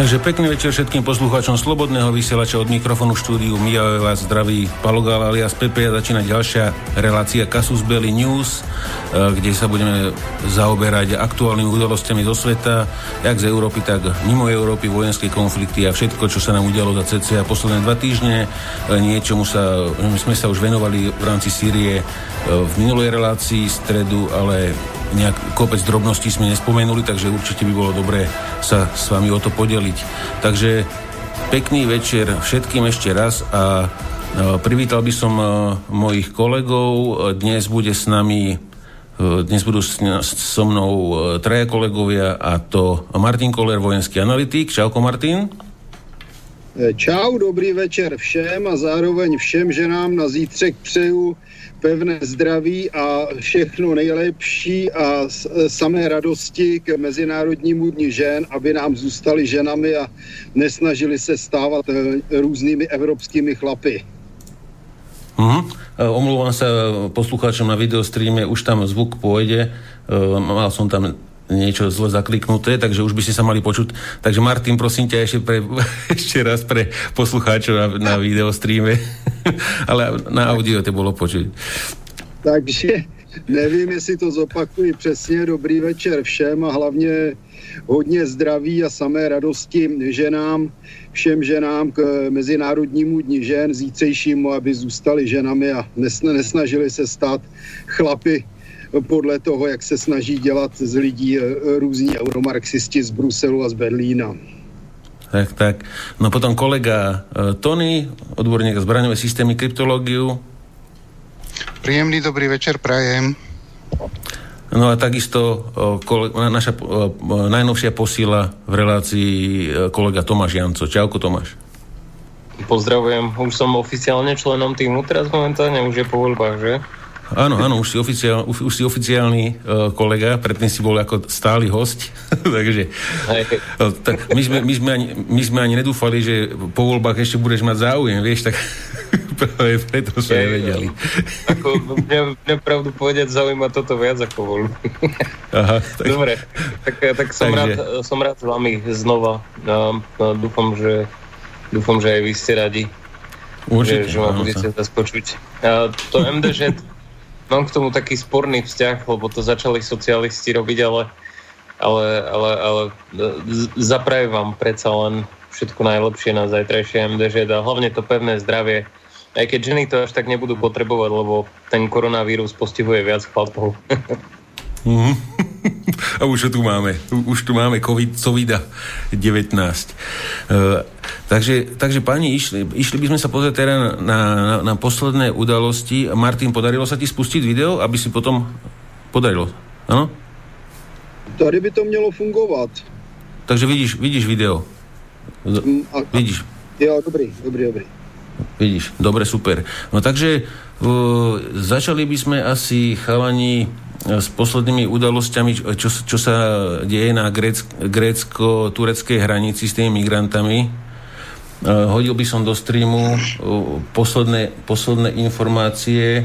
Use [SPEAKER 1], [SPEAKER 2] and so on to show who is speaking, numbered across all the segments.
[SPEAKER 1] Takže pekný večer všetkým poslucháčom Slobodného vysielača od mikrofónu štúdiu Mijave vás zdraví Palogal alias Pepe a začína ďalšia relácia Kasus Belli News, e, kde sa budeme zaoberať aktuálnymi udalostiami zo sveta, jak z Európy, tak mimo Európy, vojenské konflikty a všetko, čo sa nám udialo za cca posledné dva týždne. E, niečomu sa, sme sa už venovali v rámci Sýrie e, v minulej relácii stredu, ale nejak kopec drobností sme nespomenuli, takže určite by bolo dobré sa s vami o to podeliť. Takže pekný večer všetkým ešte raz a e, privítal by som e, mojich kolegov. Dnes bude s nami e, dnes budú so mnou traja kolegovia a to Martin Koller, vojenský analytik. Čauko Martin.
[SPEAKER 2] Čau, dobrý večer všem a zároveň všem ženám na zítřek přeju pevné zdraví a všechno nejlepší a samé radosti k Mezinárodnímu dní žen, aby nám zůstali ženami a nesnažili se stávat eh, různými evropskými chlapy.
[SPEAKER 1] Uh-huh. Omluvám sa poslucháčom na videostreame, už tam zvuk pôjde. Mal som tam niečo zle zakliknuté, takže už by ste sa mali počuť. Takže Martin, prosím ťa ešte, pre, ešte raz pre poslucháčov na, na videostreame, ale na audio to bolo počuť.
[SPEAKER 2] Takže nevím, jestli to zopakuji přesně. Dobrý večer všem a hlavně hodně zdraví a samé radosti ženám, všem ženám k Mezinárodnímu dní žen, zítřejšímu, aby zůstali ženami a nesnažili se stát chlapy podle toho, jak se snaží dělat z lidí eh, různí euromarxisti z Bruselu a z Berlína.
[SPEAKER 1] Tak, tak. No potom kolega uh, Tony, odborník zbraňové systémy, kryptológiu.
[SPEAKER 3] Príjemný dobrý večer, prajem.
[SPEAKER 1] No a takisto kole, naša najnovšia posila v relácii kolega Tomáš Janco. Čauko Tomáš.
[SPEAKER 4] Pozdravujem, už som oficiálne členom týmu teraz momentálne, už je po voľbách, že?
[SPEAKER 1] Áno, áno, už si, oficiál, už, už si oficiálny uh, kolega, predtým si bol ako stály host, takže uh, tak my, sme, my, sme ani, my sme ani nedúfali, že po voľbách ešte budeš mať záujem, vieš, tak práve preto sme nevedeli.
[SPEAKER 4] Ako, mňa, mňa pravdu povedať zaujíma toto viac ako voľby. Aha, tak... Dobre, tak, tak som, takže... rád, som rád s vami znova. No, no, dúfam, že dúfam, že aj vy ste radi. Určite, že, že ma budete zase počuť. A to MDŽ mám k tomu taký sporný vzťah, lebo to začali socialisti robiť, ale, ale, ale, ale zaprajem vám predsa len všetko najlepšie na zajtrajšie MDŽ a hlavne to pevné zdravie. Aj keď ženy to až tak nebudú potrebovať, lebo ten koronavírus postihuje viac chlapov.
[SPEAKER 1] Mm. A už tu máme. Už tu máme COVID, COVID-19. Uh, takže, takže pani, išli, išli by sme sa pozrieť teda na, na, na posledné udalosti. Martin, podarilo sa ti spustiť video, aby si potom... Podarilo, áno?
[SPEAKER 2] Tady by to mělo fungovat.
[SPEAKER 1] Takže vidíš, vidíš video. Mm, a, vidíš.
[SPEAKER 2] Jo, dobrý, dobrý, dobrý.
[SPEAKER 1] Vidíš, dobre, super. No takže uh, začali by sme asi chalani s poslednými udalosťami, čo, čo sa deje na grécko-tureckej hranici s tými migrantami. Hodil by som do streamu posledné, posledné informácie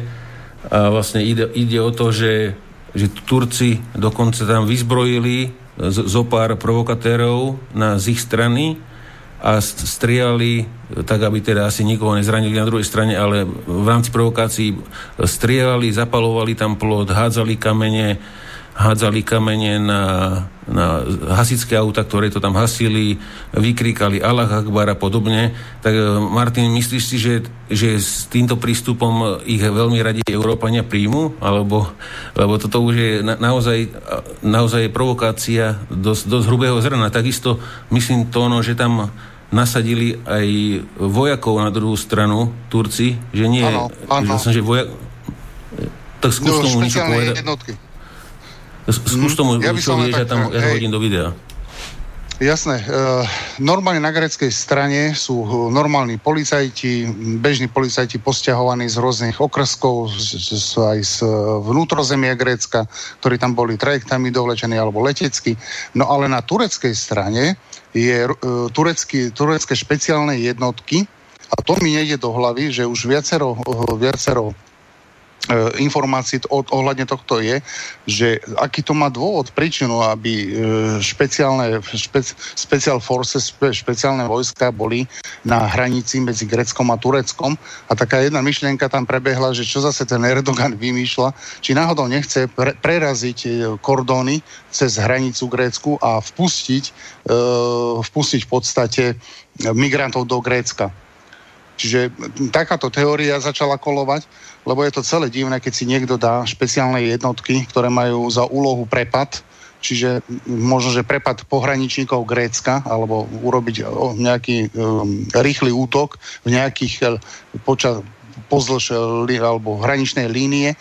[SPEAKER 1] a vlastne ide, ide o to, že, že Turci dokonca tam vyzbrojili zo pár provokatérov na z ich strany a strieľali tak, aby teda asi nikoho nezranili na druhej strane, ale v rámci provokácií strieľali, zapalovali tam plot, hádzali kamene, hádzali kamene na, na hasické auta, ktoré to tam hasili, vykríkali Allah Akbar a podobne. Tak e, Martin, myslíš si, že, že s týmto prístupom ich veľmi radi Európania príjmu? Alebo, lebo toto už je na, naozaj, naozaj provokácia dosť, dosť hrubého zrna. Takisto myslím to, no, že tam nasadili aj vojakov na druhú stranu, Turci, že nie... Áno, áno. Že, že vojak... Tak skús no, tomu niečo povedať. Jednotky. Skús mhm. tomu, ja čo vieš, ja tam ja hodím do videa.
[SPEAKER 3] Jasné. E, normálne na greckej strane sú e, normálni policajti, bežní policajti posťahovaní z rôznych okrskov, z, aj z e, vnútrozemia Grécka, ktorí tam boli trajektami dovlečení alebo letecky. No ale na tureckej strane je turecký, turecké špeciálne jednotky a to mi nejde do hlavy, že už viacero, viacero informácií ohľadne tohto je, že aký to má dôvod, príčinu, aby e, špeciálne, špec, special forces, špe, špeciálne vojska boli na hranici medzi Greckom a Tureckom a taká jedna myšlienka tam prebehla, že čo zase ten Erdogan vymýšľa, či náhodou nechce pre, preraziť e, kordóny cez hranicu Grécku a vpustiť, e, vpustiť v podstate migrantov do Grécka. Čiže takáto teória začala kolovať lebo je to celé divné, keď si niekto dá špeciálne jednotky, ktoré majú za úlohu prepad, čiže možno, že prepad pohraničníkov Grécka, alebo urobiť nejaký um, rýchly útok v nejakých uh, počas pozdĺž alebo hraničnej línie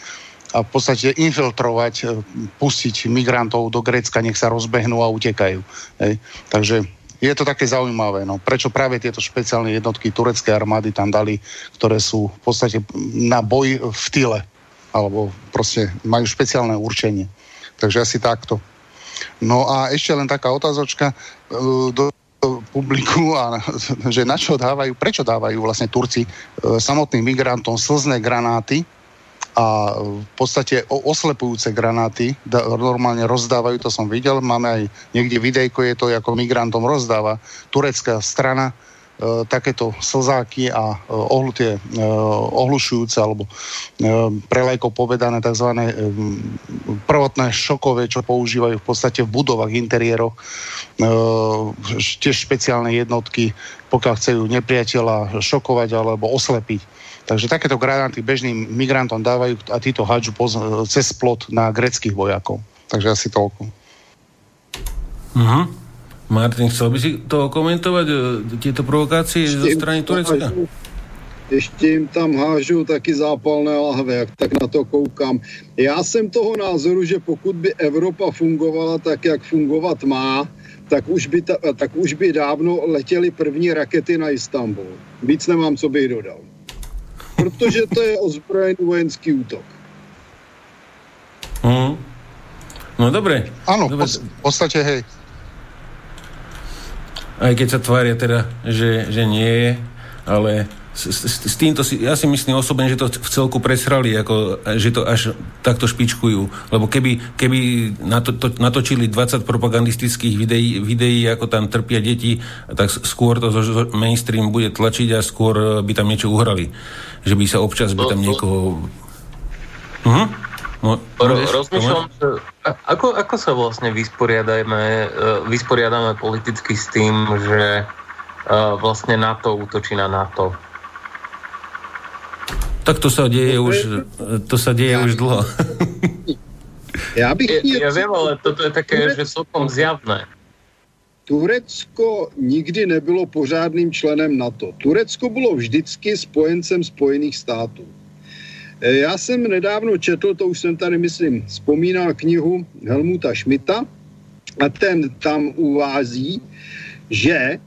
[SPEAKER 3] a v podstate infiltrovať, pustiť migrantov do Grécka, nech sa rozbehnú a utekajú. Hej. Takže je to také zaujímavé, no. prečo práve tieto špeciálne jednotky tureckej armády tam dali, ktoré sú v podstate na boj v tyle, alebo proste majú špeciálne určenie. Takže asi takto. No a ešte len taká otázočka e, do publiku, a, že na čo dávajú, prečo dávajú vlastne Turci e, samotným migrantom slzné granáty, a v podstate oslepujúce granáty normálne rozdávajú, to som videl, máme aj niekde videjko, je to ako migrantom rozdáva turecká strana e, takéto slzáky a e, ohlutie, e, ohlušujúce alebo e, prelajko povedané tzv. E, prvotné šokové, čo používajú v podstate v budovách, interiéroch, e, tiež špeciálne jednotky, pokiaľ chcú nepriateľa šokovať alebo oslepiť Takže takéto granáty bežným migrantom dávajú a títo hádžu poz- cez plot na greckých vojakov. Takže asi toľko.
[SPEAKER 1] Uh-huh. Martin, chcel by si to komentovať, e, tieto provokácie ešte zo strany Turecka?
[SPEAKER 2] Ešte im tam hážu taky zápalné lahve, jak tak na to koukám. Já jsem toho názoru, že pokud by Evropa fungovala tak, jak fungovat má, tak už by, ta, tak už by dávno letěly první rakety na Istanbul. Víc nemám, co bych dodal protože to je ozbrojený vojenský útok.
[SPEAKER 1] Mm. No dobre.
[SPEAKER 3] Áno, v podstate hej.
[SPEAKER 1] Aj keď sa tvária teda, že, že nie je, ale s, s, s týmto si, ja si myslím osobne, že to v celku presrali, ako, že to až takto špičkujú. Lebo keby, keby nato, to, natočili 20 propagandistických videí, videí, ako tam trpia deti, tak skôr to zo, mainstream bude tlačiť a skôr by tam niečo uhrali. Že by sa občas by tam niekoho...
[SPEAKER 4] Uh-huh. No, rozmýšľam, že ako, ako sa vlastne vysporiadame, e, vysporiadame politicky s tým, že e, vlastne NATO útočí na NATO.
[SPEAKER 1] Tak to sa deje už, to sa deje ja, už dlho.
[SPEAKER 4] Ja, bych ja, ja viem, ale toto je také, že celkom zjavné.
[SPEAKER 2] Turecko nikdy nebylo pořádným členem NATO. Turecko bylo vždycky spojencem Spojených států. E, já jsem nedávno četl, to už jsem tady, myslím, vzpomínal knihu Helmuta Schmidta a ten tam uvází, že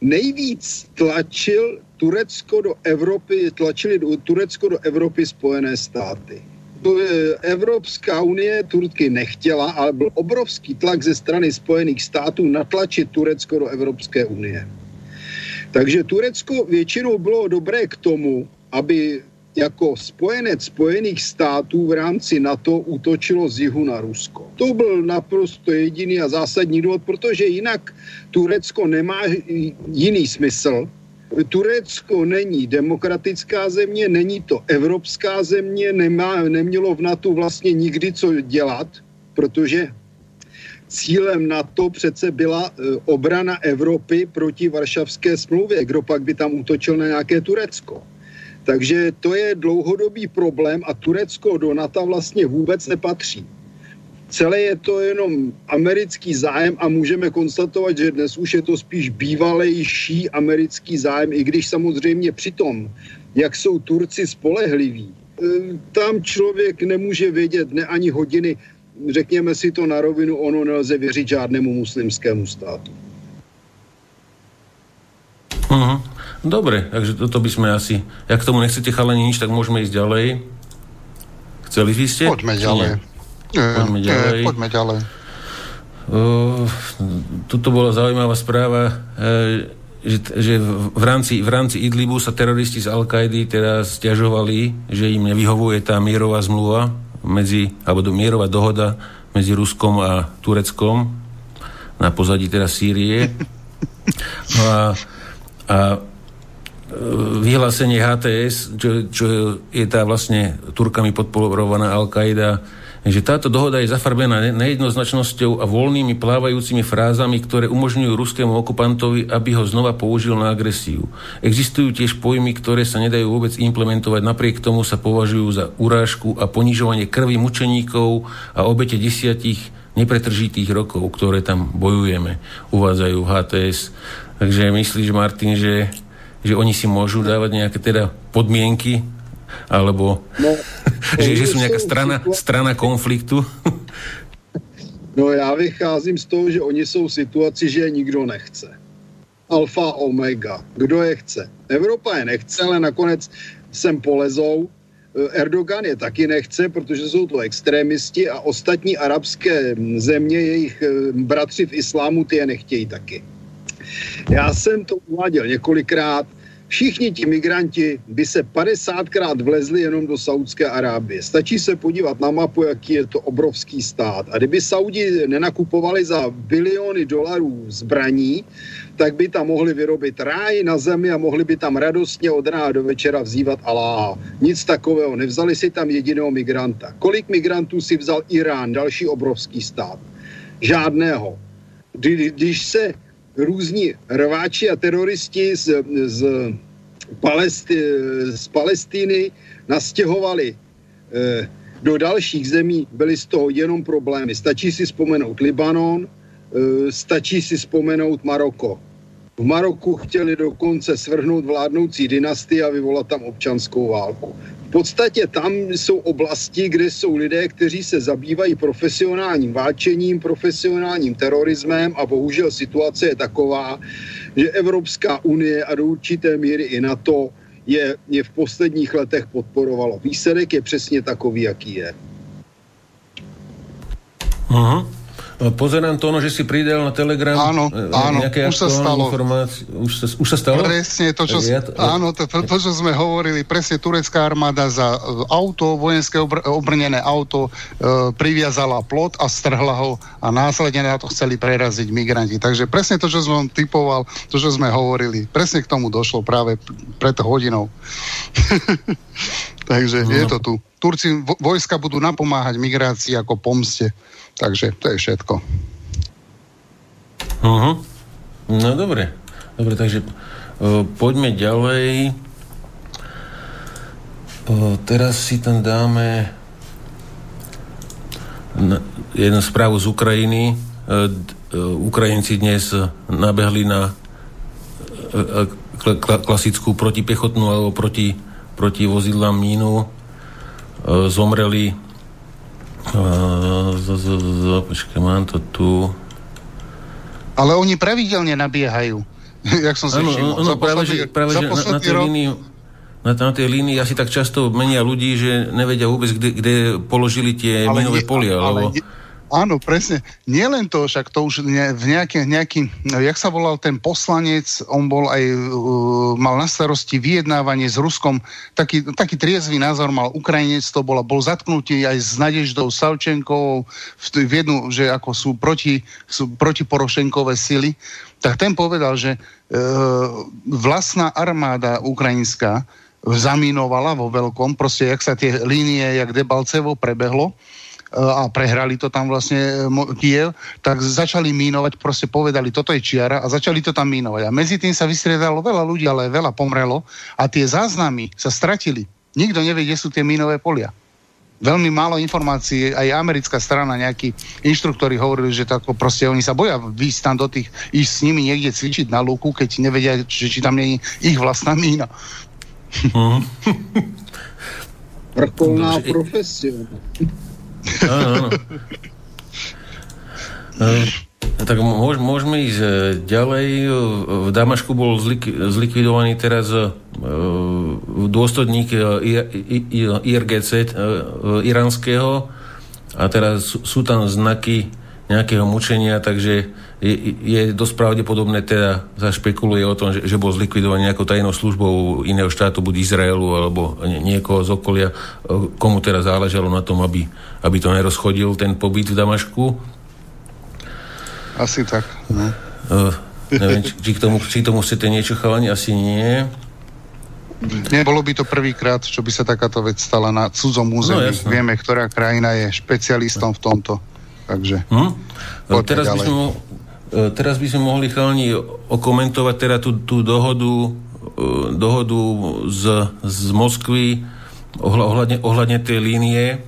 [SPEAKER 2] nejvíc tlačil Turecko do Evropy, tlačili Turecko do Evropy Spojené státy. Evropská unie Turky nechtěla, ale byl obrovský tlak ze strany Spojených států natlačit Turecko do Evropské unie. Takže Turecko většinou bylo dobré k tomu, aby jako spojenec Spojených států v rámci NATO útočilo z jihu na Rusko. To byl naprosto jediný a zásadní důvod, protože jinak Turecko nemá jiný smysl, Turecko není demokratická země, není to evropská země, nemá, nemělo v NATO vlastně nikdy co dělat, protože cílem NATO přece byla e, obrana Evropy proti Varšavské smlouvě. Kdo pak by tam útočil na nějaké Turecko? Takže to je dlouhodobý problém a Turecko do NATO vlastně vůbec nepatří. Celé je to jenom americký zájem a můžeme konstatovat, že dnes už je to spíš bývalejší americký zájem, i když samozřejmě přitom, jak jsou Turci spolehliví, e, tam člověk nemůže vědět ne ani hodiny, řekněme si to na rovinu, ono nelze věřit žádnému muslimskému státu.
[SPEAKER 1] Uh-huh. Dobre, takže toto by sme asi... Jak k tomu nechcete chalani nič, tak môžeme ísť ďalej. Chceli by ste?
[SPEAKER 3] Poďme ďalej.
[SPEAKER 1] Poďme ďalej.
[SPEAKER 3] Nie, poďme ďalej.
[SPEAKER 1] Uh, tuto bola zaujímavá správa, uh, že, že v, rámci, v rámci Idlibu sa teroristi z Al-Kaidy teraz stiažovali, že im nevyhovuje tá mierová zmluva medzi, alebo mierová dohoda medzi Ruskom a Tureckom na pozadí teda Sýrie. No a, a e, vyhlásenie HTS, čo, čo je tá vlastne Turkami podporovaná Al-Qaida, že táto dohoda je zafarbená nejednoznačnosťou a voľnými plávajúcimi frázami, ktoré umožňujú ruskému okupantovi, aby ho znova použil na agresiu. Existujú tiež pojmy, ktoré sa nedajú vôbec implementovať, napriek tomu sa považujú za urážku a ponižovanie krvi mučeníkov a obete desiatich nepretržitých rokov, ktoré tam bojujeme, uvádzajú HTS. Takže myslíš, Martin, že, že oni si môžu dávať nejaké teda podmienky alebo no, že, že sú nejaká strana, strana konfliktu?
[SPEAKER 2] No já vycházím z toho, že oni jsou v situaci, že je nikdo nechce. Alfa, omega. Kdo je chce? Evropa je nechce, ale nakonec sem polezou. Erdogan je taky nechce, protože jsou to extrémisti a ostatní arabské země, jejich eh, bratři v islámu, ty je nechtějí taky. Já jsem to uváděl několikrát, Všichni ti migranti by se 50krát vlezli jenom do Saudské Arábie. Stačí se podívat na mapu, jaký je to obrovský stát. A kdyby Saudi nenakupovali za biliony dolarů zbraní, tak by tam mohli vyrobit ráj na zemi a mohli by tam radostně od rána do večera vzývat Aláha. Nic takového. Nevzali si tam jediného migranta. Kolik migrantů si vzal Irán, další obrovský stát? Žádného. Kdy, když se různí rváči a teroristi z, z, Palesti, z Palestíny nastěhovali eh, do dalších zemí, byly z toho jenom problémy. Stačí si vzpomenout Libanon, eh, stačí si vzpomenout Maroko. V Maroku chtěli dokonce svrhnout vládnoucí dynastii a vyvolat tam občanskou válku podstatě tam jsou oblasti, kde jsou lidé, kteří se zabývají profesionálním váčením, profesionálním terorismem a bohužel situace je taková, že Evropská unie a do určité míry i NATO je, je v posledních letech podporovalo. Výsledek je přesně takový, jaký je.
[SPEAKER 1] Aha. Pozerám to, že si pridal na Telegram
[SPEAKER 3] áno, e, áno, už sa stalo.
[SPEAKER 1] Už sa, už sa stalo?
[SPEAKER 3] Presne to, čo, ja to, áno, to, to, to, čo sme hovorili, presne turecká armáda za e, auto, vojenské obr, obrnené auto e, priviazala plot a strhla ho a následne na to chceli preraziť migranti. Takže presne to, čo som typoval, to, čo sme hovorili, presne k tomu došlo práve pred hodinou. Takže no. je to tu. Turci vojska budú napomáhať migrácii ako pomste. Takže to je všetko.
[SPEAKER 1] Uh-huh. No dobre. Dobre, takže uh, poďme ďalej. Uh, teraz si tam dáme na, jednu správu z Ukrajiny. Uh, Ukrajinci dnes nabehli na kl- klasickú protipechotnú alebo proti, proti vozidlám mínu. Uh, zomreli Počkaj, mám to tu.
[SPEAKER 3] Ale oni pravidelne nabiehajú. Jak som si všimol.
[SPEAKER 1] Ano, práve, že, práve, že na, na tej línii na, na tej línii asi tak často menia ľudí, že nevedia vôbec, kde, kde položili tie ale minové polia. Ale, lebo...
[SPEAKER 3] Áno, presne. Nielen to, však to už ne, v nejaký, nejaký, no, jak sa volal ten poslanec, on bol aj, uh, mal na starosti vyjednávanie s Ruskom, taký, taký triezvý názor mal Ukrajinec, to bol, bol zatknutý aj s Nadeždou Savčenkovou v, v jednu, že ako sú proti, sú proti sily, tak ten povedal, že uh, vlastná armáda ukrajinská zamínovala vo veľkom, proste jak sa tie línie, jak Debalcevo prebehlo, a prehrali to tam vlastne e, Kiev, tak začali mínovať, proste povedali, toto je čiara a začali to tam mínovať. A medzi tým sa vystriedalo veľa ľudí, ale veľa pomrelo a tie záznamy sa stratili. Nikto nevie, kde sú tie mínové polia. Veľmi málo informácií, aj americká strana, nejakí inštruktori hovorili, že tako proste oni sa boja výjsť tam do tých, ísť s nimi niekde cvičiť na lúku, keď nevedia, či, či tam nie je ich vlastná mína.
[SPEAKER 2] Uh-huh. Vrcholná profesia. Áno,
[SPEAKER 1] tak môž, môžeme ísť e, ďalej. V Damašku bol zlik, zlikvidovaný teraz e, dôstojník e, IRGC iránskeho. A teraz sú tam znaky nejakého mučenia, takže je, je dosť pravdepodobné, teda zašpekuluje o tom, že, že bol zlikvidovaný nejakou tajnou službou iného štátu, buď Izraelu alebo niekoho z okolia, e, komu teraz záležalo na tom, aby, aby to nerozchodil ten pobyt v Damašku.
[SPEAKER 3] Asi tak. No.
[SPEAKER 1] Uh, neviem, či, či, k tomu, či k tomu chcete niečo chalani, asi nie.
[SPEAKER 3] Nebolo by to prvýkrát, čo by sa takáto vec stala na cudzom území. No, Vieme, ktorá krajina je špecialistom v tomto. Takže... Hm?
[SPEAKER 1] Teraz, by sme, E, teraz by sme mohli chalani okomentovať teda tú, tú dohodu, e, dohodu z, z Moskvy ohľadne, ohľadne tej línie, e,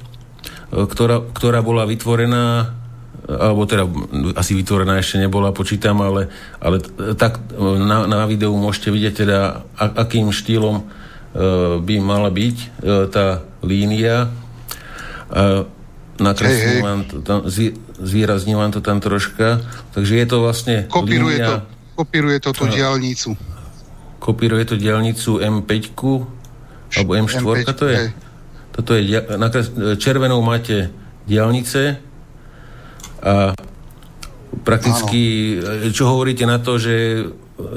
[SPEAKER 1] ktorá, ktorá bola vytvorená alebo teda asi vytvorená ešte nebola, počítam, ale, ale tak na, na videu môžete vidieť teda, akým štýlom by mala byť tá línia. Nakreslím vám to tam, zvýrazním vám to tam troška. Takže je to vlastne
[SPEAKER 3] Kopíruje línia, to, kopíruje to tú diálnicu.
[SPEAKER 1] Kopíruje to diálnicu M5 alebo M4, M5, to je. Hej. Toto je, nakres, červenou máte diálnice a prakticky, Áno. čo hovoríte na to, že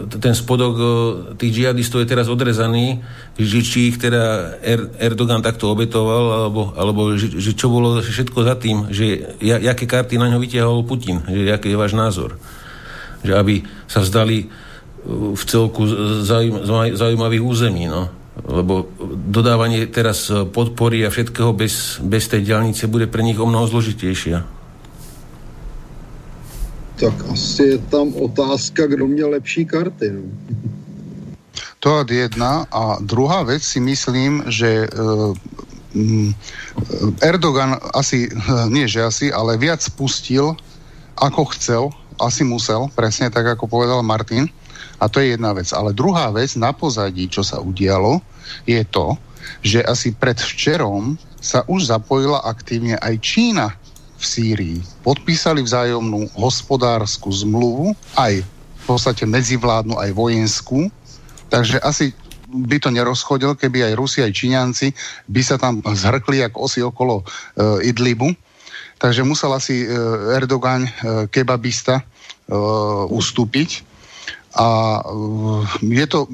[SPEAKER 1] ten spodok tých džihadistov je teraz odrezaný, že či ich teda er, Erdogan takto obetoval, alebo, alebo že, že čo bolo všetko za tým, že ja, karty na ňo vytiahol Putin, že aký je váš názor. Že aby sa vzdali v celku zaujímavých území, no. Lebo dodávanie teraz podpory a všetkého bez, bez tej diálnice bude pre nich o mnoho zložitejšia.
[SPEAKER 2] Tak asi je tam otázka, kdo měl lepší karty. No.
[SPEAKER 3] To je jedna. A druhá vec si myslím, že uh, Erdogan asi, nie že asi, ale viac spustil, ako chcel, asi musel, presne tak, ako povedal Martin. A to je jedna vec. Ale druhá vec na pozadí, čo sa udialo, je to, že asi pred včerom sa už zapojila aktívne aj Čína v Sýrii podpísali vzájomnú hospodárskú zmluvu, aj v podstate medzivládnu, aj vojenskú. Takže asi by to nerozchodil, keby aj Rusi, aj Číňanci by sa tam zhrkli ako osi okolo e, Idlibu. Takže musel asi e, Erdogan, e, kebabista, e, ustúpiť a uh, je to,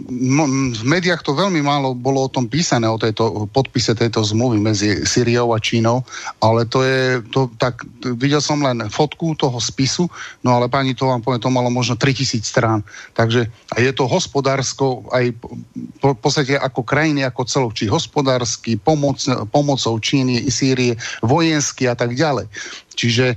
[SPEAKER 3] v médiách to veľmi málo bolo o tom písané, o tejto podpise tejto zmluvy medzi Syriou a Čínou, ale to je, to, tak videl som len fotku toho spisu, no ale pani to vám povie, to malo možno 3000 strán. Takže je to hospodársko, aj v podstate ako krajiny, ako celok, či hospodársky, pomoc, pomocou Číny, Sýrie, vojenský a tak ďalej. Čiže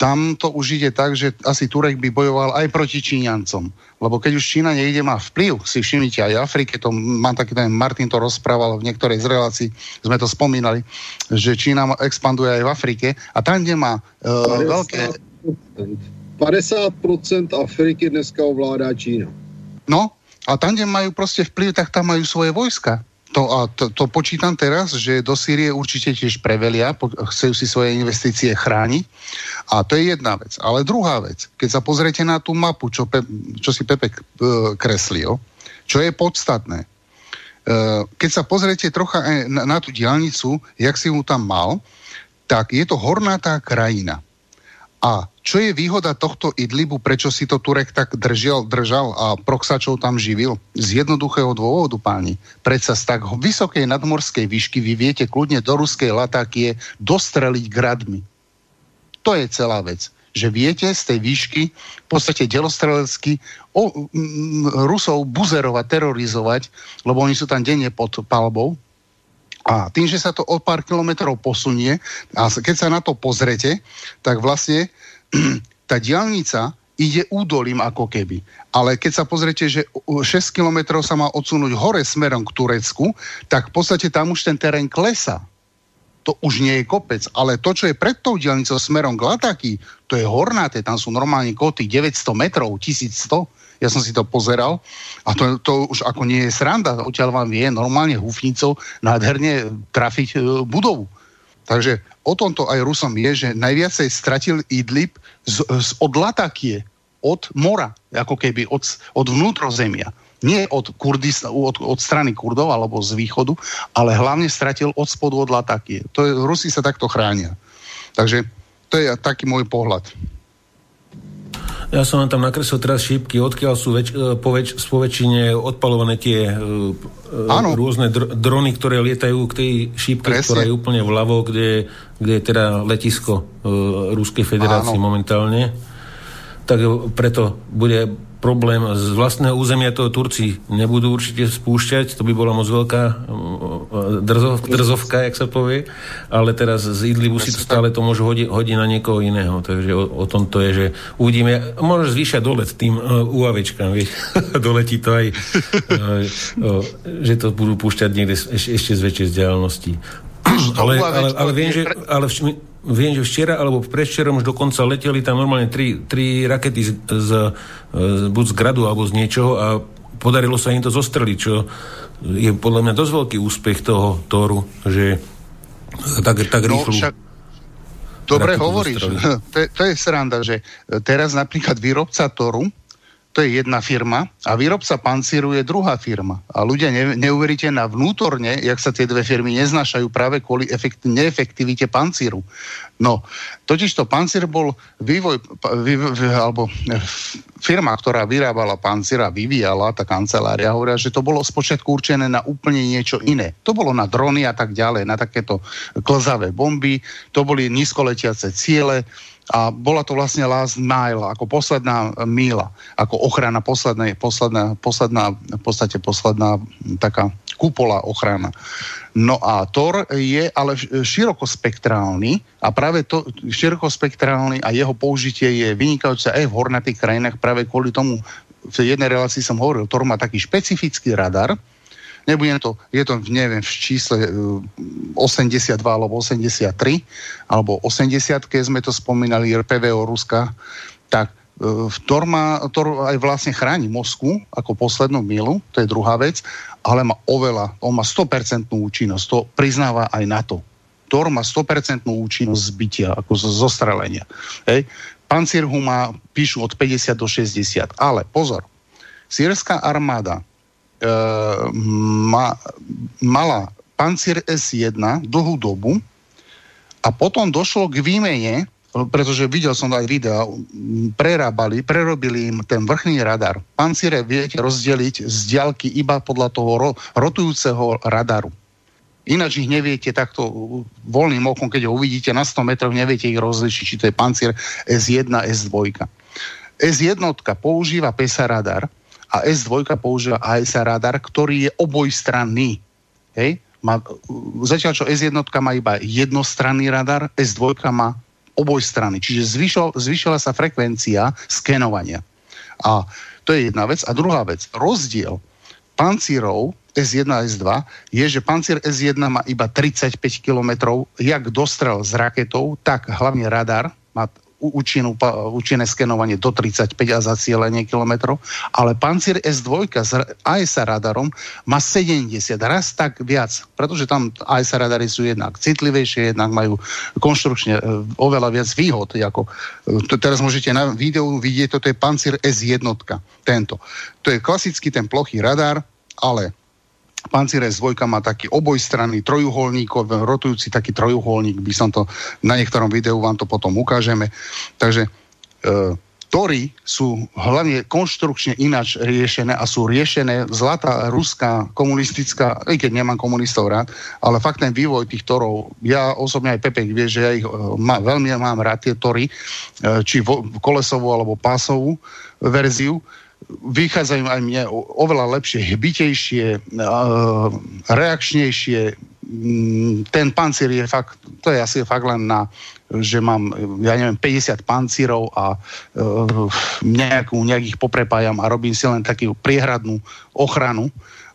[SPEAKER 3] tam to už ide tak, že asi Turek by bojoval aj proti Číňancom. Lebo keď už Čína nejde, má vplyv, si všimnite aj Afrike, to mám taký ten, Martin to rozprával v niektorej z relácií, sme to spomínali, že Čína expanduje aj v Afrike a tam, kde má uh, 50%, veľké...
[SPEAKER 2] 50% Afriky dneska ovládá Čína.
[SPEAKER 3] No, a tam, kde majú proste vplyv, tak tam majú svoje vojska. To, a to, to počítam teraz, že do Sýrie určite tiež prevelia, po, chcú si svoje investície chrániť. A to je jedna vec. Ale druhá vec, keď sa pozriete na tú mapu, čo, Pe, čo si Pepe uh, kreslil, čo je podstatné, uh, keď sa pozriete trocha na, na tú diálnicu, jak si ju tam mal, tak je to hornatá krajina. A čo je výhoda tohto Idlibu, prečo si to Turek tak držal, držal a Proxačov tam živil? Z jednoduchého dôvodu, páni. Predsa z tak vysokej nadmorskej výšky vy viete kľudne do ruskej latákie dostreliť gradmi. To je celá vec. Že viete z tej výšky v podstate delostrelecky o, m, Rusov buzerovať, terorizovať, lebo oni sú tam denne pod palbou, a tým, že sa to o pár kilometrov posunie, a keď sa na to pozrete, tak vlastne tá diálnica ide údolím ako keby. Ale keď sa pozrete, že 6 kilometrov sa má odsunúť hore smerom k Turecku, tak v podstate tam už ten terén klesa. To už nie je kopec, ale to, čo je pred tou diálnicou smerom k Lataky, to je hornáte, tam sú normálne koty 900 metrov, 1100 ja som si to pozeral a to, to už ako nie je sranda, odtiaľ vám vie normálne húfnicou nádherne trafiť e, budovu. Takže o tomto aj Rusom je, že najviacej stratil Idlib z, z, od Latakie, od mora, ako keby od, od vnútrozemia. Nie od, Kurdis, od, od strany Kurdov alebo z východu, ale hlavne stratil od spodu od Latakie. To je, Rusi sa takto chránia. Takže to je taký môj pohľad.
[SPEAKER 1] Ja som vám tam nakreslil teraz šípky, odkiaľ sú väč, e, po, väčšine odpalované tie uh, rôzne dr- drony, ktoré lietajú k tej šípke, Presne. ktorá je úplne vľavo, kde, kde je teda letisko uh, Ruskej federácie Áno. momentálne. Tak preto bude problém. Z vlastného územia to Turci nebudú určite spúšťať, to by bola moc veľká drzov, drzovka, jak sa povie, ale teraz z Idlibu si to stále to môžu hodiť, hodiť na niekoho iného, takže o, o tom to je, že uvidíme, môže zvýšať dolet tým uh, UAVčkám, vieš, doletí to aj, uh, uh, že to budú púšťať niekde eš, ešte z väčšej vzdialenosti. ale, ale, ale, viem, že, ale viem, že včera alebo predvčerom už dokonca leteli tam normálne tri, tri rakety z, z, buď z gradu alebo z niečoho a podarilo sa im to zostreliť, čo je podľa mňa dosť veľký úspech toho Toru, že tak, tak no, rýchlo... Však...
[SPEAKER 3] Dobre hovoríš. To, to je sranda, že teraz napríklad výrobca Toru to je jedna firma a výrobca pancíru je druhá firma. A ľudia ne, neuveríte na vnútorne, jak sa tie dve firmy neznašajú práve kvôli efekt, neefektivite pancíru. No, totiž to pancír bol vývoj, vý, vý, alebo e, firma, ktorá vyrábala pancíra, vyvíjala, tá kancelária, hovoria, že to bolo spočiatku určené na úplne niečo iné. To bolo na drony a tak ďalej, na takéto klzavé bomby, to boli nízkoletiace ciele, a bola to vlastne last mile, ako posledná míla, ako ochrana, posledná, posledná, posledná, v podstate posledná taká kupola ochrana. No a Tor je ale širokospektrálny a práve to širokospektrálny a jeho použitie je vynikajúce aj v hornatých krajinách práve kvôli tomu, v jednej relácii som hovoril, Tor má taký špecifický radar, Nebudem to, je to, neviem, v čísle 82 e, alebo 83, alebo 80, keď sme to spomínali, RPVO Ruska, tak e, Tor, má, Tor aj vlastne chráni Moskvu ako poslednú milu, to je druhá vec, ale má oveľa, on má 100% účinnosť, to priznáva aj NATO. Tor má 100% účinnosť zbytia, ako zo zostrelenia. Hej. Pancierhu má, píšu od 50 do 60, ale pozor, sírska armáda ma, mala Pancier S1 dlhú dobu a potom došlo k výmene, pretože videl som aj videa, prerábali, prerobili im ten vrchný radar. Panciere viete rozdeliť z diaľky iba podľa toho ro, rotujúceho radaru. Ináč ich neviete takto voľným okom, keď ho uvidíte na 100 metroch, neviete ich rozlišiť, či to je pancier S1, S2. S1 používa PESA radar, a S2 používa ASA radar, ktorý je obojstranný. Hej? Má, zatiaľ, čo S1 má iba jednostranný radar, S2 má obojstranný. Čiže zvyšo, zvyšila sa frekvencia skenovania. A to je jedna vec. A druhá vec, rozdiel pancírov S1 a S2 je, že pancír S1 má iba 35 km, jak dostrel s raketou, tak hlavne radar má účinnú, účinné skenovanie do 35 a zacielenie kilometrov, ale Pancier S2 s ASA radarom má 70, raz tak viac, pretože tam ASA radary sú jednak citlivejšie, jednak majú konštrukčne e, oveľa viac výhod. Ako, e, to teraz môžete na videu vidieť, toto je Pancier S1, tento. To je klasický ten plochý radar, ale Pancir S2 má taký obojstranný trojuholník, rotujúci taký trojuholník, by som to na niektorom videu vám to potom ukážeme. Takže e, Tory sú hlavne konštrukčne ináč riešené a sú riešené zlatá ruská komunistická, i keď nemám komunistov rád, ale fakt ten vývoj tých Torov, ja osobne aj Pepek vie, že ja ich e, má, veľmi mám rád tie Tory, e, či vo, kolesovú alebo pásovú verziu, vychádzajú aj mne oveľa lepšie, hbitejšie, reakčnejšie. Mm, ten pancír je fakt, to je asi fakt len na, že mám, ja neviem, 50 pancírov a nejakú, nejakých poprepájam a robím si len takú priehradnú ochranu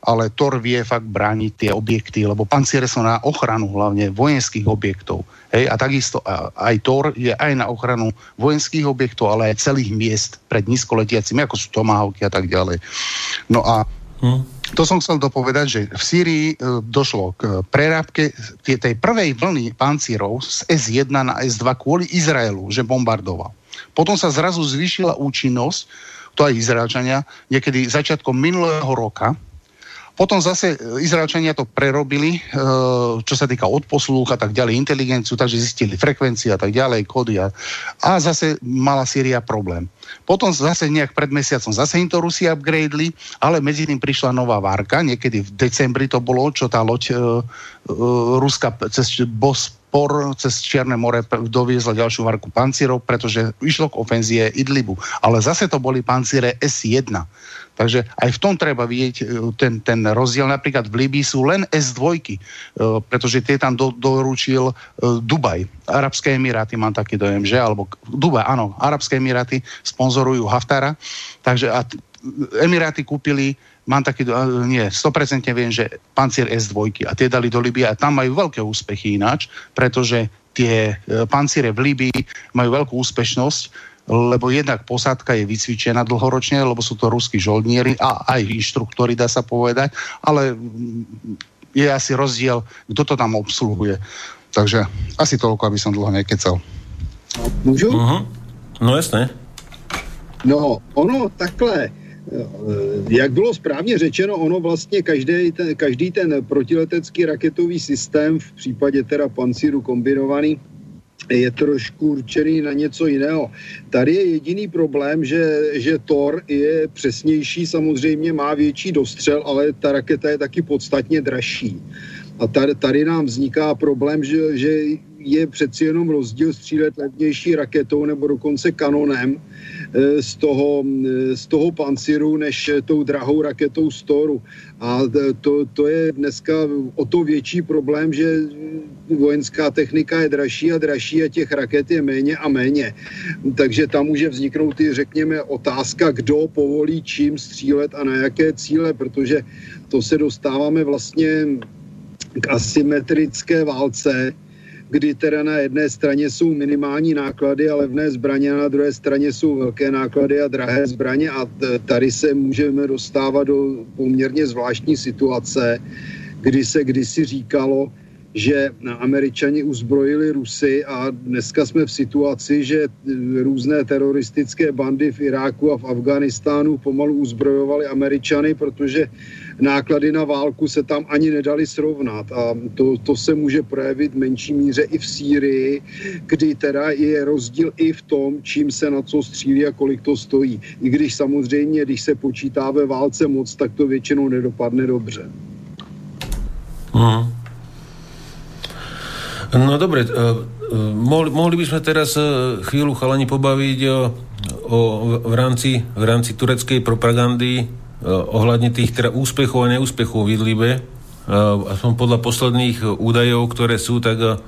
[SPEAKER 3] ale Tor vie fakt brániť tie objekty, lebo panciere sú na ochranu hlavne vojenských objektov. Hej, a takisto aj Tor je aj na ochranu vojenských objektov, ale aj celých miest pred nízkoletiacimi, ako sú Tomahawky a tak ďalej. No a hm. To som chcel dopovedať, že v Sýrii e, došlo k prerábke tej, tej prvej vlny pancírov z S1 na S2 kvôli Izraelu, že bombardoval. Potom sa zrazu zvýšila účinnosť, to aj Izraelčania, niekedy začiatkom minulého roka, Potom zase Izraelčania to prerobili, čo sa týka odposluch a tak ďalej, inteligenciu, takže zistili frekvencie a tak ďalej, kódy a, a zase mala Syria problém. Potom zase nejak pred mesiacom zase im to Rusi upgradeli, ale medzi tým prišla nová várka, niekedy v decembri to bolo, čo tá loď uh, uh, Ruska cez Bos por cez Čierne more doviezla ďalšiu varku pancierov, pretože išlo k ofenzie Idlibu. Ale zase to boli panciere S1. Takže aj v tom treba vidieť e, ten, ten rozdiel. Napríklad v Libii sú len S2, e, pretože tie tam do, doručil e, Dubaj. Arabské Emiráty, mám taký dojem, že? Alebo Dubaj, áno, Arabské Emiráty sponzorujú Haftara. Takže a Emiráty kúpili mám taký, nie, 100% viem, že pancier S2 a tie dali do Libie a tam majú veľké úspechy ináč, pretože tie panciere v Libii majú veľkú úspešnosť, lebo jednak posádka je vycvičená dlhoročne, lebo sú to ruskí žoldnieri a aj inštruktori, dá sa povedať, ale je asi rozdiel, kto to tam obsluhuje. Takže asi toľko, aby som dlho nekecal.
[SPEAKER 2] Môžu? Uh-huh.
[SPEAKER 1] No jasné.
[SPEAKER 2] No, ono takhle jak bylo správně řečeno, ono vlastně každý ten, každý ten protiletecký raketový systém, v případě teda pancíru kombinovaný, je trošku určený na něco jiného. Tady je jediný problém, že, že Thor je přesnější, samozřejmě má větší dostřel, ale ta raketa je taky podstatně dražší. A tady, tady nám vzniká problém, že, že je přeci jenom rozdíl střílet levnější raketou nebo dokonce kanonem e, z toho, e, z toho panciru, než tou drahou raketou z Toru. A to, to je dneska o to větší problém, že vojenská technika je dražší a dražší a těch raket je méně a méně. Takže tam může vzniknout i, řekněme, otázka, kdo povolí čím střílet a na jaké cíle, protože to se dostáváme vlastně k asymetrické válce, kdy teda na jedné straně jsou minimální náklady a levné zbraně a na druhé straně jsou velké náklady a drahé zbraně a tady se můžeme dostávat do poměrně zvláštní situace, kdy se kdysi říkalo, že američani uzbrojili Rusy a dneska jsme v situaci, že různé teroristické bandy v Iráku a v Afganistánu pomalu uzbrojovali američany, protože náklady na válku se tam ani nedali srovnat a to, to se může projevit v menší míře i v Sýrii, kdy teda je rozdíl i v tom, čím se na co střílí a kolik to stojí. I když samozřejmě, když se počítá ve válce moc, tak to většinou nedopadne dobře.
[SPEAKER 1] Mm. No dobre, uh, mohli, mohli by sme teraz uh, chvíľu chalani pobaviť o, o, v, rámci, v rámci tureckej propagandy ohľadne tých teda úspechov a neúspechov v Idlibe. Aspoň podľa posledných údajov, ktoré sú, tak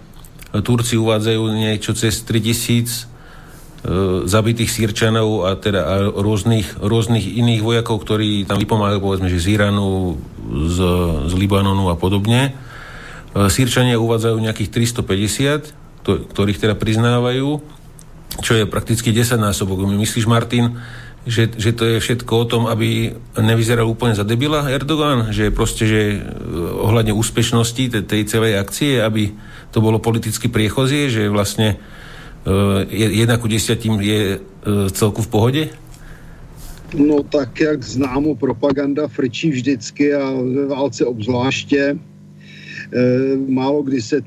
[SPEAKER 1] Turci uvádzajú niečo cez 3000 zabitých sírčanov a teda a rôznych, rôznych iných vojakov, ktorí tam vypomáhajú, povedzme, že z Iránu, z, z Libanonu a podobne. Sírčania uvádzajú nejakých 350, ktorých teda priznávajú, čo je prakticky 10 násobok. Myslíš, Martin, že, že to je všetko o tom, aby nevyzeral úplne za debila Erdogan, že proste, že eh, ohľadne úspešnosti tej, tej celej akcie, aby to bolo politicky priechozie, že vlastne uh, jedna ku desiatím je uh, celku v pohode?
[SPEAKER 2] No tak, jak známo, propaganda frčí vždycky a ve válce obzvláště. E, málo kdy se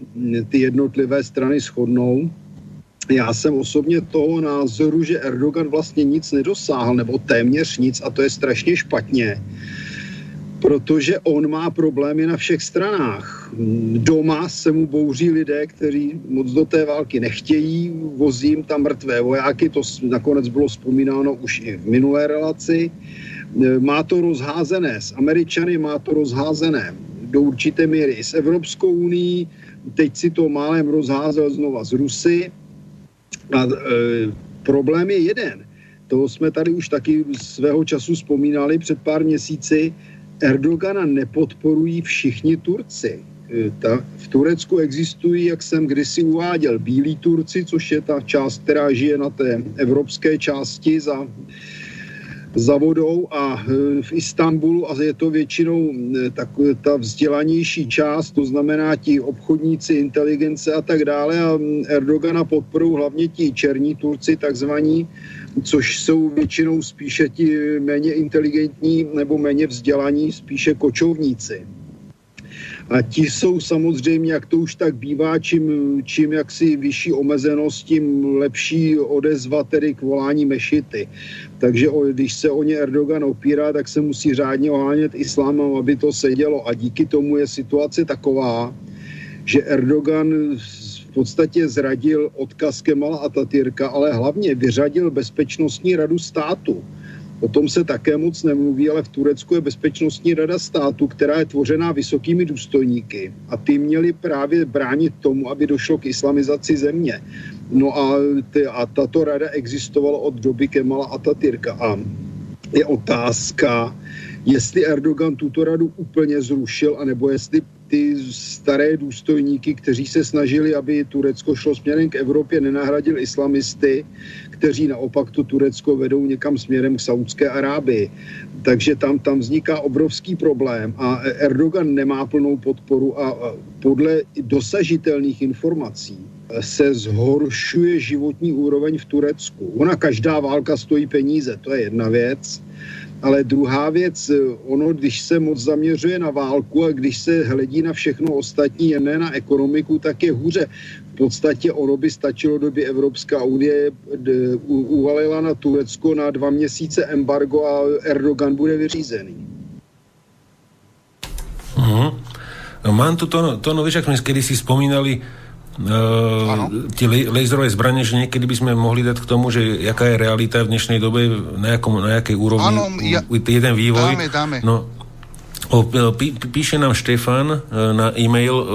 [SPEAKER 2] ty jednotlivé strany shodnou já jsem osobně toho názoru, že Erdogan vlastně nic nedosáhl, nebo téměř nic, a to je strašně špatně, protože on má problémy na všech stranách. Doma se mu bouří lidé, kteří moc do té války nechtějí, vozím tam mrtvé vojáky, to nakonec bylo vzpomínáno už i v minulé relaci. Má to rozházené s Američany, má to rozházené do určité míry s Evropskou unii, teď si to málem rozházel znova z Rusy a e, problém je jeden. To jsme tady už taky svého času vzpomínali před pár měsíci. Erdogana nepodporují všichni Turci. E, ta, v Turecku existují, jak jsem kdysi uváděl, bílí Turci, což je ta část, která žije na té evropské části za za vodou a v Istanbulu a je to většinou tak, ta vzdělanější část, to znamená ti obchodníci, inteligence a tak dále a Erdogana podporují hlavně ti černí Turci takzvaní, což jsou většinou spíše ti méně inteligentní nebo méně vzdělaní, spíše kočovníci. A ti jsou samozřejmě, jak to už tak bývá, čím, čím jaksi vyšší omezenost, tím lepší odezva tedy k volání mešity. Takže o, když se o ně Erdogan opírá, tak se musí řádně ohánět islámem, aby to sedělo. A díky tomu je situace taková, že Erdogan v podstatě zradil odkaz Kemala Atatürka, ale hlavně vyřadil Bezpečnostní radu státu. O tom se také moc nemluví, ale v Turecku je Bezpečnostní rada státu, která je tvořená vysokými důstojníky a ty měli právě bránit tomu, aby došlo k islamizaci země. No a, ty, a tato rada existovala od doby Kemala Atatürka a je otázka, jestli Erdogan tuto radu úplně zrušil, anebo jestli ty staré důstojníky, kteří se snažili, aby Turecko šlo směrem k Evropě, nenahradil islamisty, kteří naopak to Turecko vedou někam směrem k Saudské Arábii. Takže tam, tam vzniká obrovský problém a Erdogan nemá plnou podporu a podle dosažitelných informací se zhoršuje životní úroveň v Turecku. Ona každá válka stojí peníze, to je jedna věc. Ale druhá věc, ono, když se moc zaměřuje na válku a když se hledí na všechno ostatní, ne na ekonomiku, tak je hůře. V podstatě ono by stačilo, doby Evropská unie uvalila na Turecko na dva měsíce embargo a Erdogan bude vyřízený.
[SPEAKER 1] Uh-huh. Mám tu to, to no, vieš, ak sme kedy si spomínali, Uh, tie laserové zbranie, že niekedy by sme mohli dať k tomu, že jaká je realita v dnešnej dobe, na, jakom, na jakej úrovni ano, ja, jeden vývoj.
[SPEAKER 3] Dáme, dáme.
[SPEAKER 1] No, o, pí, píše nám Štefan uh, na e-mail uh,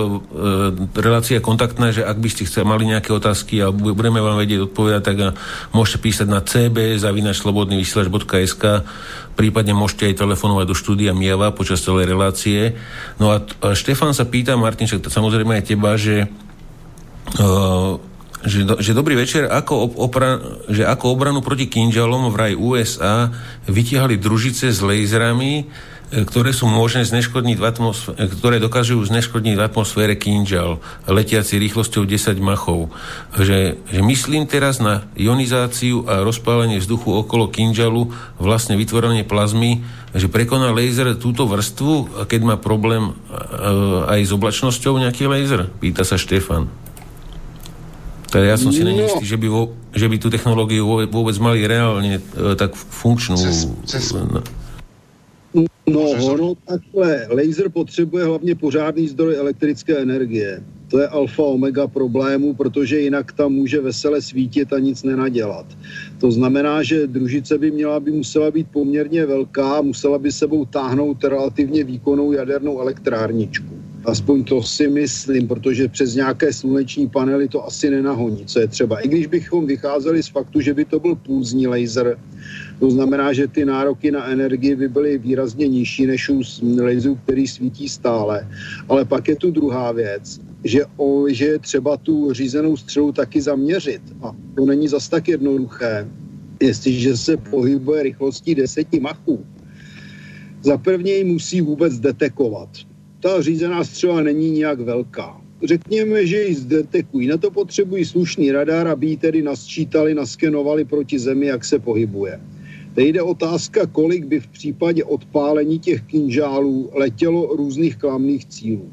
[SPEAKER 1] relácia kontaktná, že ak by ste chceli, mali nejaké otázky a budeme vám vedieť odpovedať, tak môžete písať na cb zavinačslobodnyvysielač.sk prípadne môžete aj telefonovať do štúdia Miava počas celej relácie. No a, a Štefan sa pýta, Martin, však samozrejme aj teba, že že, do, že dobrý večer, ako, opra, že ako obranu proti kinžalom vraj USA vytiahali družice s laserami, e, ktoré sú možné zneškodniť v atmosfére, ktoré dokážu zneškodniť v atmosfére kinžal, letiaci rýchlosťou 10 machov. Že, že myslím teraz na ionizáciu a rozpálenie vzduchu okolo kinžalu, vlastne vytvorenie plazmy, že prekoná laser túto vrstvu, keď má problém uh, aj s oblačnosťou nejaký laser? Pýta sa Štefan. Teda ja som si no. není istý, že by, vo, že by tú technológiu vôbec, vôbec mali reálne e, tak funkčnú. Cez, cez... No,
[SPEAKER 2] no ono takhle, laser potřebuje hlavně pořádný zdroj elektrické energie. To je alfa omega problému, protože jinak tam může vesele svítit a nic nenadělat. To znamená, že družice by měla by musela být poměrně velká, musela by sebou táhnout relativně výkonnou jadernou elektrárničku. Aspoň to si myslím, protože přes nějaké sluneční panely to asi nenahoní, co je třeba. I když bychom vycházeli z faktu, že by to byl půzní laser, to znamená, že ty nároky na energii by byly výrazně nižší než u laseru, který svítí stále. Ale pak je tu druhá věc, že, o, že je třeba tu řízenou střelu taky zaměřit. A to není zas tak jednoduché, jestliže se pohybuje rychlostí deseti machů. Za prvně ji musí vůbec detekovat ta řízená střela není nijak velká. Řekněme, že ji zdetekují. Na to potřebují slušný radar, aby ji tedy nasčítali, naskenovali proti zemi, jak se pohybuje. Teď jde otázka, kolik by v případě odpálení těch kinžálů letělo různých klamných cílů.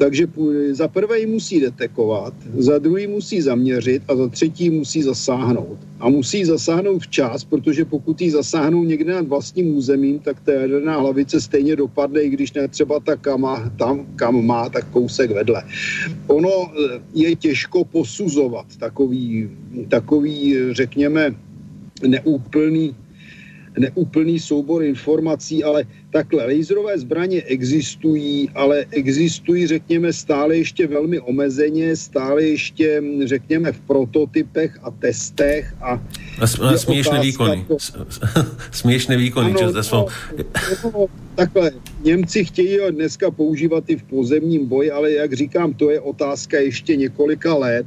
[SPEAKER 2] Takže za prvé ji musí detekovat, za druhý musí zaměřit a za třetí musí zasáhnout. A musí zasáhnout včas, protože pokud ji zasáhnou někde nad vlastním územím, tak ta jaderná hlavice stejně dopadne, i když ne třeba ta kam má, tam, kam má, tak kousek vedle. Ono eh, je těžko posuzovat takový, takový řekněme, neúplný neúplný soubor informací, ale takhle, laserové zbraně existují, ale existují, řekněme, stále ještě velmi omezeně, stále ještě, řekněme, v prototypech a testech. A,
[SPEAKER 1] a, směšné výkony. To... směšné výkony. Ano, no,
[SPEAKER 2] no, takhle, Němci chtějí dneska používat i v pozemním boji, ale jak říkám, to je otázka ještě několika let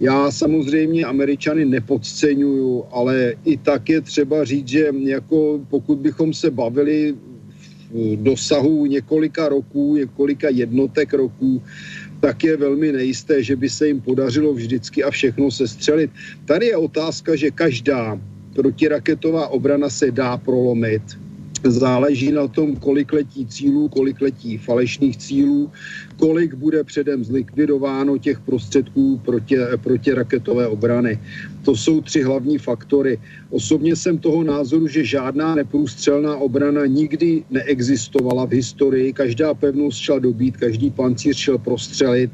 [SPEAKER 2] Já samozřejmě Američany nepodceňuju, ale i tak je třeba říct, že jako pokud bychom se bavili v dosahu několika roků, několika jednotek roků, tak je velmi nejisté, že by se jim podařilo vždycky a všechno se střelit. Tady je otázka, že každá protiraketová obrana se dá prolomit záleží na tom, kolik letí cílů, kolik letí falešných cílů, kolik bude předem zlikvidováno těch prostředků proti, proti raketové obrany. To jsou tři hlavní faktory. Osobně jsem toho názoru, že žádná neprůstřelná obrana nikdy neexistovala v historii. Každá pevnost šla dobít, každý pancíř šel prostřelit,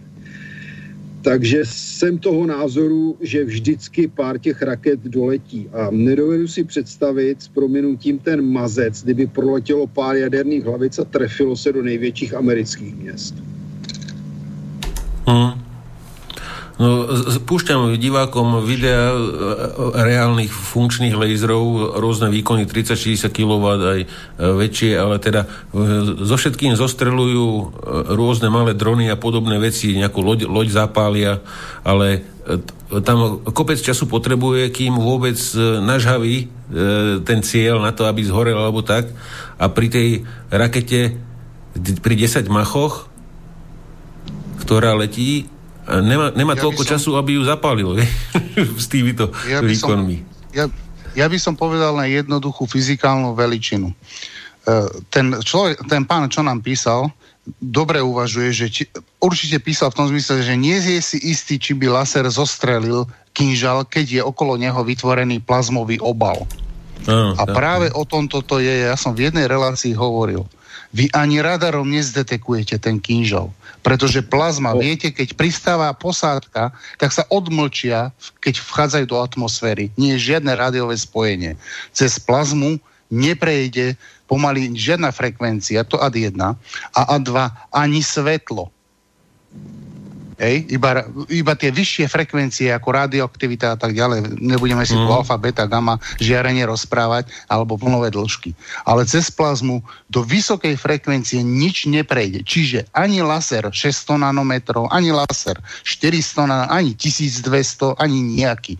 [SPEAKER 2] takže jsem toho názoru, že vždycky pár těch raket doletí. A nedovedu si představit s prominutím ten mazec, kdyby proletělo pár jaderných hlavic a trefilo se do největších amerických měst.
[SPEAKER 1] Hmm. No, púšťam divákom videa e, reálnych funkčných laserov, rôzne výkony 30-60 kW aj e, väčšie, ale teda e, so všetkým zostrelujú rôzne malé drony a podobné veci, nejakú loď, loď zapália, ale tam kopec času potrebuje, kým vôbec nažhaví ten cieľ na to, aby zhorel alebo tak. A pri tej rakete pri 10 machoch, ktorá letí, nemá, nemá ja toľko som, času, aby ju zapálil s týmito ja výkonmi.
[SPEAKER 3] Som, ja, ja by som povedal na jednoduchú fyzikálnu veličinu. E, ten, človek, ten pán, čo nám písal, dobre uvažuje, že či, určite písal v tom zmysle, že nie je si istý, či by laser zostrelil kinžal, keď je okolo neho vytvorený plazmový obal. Ah, a práve o tomto to je, ja som v jednej relácii hovoril. Vy ani radarom nezdetekujete ten kinžal. Pretože plazma, viete, keď pristáva posádka, tak sa odmlčia, keď vchádzajú do atmosféry. Nie je žiadne rádiové spojenie. Cez plazmu neprejde pomaly žiadna frekvencia, to AD1, a A2 ani svetlo. Hej, iba, iba tie vyššie frekvencie ako radioaktivita a tak ďalej. Nebudeme si mm. tu alfa, beta, gamma žiarenie rozprávať alebo vlnové dĺžky. Ale cez plazmu do vysokej frekvencie nič neprejde. Čiže ani laser 600 nanometrov, ani laser 400 nanometrov, ani 1200, ani nejaký.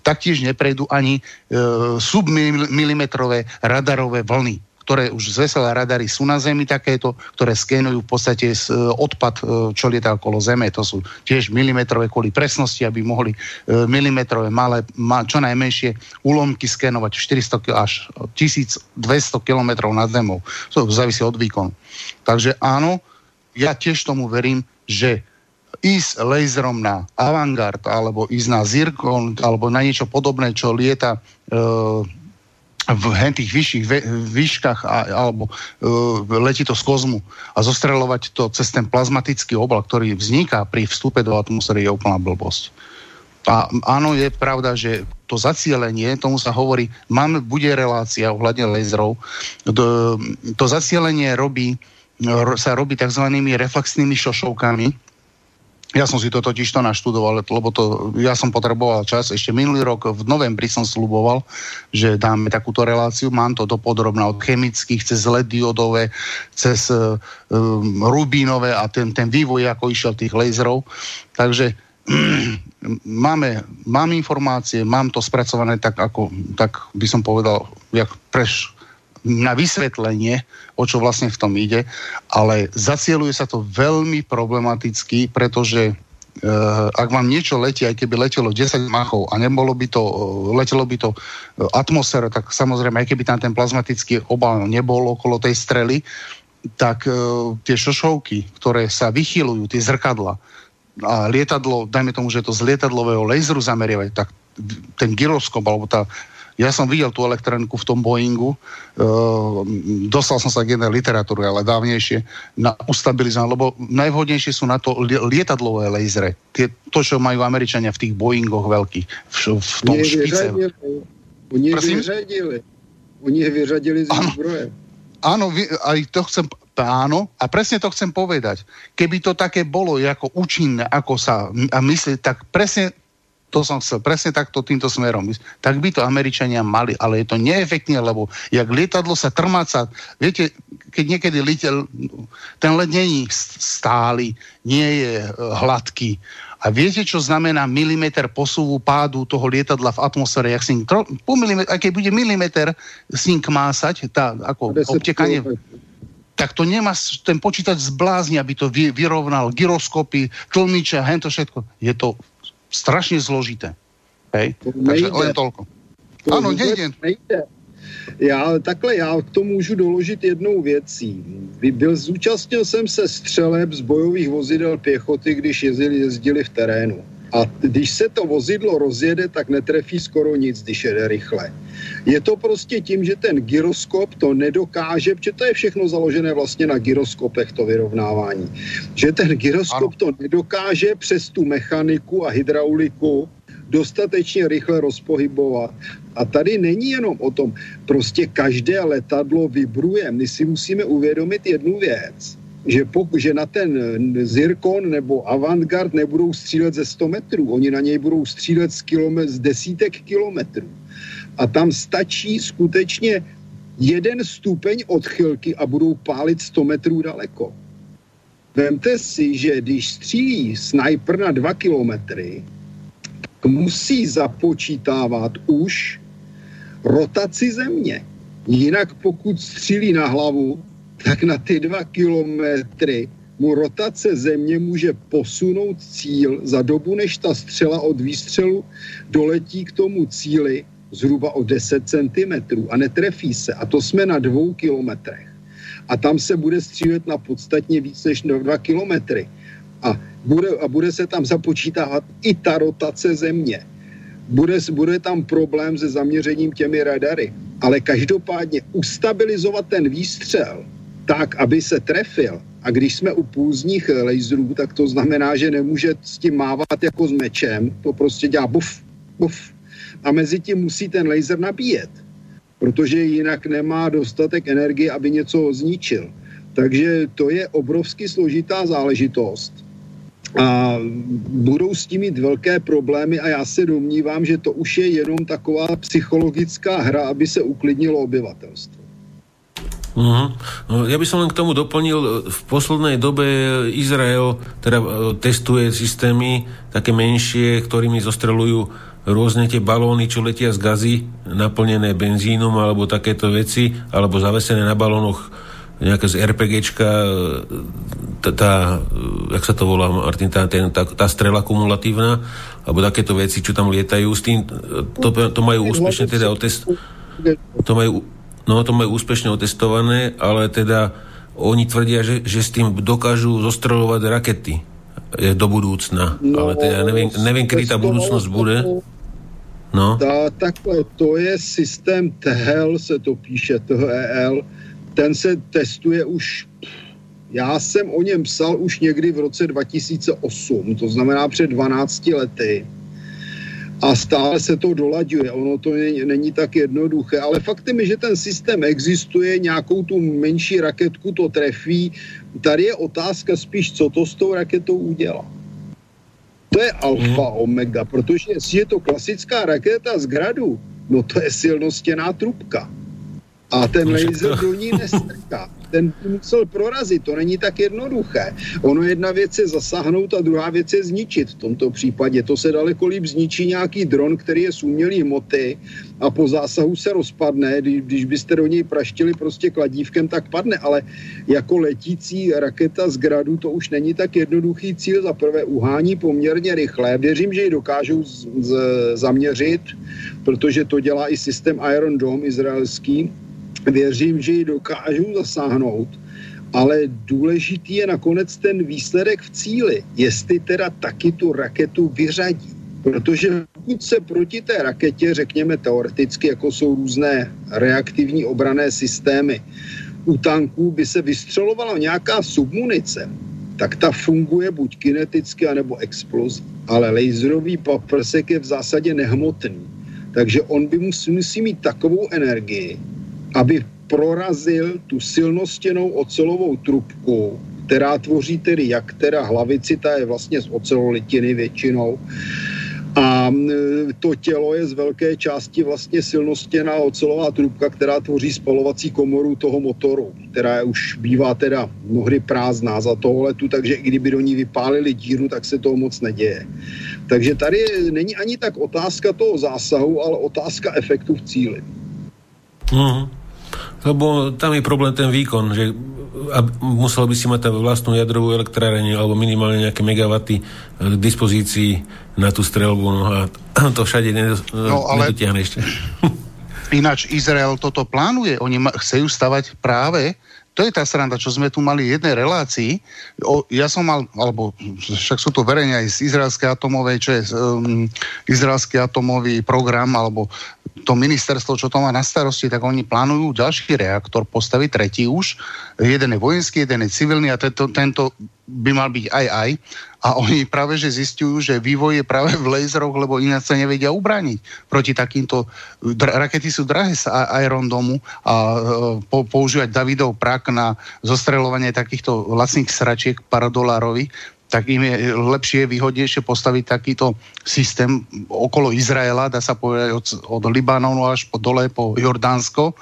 [SPEAKER 3] Taktiež neprejdú ani e, submilimetrové radarové vlny ktoré už z veselé radary sú na Zemi takéto, ktoré skénujú v podstate e, odpad, e, čo lieta okolo Zeme. To sú tiež milimetrové kvôli presnosti, aby mohli e, milimetrové malé, čo najmenšie úlomky skénovať 400 až 1200 km nad Zemou. To závisí od výkonu. Takže áno, ja tiež tomu verím, že ísť laserom na Avangard alebo ísť na Zircon alebo na niečo podobné, čo lieta v tých vyšších výškach alebo uh, letí to z kozmu a zostreľovať to cez ten plazmatický obal, ktorý vzniká pri vstupe do atmosféry je úplná blbosť. A áno, je pravda, že to zacielenie, tomu sa hovorí, máme, bude relácia ohľadne laserov, to, to zacielenie robí, sa robí tzv. reflexnými šošovkami, ja som si to totiž to naštudoval, lebo to, ja som potreboval čas. Ešte minulý rok v novembri som sluboval, že dáme takúto reláciu. Mám to dopodrobná od chemických cez LED diodové, cez um, rubínové a ten, ten vývoj, ako išiel tých laserov. Takže máme, mám informácie, mám to spracované tak, ako, tak by som povedal, jak preš, na vysvetlenie, o čo vlastne v tom ide, ale zacieluje sa to veľmi problematicky, pretože Uh, ak vám niečo letí, aj keby letelo 10 machov a nebolo by to, uh, letelo by to uh, atmosféra, tak samozrejme, aj keby tam ten plazmatický obal nebol okolo tej strely, tak tie šošovky, ktoré sa vychylujú, tie zrkadla a lietadlo, dajme tomu, že to z lietadlového laseru zameriavať, tak ten gyroskop alebo tá ja som videl tú elektroniku v tom Boeingu, uh, dostal som sa k jednej literatúre, ale dávnejšie, na ustabilizovanie, lebo najvhodnejšie sú na to lietadlové lasery. Tie, to, čo majú Američania v tých Boeingoch veľkých, v, v tom Nie špice.
[SPEAKER 2] Oni je vyřadili. Oni je vyřadili z zbroje.
[SPEAKER 3] Áno, aj to chcem, áno, a presne to chcem povedať. Keby to také bolo ako účinné, ako sa a myslí, tak presne to som chcel presne takto týmto smerom tak by to Američania mali, ale je to neefektné, lebo jak lietadlo sa trmáca, viete, keď niekedy litel, ten led není stály, nie je e, hladký A viete, čo znamená milimeter posúvu pádu toho lietadla v atmosfére? Jak po milimeter, aj keď bude milimeter s ním kmásať, tá, ako obtekanie, tak to nemá ten počítač zblázni, aby to vy, vyrovnal gyroskopy, tlmiče, hento všetko. Je to strašne zložité. Hej? Takže len toľko.
[SPEAKER 2] To ano, nejde. nejde. Já takhle, já tomu můžu doložit jednou věcí. Byl, zúčastnil jsem se střeleb z bojových vozidel pěchoty, když jezdili, jezdili v terénu. A když se to vozidlo rozjede, tak netrefí skoro nic, když jede rychle. Je to prostě tím, že ten gyroskop to nedokáže, protože to je všechno založené vlastně na gyroskopech, to vyrovnávání. Že ten gyroskop ano. to nedokáže přes tu mechaniku a hydrauliku dostatečně rychle rozpohybovat. A tady není jenom o tom, prostě každé letadlo vybruje. My si musíme uvědomit jednu věc, že, pokud, že na ten Zirkon nebo Avantgard nebudou střílet ze 100 metrů, oni na něj budou střílet z, kilome, z desítek kilometrů. A tam stačí skutečně jeden stupeň odchylky a budou pálit 100 metrů daleko. Vemte si, že když střílí sniper na 2 kilometry, musí započítávat už rotaci země. Jinak pokud střílí na hlavu, tak na ty dva kilometry mu rotace země může posunout cíl za dobu, než ta střela od výstřelu doletí k tomu cíli zhruba o 10 cm a netrefí se. A to jsme na dvou kilometrech. A tam se bude střílet na podstatně víc než 2 kilometry. A bude, a bude se tam započítávat i ta rotace země. Bude, bude tam problém se zaměřením těmi radary. Ale každopádně ustabilizovat ten výstřel tak, aby se trefil, a když jsme u půzních laserů, tak to znamená, že nemůže s tím mávat jako s mečem, to prostě dělá buf, buf. A mezi tím musí ten laser nabíjet, protože jinak nemá dostatek energie, aby něco zničil. Takže to je obrovsky složitá záležitost a budou s tím mít velké problémy a já se domnívám, že to už je jenom taková psychologická hra, aby se uklidnilo obyvatelstvo.
[SPEAKER 1] Uh-huh. No, ja by som len k tomu doplnil, v poslednej dobe Izrael teda e, testuje systémy také menšie, ktorými zostrelujú rôzne tie balóny, čo letia z gazy, naplnené benzínom alebo takéto veci, alebo zavesené na balónoch nejaká z RPGčka, tá, tá, jak sa to volá, Martin, tá, tá, tá strela kumulatívna, alebo takéto veci, čo tam lietajú, s tým, to, to majú úspešne teda otest, to majú, no to majú úspešne otestované, ale teda oni tvrdia, že, že s tým dokážu zostrelovať rakety do budúcna, no, ale teda neviem, neviem kedy tá budúcnosť bude.
[SPEAKER 2] No. Tá, takhle, to je systém THL, se to píše, THL, ten se testuje už, já jsem o něm psal už někdy v roce 2008, to znamená před 12 lety. A stále se to dolaďuje, ono to není, není tak jednoduché, ale faktem je, že ten systém existuje, nějakou tu menší raketku to trefí. Tady je otázka spíš, co to s tou raketou udělá. To je alfa, mhm. omega, protože jestli je to klasická raketa z gradu, no to je silnostěná trubka. A ten no, laser do ní nestrká. Ten musel prorazit, to není tak jednoduché. Ono jedna věc je zasáhnout a druhá věc je zničit v tomto případě. To se daleko líp zničí nějaký dron, který je z umělý hmoty a po zásahu se rozpadne. Když, byste do něj praštili prostě kladívkem, tak padne, ale jako letící raketa z gradu to už není tak jednoduchý cíl. Za prvé uhání poměrně rychle. Věřím, že ji dokážou z, z, zaměřit, protože to dělá i systém Iron Dome izraelský věřím, že ji dokážou zasáhnout, ale důležitý je nakonec ten výsledek v cíli, jestli teda taky tu raketu vyřadí. Protože pokud se proti té raketě, řekněme teoreticky, jako jsou různé reaktivní obrané systémy, u tanků by se vystřelovala nějaká submunice, tak ta funguje buď kineticky, anebo explozí. Ale laserový paprsek je v zásadě nehmotný. Takže on by musí, musí mít takovou energii, aby prorazil tu silnostěnou ocelovou trubku, která tvoří tedy jak teda hlavici, ta je vlastně z ocelolitiny většinou, A to tělo je z velké části vlastně silnostěná ocelová trubka, která tvoří spalovací komoru toho motoru, která už bývá teda mnohdy prázdná za toho letu, takže i kdyby do ní vypálili díru, tak se toho moc neděje. Takže tady není ani tak otázka toho zásahu, ale otázka efektu v cíli.
[SPEAKER 1] Mm. Lebo tam je problém ten výkon, že musel by si mať vlastnú jadrovú elektrárenie alebo minimálne nejaké megawaty k dispozícii na tú strelbu. No a to všade nedos- no, ale... nedotiahne ešte.
[SPEAKER 3] Ináč Izrael toto plánuje. Oni ma- chcú stavať práve to je tá sranda, čo sme tu mali v jednej relácii. O, ja som mal, alebo však sú to verejne aj z izraelskej atomovej, čo je um, izraelský atomový program, alebo to ministerstvo, čo to má na starosti, tak oni plánujú ďalší reaktor postaviť, tretí už. Jeden je vojenský, jeden je civilný a tento, tento by mal byť aj aj. A oni práve, že zistujú, že vývoj je práve v laseroch, lebo ináč sa nevedia ubrániť proti takýmto... Dra- rakety sú drahé z Iron Domu a e, po, používať Davidov prak na zostreľovanie takýchto lacných sračiek paradolárovi, tak im je lepšie, výhodnejšie postaviť takýto systém okolo Izraela, dá sa povedať od, od Libanonu až po dole po Jordánsko,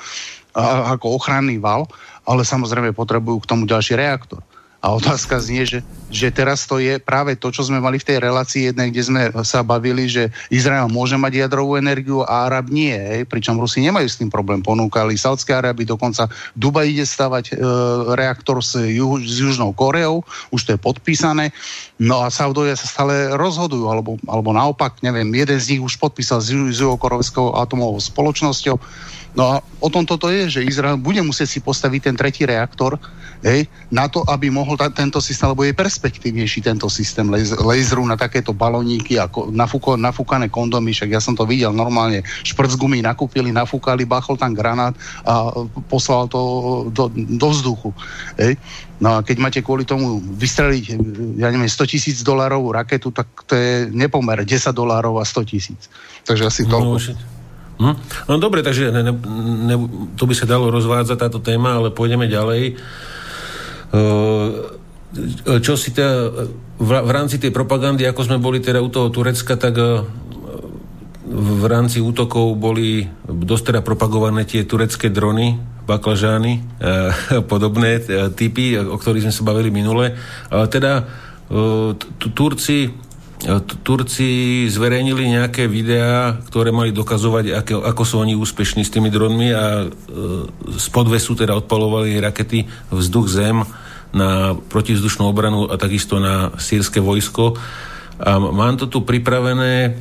[SPEAKER 3] a, ako ochranný val, ale samozrejme potrebujú k tomu ďalší reaktor. A otázka znie, že, že teraz to je práve to, čo sme mali v tej relácii jednej, kde sme sa bavili, že Izrael môže mať jadrovú energiu a Arab nie. Hej? Pričom Rusi nemajú s tým problém. Ponúkali Saudské Araby, dokonca Dubaj ide stavať e, reaktor s, juh, s Južnou Koreou, už to je podpísané. No a Saudovia sa stále rozhodujú, alebo, alebo naopak, neviem, jeden z nich už podpísal s, s juhokorejskou atomovou spoločnosťou No a o tom toto je, že Izrael bude musieť si postaviť ten tretí reaktor hej, na to, aby mohol ta, tento systém, lebo je perspektívnejší tento systém laseru na takéto balóníky ako nafúko, nafúkané kondomy, však ja som to videl normálne, šprc gumy nakúpili, nafúkali, bachol tam granát a poslal to do, do vzduchu. Hej. No a keď máte kvôli tomu vystreliť, ja neviem, 100 tisíc dolárov raketu, tak to je nepomer 10 dolárov a 100 tisíc. Takže asi toľko. No,
[SPEAKER 1] Hm? No dobre, takže ne, ne, ne, to by sa dalo rozvádzať táto téma, ale pôjdeme ďalej. Uh, čo si teda v, rámci tej propagandy, ako sme boli teda u toho Turecka, tak uh, v rámci útokov boli dosť teda propagované tie turecké drony, baklažány a podobné typy, o ktorých sme sa bavili minule. Ale teda Turci Turci zverejnili nejaké videá, ktoré mali dokazovať, ako, ako sú oni úspešní s tými dronmi a e, z podvesu teda odpalovali rakety vzduch-zem na protizdušnú obranu a takisto na sírske vojsko. A mám to tu pripravené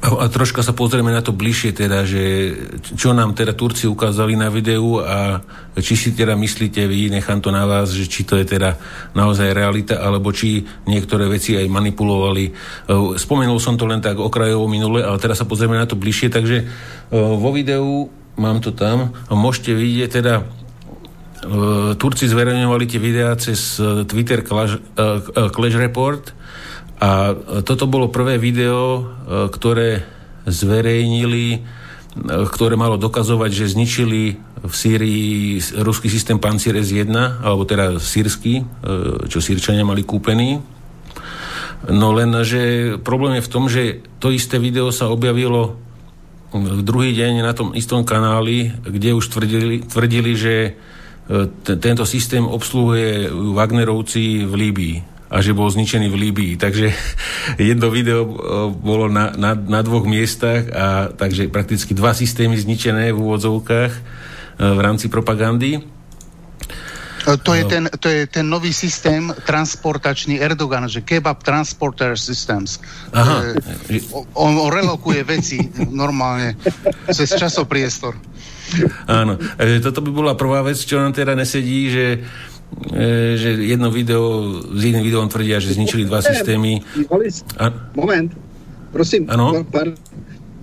[SPEAKER 1] a troška sa pozrieme na to bližšie teda, že čo nám teda Turci ukázali na videu a či si teda myslíte vy, nechám to na vás, že či to je teda naozaj realita, alebo či niektoré veci aj manipulovali. E, spomenul som to len tak okrajovo minule, ale teraz sa pozrieme na to bližšie, takže e, vo videu mám to tam môžete vidieť teda e, Turci zverejňovali tie videá cez Twitter Clash, Clash Report a toto bolo prvé video, e, ktoré zverejnili, e, ktoré malo dokazovať, že zničili v Sýrii ruský systém Pancier S-1, alebo teda sírsky, e, čo Sýrčania mali kúpený. No len, že problém je v tom, že to isté video sa objavilo druhý deň na tom istom kanáli, kde už tvrdili, tvrdili že t- tento systém obsluhuje Wagnerovci v Líbii a že bol zničený v Líbii. Takže jedno video e, bolo na, na, na dvoch miestach a takže prakticky dva systémy zničené v úvodzovkách e, v rámci propagandy.
[SPEAKER 3] E, to je, ten, to je ten nový systém transportačný Erdogan, že Kebab Transporter Systems. Aha. On, on relokuje veci normálne cez časopriestor.
[SPEAKER 1] Áno. Toto by bola prvá vec, čo nám teda nesedí, že E, že jedno video s iným videom tvrdia, že zničili dva systémy.
[SPEAKER 2] Dívali, A... Moment, prosím.
[SPEAKER 1] Ano?
[SPEAKER 2] Par,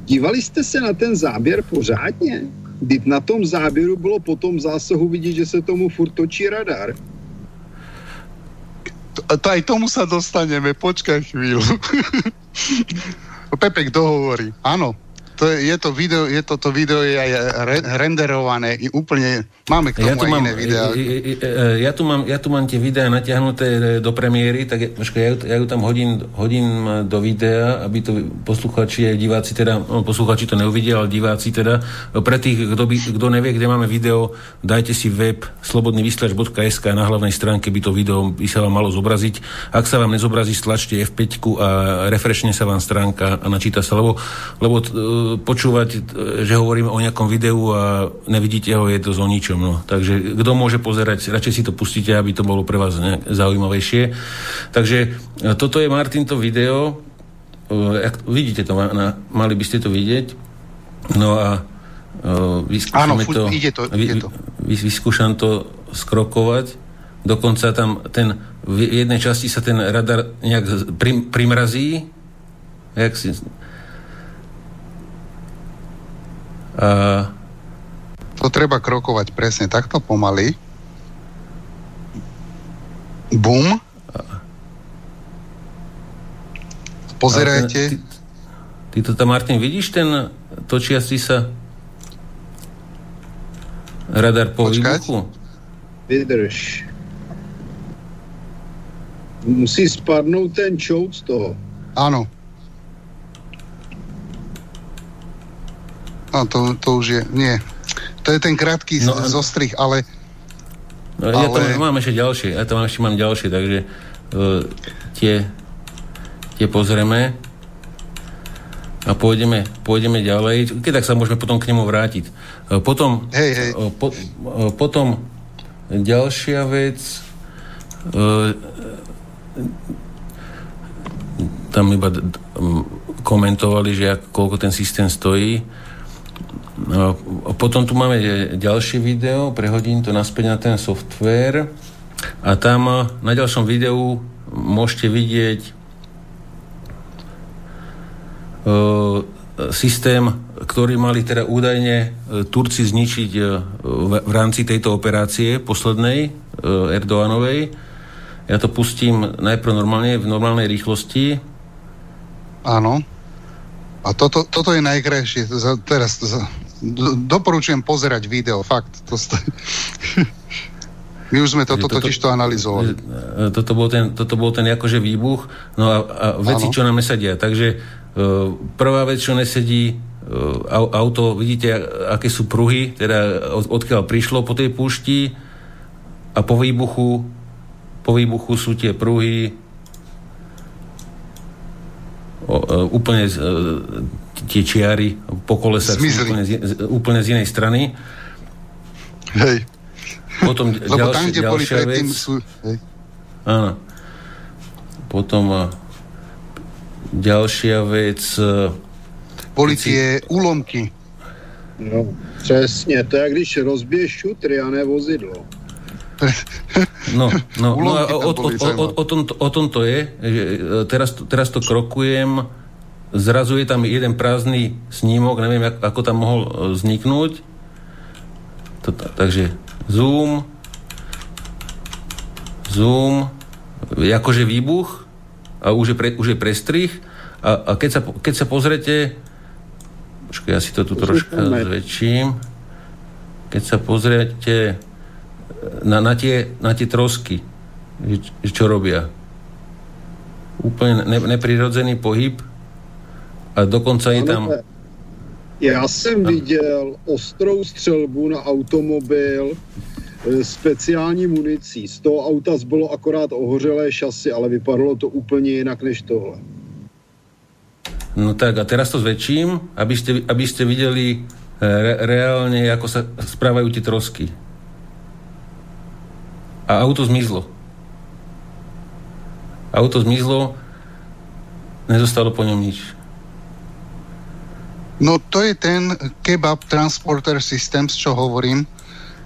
[SPEAKER 2] dívali jste se na ten záběr pořádně? Kdy na tom záběru bylo po tom zásahu vidět, že se tomu furt točí radar.
[SPEAKER 3] To aj tomu sa dostaneme, počkaj chvíľu. Pepek dohovorí. Áno, to je, je to video, je to, to video je aj re, renderované úplne, máme k tomu ja tu aj mám, iné videá.
[SPEAKER 1] Ja tu, mám, ja tu mám tie videá natiahnuté do premiéry, tak ja, ja, ja ju tam hodím, hodím do videa, aby to posluchači aj diváci teda, no, posluchači to neuvidia, ale diváci teda, pre tých, kto, by, kto nevie, kde máme video, dajte si web slobodnyvyslač.sk na hlavnej stránke by to video by sa vám malo zobraziť. Ak sa vám nezobrazí, stlačte F5 a refreshne sa vám stránka a načíta sa, lebo, lebo počúvať, e, že hovoríme o nejakom videu a nevidíte ho, je to o ničom. No. Takže kto môže pozerať, radšej si to pustíte, aby to bolo pre vás zaujímavejšie. Takže e, toto je Martin to video. E, vidíte to, mali by ste to vidieť. No a
[SPEAKER 3] vyskúšame Áno, to, ide to, ide to.
[SPEAKER 1] Vy, vyskúšam to skrokovať. Dokonca tam ten, v jednej časti sa ten radar nejak prim, primrazí. Jak si,
[SPEAKER 3] Uh, to treba krokovať presne takto pomaly. Bum. Pozerajte.
[SPEAKER 1] Ty, ty to tam, Martin, vidíš ten točiaci sa radar po Počkať. výbuchu?
[SPEAKER 2] Vydrž. Musí spadnout ten čout z toho.
[SPEAKER 3] Áno. No, to, to už je, nie. To je ten krátky no, zostrih, ale...
[SPEAKER 1] No, ja ale... tam mám ešte ďalšie, ja tam ešte mám ďalšie, takže uh, tie, tie pozrieme a pôjdeme, pôjdeme ďalej. Keď tak sa môžeme potom k nemu vrátiť. Uh, potom,
[SPEAKER 3] hej, hej.
[SPEAKER 1] Uh, po, uh, potom ďalšia vec uh, tam iba d- komentovali, že ak, koľko ten systém stojí potom tu máme ďalšie video, prehodím to naspäť na ten software a tam eh, na ďalšom videu môžete vidieť uh, systém, ktorý mali teda údajne Turci zničiť v, rámci tejto operácie poslednej Erdoánovej. Ja to pustím najprv normálne, v normálnej rýchlosti.
[SPEAKER 3] Áno. A toto, toto je najkrajšie. Teraz doporučujem pozerať video, fakt. To st- My už sme toto, toto totiž to analyzovali.
[SPEAKER 1] E, toto bol ten, toto bol ten akože výbuch, no a, a veci, ano. čo nám nesedia. Takže uh, prvá vec, čo nesedí, uh, auto, vidíte, aké sú pruhy, teda od, odkiaľ prišlo po tej púšti a po výbuchu po výbuchu sú tie pruhy o, úplne uh, tie čiary po kolesách úplne z, úplne z inej strany.
[SPEAKER 3] Hej.
[SPEAKER 1] Potom Lebo ďalšie, tam, kde boli predtým, vec, sú... Hej. Áno. Potom ďalšia vec...
[SPEAKER 3] Policie, si... úlomky.
[SPEAKER 2] No, přesně, to je, když rozbiješ šutry a ne vozidlo.
[SPEAKER 1] No, no, no a o, o, o, o, o, tom, o tom to je, že e, teraz, teraz to krokujem zrazu je tam jeden prázdny snímok, neviem, ako tam mohol e, vzniknúť. To, takže zoom, zoom, akože výbuch a už je, pre, už je prestrih. A, a keď, sa, keď sa pozrete počkaj, ja si to tu troška zväčším. Keď sa pozriete na, na, tie, na tie trosky čo robia? Úplne ne, neprirodzený pohyb a dokonca je tam...
[SPEAKER 2] Já jsem viděl ostrou střelbu na automobil e, speciální municí. Z toho auta zbylo akorát ohořelé šasy, ale vypadalo to úplně jinak než tohle.
[SPEAKER 1] No tak a teraz to zväčším, aby ste, aby ste videli e, re, reálne, ako sa správajú tie trosky. A auto zmizlo. Auto zmizlo, nezostalo po ňom nič.
[SPEAKER 3] No to je ten Kebab Transporter Systems, čo hovorím,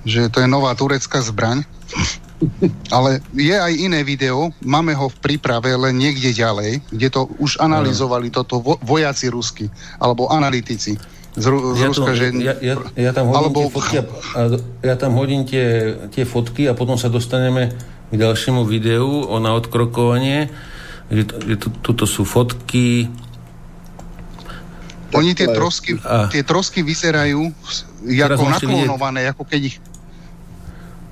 [SPEAKER 3] že to je nová turecká zbraň. Ale je aj iné video, máme ho v príprave, len niekde ďalej, kde to už analyzovali toto vo, vojaci rusky, alebo analytici z, Ru- z ja Ruska, to, že...
[SPEAKER 1] Ja, ja, ja tam hodím alebo... tie fotky a, a, ja tam hodím tie, tie fotky a potom sa dostaneme k ďalšiemu videu o na odkrokovanie, že, že tu, tuto sú fotky,
[SPEAKER 3] Oni tie trosky, a... tie trosky vyzerajú ako naklonované, ako keď ich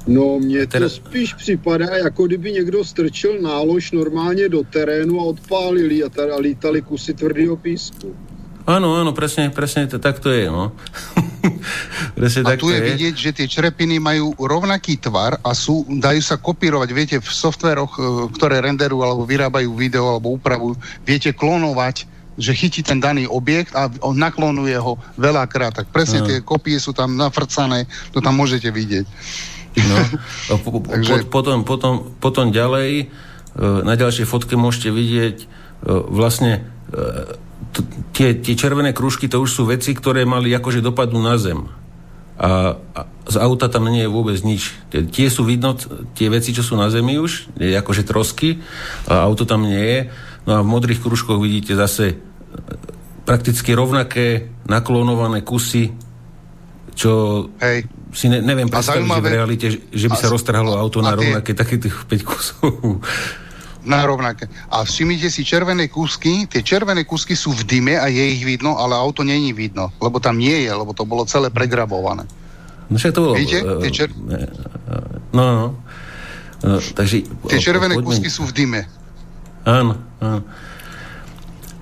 [SPEAKER 2] No, mně to spíš připadá, jako kdyby někdo strčil nálož normálně do terénu a odpálil a teda lítali kusy tvrdého písku.
[SPEAKER 1] Áno, áno, presne, presne to, tak to je, no.
[SPEAKER 3] presne a tak tu je, je vidieť, že tie črepiny majú rovnaký tvar a sú, dajú sa kopírovať, viete, v softveroch, e, ktoré renderujú alebo vyrábajú video alebo upravujú, viete klonovať že chytí ten daný objekt a on naklonuje ho veľakrát. Tak presne tie kopie sú tam nafrcané, to tam môžete vidieť.
[SPEAKER 1] No, po, po, Takže... potom, potom, potom ďalej, e, na ďalšej fotke môžete vidieť e, vlastne e, tie, tie červené kružky to už sú veci, ktoré mali akože dopadnú na zem. A, a z auta tam nie je vôbec nič. Tie, tie sú vidno, tie veci, čo sú na zemi už, je akože trosky, a auto tam nie je. No a v modrých kružkoch vidíte zase prakticky rovnaké naklonované kusy, čo Hej si ne, neviem predstaviť, zaujímavé, že v realite, že by a, sa roztrhalo auto na rovnaké takých 5 kusov.
[SPEAKER 3] Na rovnaké. A všimnite si červené kúsky, tie červené kúsky sú v dyme a je ich vidno, ale auto není vidno, lebo tam nie je, lebo to bolo celé pregrabované.
[SPEAKER 1] No však to bolo...
[SPEAKER 3] Vidíte? Uh, tie čer...
[SPEAKER 1] No, no. Uh, takže...
[SPEAKER 3] Tie červené poďme... kúsky sú v dyme.
[SPEAKER 1] Áno, áno.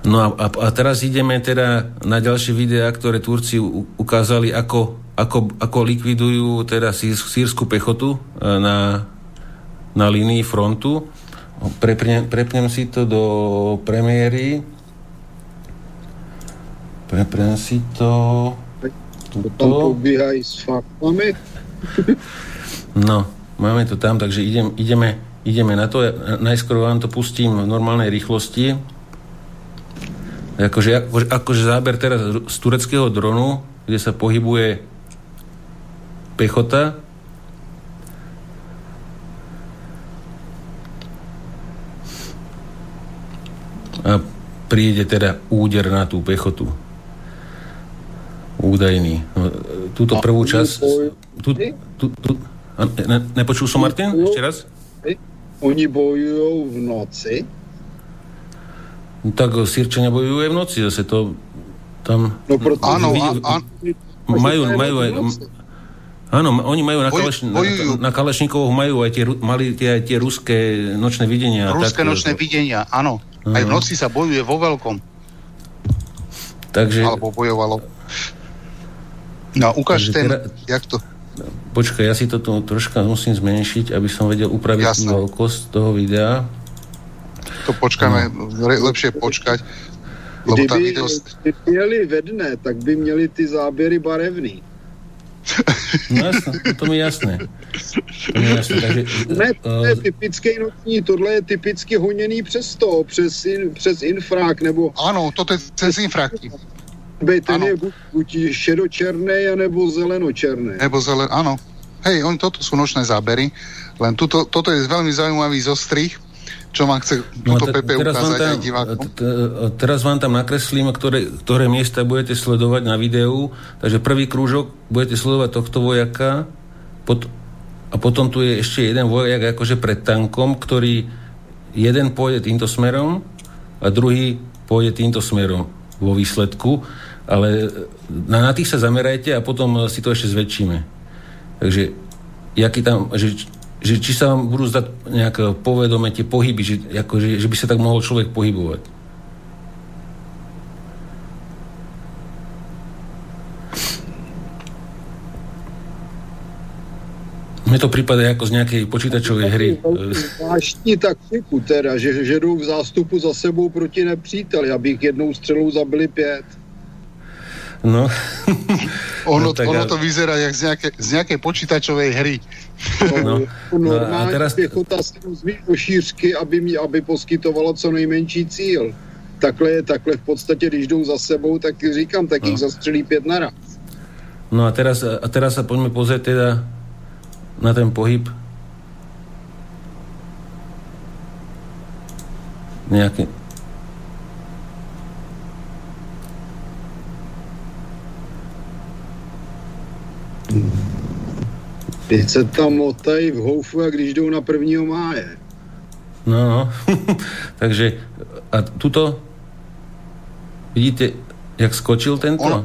[SPEAKER 1] No a, a, a teraz ideme teda na ďalšie videá, ktoré Turci ukázali, ako ako, ako likvidujú teda sírsku pechotu e, na, na línii frontu. Prepnem, prepnem si to do premiéry. Prepnem si to...
[SPEAKER 2] Tuto.
[SPEAKER 1] No, máme to tam, takže idem, ideme, ideme na to. Najskôr vám to pustím v normálnej rýchlosti. Akože, akože záber teraz z tureckého dronu, kde sa pohybuje pechota. A príde teda úder na tú pechotu. Údajný. No, túto prvú časť... Tu, tu, tu, ne, nepočul som, Martin? Ešte raz?
[SPEAKER 2] Oni bojujú v noci?
[SPEAKER 1] No, tak Sýrčania bojujú aj v noci, zase to tam...
[SPEAKER 3] No, áno, áno.
[SPEAKER 1] Majú, majú aj, Áno, oni majú na, Kaleš, na, na Kalešníkovoch majú aj tie, mali tie, tie ruské nočné videnia.
[SPEAKER 3] Ruské tak, nočné to... videnia, áno. Aha. Aj v noci sa bojuje vo veľkom.
[SPEAKER 1] Takže...
[SPEAKER 3] Alebo bojovalo. No, ukáž ten, teda... jak to...
[SPEAKER 1] Počkaj, ja si to tu troška musím zmenšiť, aby som vedel upraviť Jasne. veľkosť toho videa.
[SPEAKER 3] To počkáme, no. lepšie počkať.
[SPEAKER 2] Lebo Kdyby video... měli ve dne, tak by měli ty záběry barevný.
[SPEAKER 1] No jasné, to mi jasné. To mi jasné takže,
[SPEAKER 2] ne, to je typický notní, tohle je typicky honěný přes to, přes, in, přes infrák, nebo...
[SPEAKER 3] Ano, to je přes infráky.
[SPEAKER 2] Ten ano. je buď, buď šedočerný, nebo zelenočerný.
[SPEAKER 3] Nebo zelen, áno. Hej, oni toto sú nočné zábery, len tuto, toto je veľmi zaujímavý zostrih, čo vám chce no, túto Pepe teraz ukázať tam, aj divákom?
[SPEAKER 1] Teraz vám tam nakreslím, ktoré, ktoré miesta budete sledovať na videu. Takže prvý krúžok budete sledovať tohto vojaka pot, a potom tu je ešte jeden vojak akože pred tankom, ktorý jeden pôjde týmto smerom a druhý pôjde týmto smerom vo výsledku, ale na, na tých sa zamerajte a potom si to ešte zväčšíme. Takže jaký tam, že že či sa vám budú zdať nejak povedome tie pohyby, že, ako, že, že by sa tak mohol človek pohybovať. Mne to prípada ako z nejakej počítačovej hry.
[SPEAKER 2] Zvláštní taktiku teda, že, že jdou v zástupu za sebou proti nepříteli, abych jednou střelou zabili pět.
[SPEAKER 1] No.
[SPEAKER 3] ono, no, tak, ono to vyzerá jak z nejakej, z nejakej počítačovej hry.
[SPEAKER 2] No, no, a teraz... pěchota se rozvíjí do šířky, aby, mi, aby poskytovala co nejmenší cíl. Takhle je, takhle v podstatě, když jdou za sebou, tak říkám, tak no. ich zastřelí pět naraz.
[SPEAKER 1] No a teraz, a teraz sa poďme pozrieť teda na ten pohyb nejaký,
[SPEAKER 2] Teď se tam motají v houfu, jak když jdou na prvního máje.
[SPEAKER 1] No, no. takže a tuto vidíte, Jak skočil tento? On,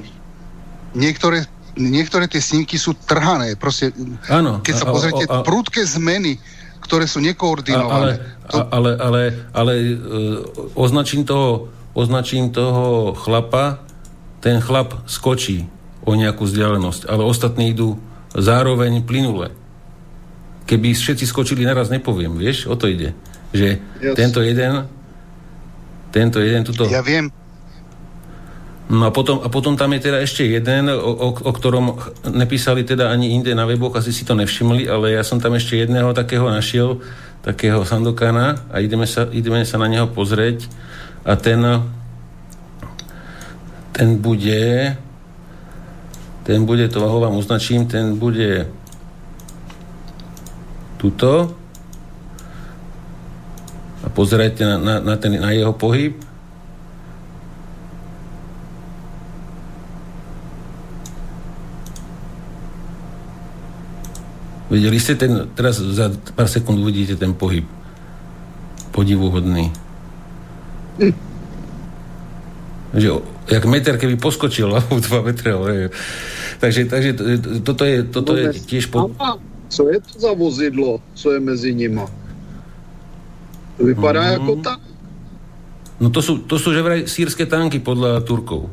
[SPEAKER 3] niektoré, niektoré tie snímky sú trhané. Proste,
[SPEAKER 1] Áno.
[SPEAKER 3] Keď sa pozriete, prúdke zmeny, ktoré sú nekoordinované.
[SPEAKER 1] Ale, to... ale, ale, ale uh, označím, toho, označím toho chlapa, ten chlap skočí o nejakú vzdialenosť, ale ostatní idú zároveň plynule. Keby všetci skočili naraz, nepoviem, vieš, o to ide. Že yes. tento jeden tento jeden tuto...
[SPEAKER 3] Ja viem,
[SPEAKER 1] No a potom, a potom tam je teda ešte jeden, o, o, o ktorom nepísali teda ani inde na weboch, asi si to nevšimli, ale ja som tam ešte jedného takého našiel, takého Sandokana a ideme sa, ideme sa na neho pozrieť a ten ten bude ten bude, to vám označím, ten bude tuto a pozerajte na, na, na, ten, na jeho pohyb Videli ste ten, teraz za pár sekúnd uvidíte ten pohyb. Podivuhodný. Hm. Že, jak meter, keby poskočil, alebo dva metre. Ale... Takže, takže toto je, toto je tiež... Po...
[SPEAKER 2] Co je to za vozidlo, co je mezi nima? To vypadá mm-hmm. jako tak.
[SPEAKER 1] No to sú, to sú že vraj sírske tanky podľa Turkov.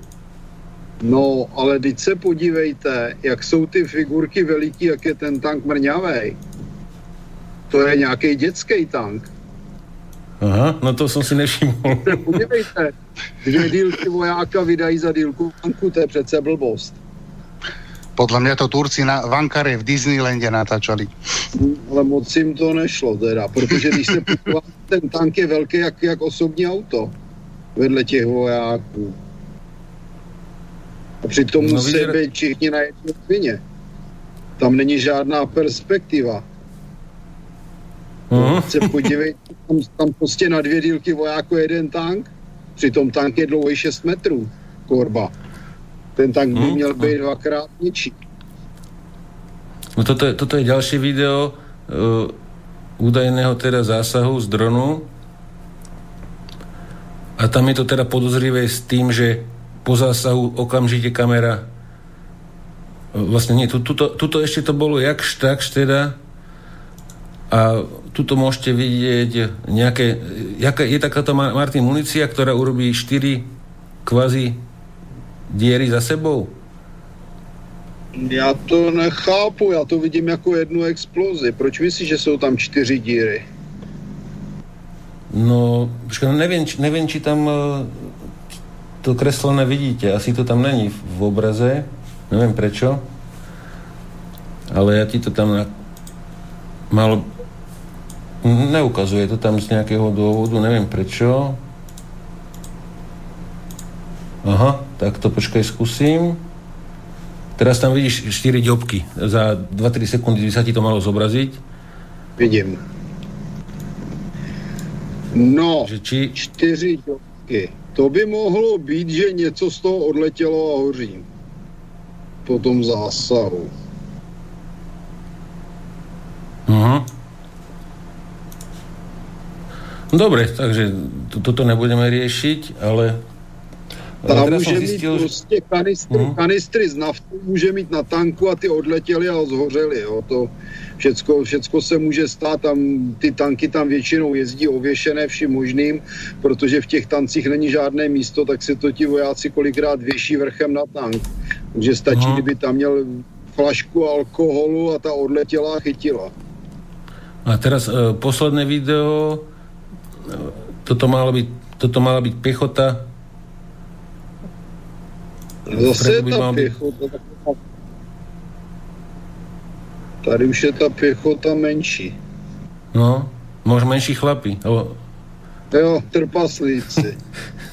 [SPEAKER 2] No, ale teď se podívejte, jak jsou ty figurky veliký, jak je ten tank mrňavej. To je nějaký dětský tank.
[SPEAKER 1] Aha, no to jsem si nevšiml.
[SPEAKER 2] Podívejte, dvě dílky vojáka vydají za dílku tanku, to je přece blbost.
[SPEAKER 3] Podle mě to Turci na Vankare v Disneylandě natáčali.
[SPEAKER 2] Ale moc jim to nešlo teda, protože když se podívá, ten tank je velký jak, jak osobní auto vedle těch vojáků. A přitom no, musí být všichni na jedné. Tam není žádná perspektiva. Uh-huh. Se podívej, tam, tam prostě na dvě dílky vojáku jeden tank, přitom tank je dlouhý 6 metrů, korba. Ten tank by uh-huh. měl být dvakrát větší.
[SPEAKER 1] No toto je, toto je ďalšie video uh, údajného teda zásahu z dronu a tam je to teda podozrivé s tým, že po zásahu okamžite kamera vlastne nie, tuto, tuto ešte to bolo jak takž teda a tuto môžete vidieť nejaké, jaká, je takáto Martin munícia, ktorá urobí 4 kvazi diery za sebou?
[SPEAKER 2] Já to nechápu, já to vidím jako jednu explozi. Proč myslíš, že jsou tam čtyři díry?
[SPEAKER 1] No, počkaj, no neviem, či, neviem, či tam to kreslené vidíte, asi to tam není v obraze, neviem prečo, ale ja ti to tam na... malo neukazuje to tam z nejakého dôvodu, neviem prečo. Aha, tak to počkaj, skúsim. Teraz tam vidíš 4 ďobky. Za 2-3 sekundy by sa ti to malo zobraziť.
[SPEAKER 2] Vidím. No, že či... 4 ďobky. To by mohlo být, že něco z toho odletělo a hoří po tom zásahu.
[SPEAKER 1] Uh-huh. Dobre, takže to, toto nebudeme riešiť, ale...
[SPEAKER 2] Tam může mít zistil, prostě kanistry, uh-huh. kanistry z naftou může mít na tanku a ty odletěly a zhořely. Jo. To, všecko, všecko se může stát, tam ty tanky tam většinou jezdí ověšené vším možným, protože v těch tancích není žádné místo, tak se to ti vojáci kolikrát věší vrchem na tank. Takže stačí, Aha. kdyby tam měl flašku alkoholu a ta odletěla a chytila.
[SPEAKER 1] A teraz e, posledné video, toto malo byť, toto mala byť pechota.
[SPEAKER 2] Zase je tá pechota, byť... Tady už je ta pěchota menší.
[SPEAKER 1] No, možno menší chlapi. O...
[SPEAKER 2] Jo, trpaslíci.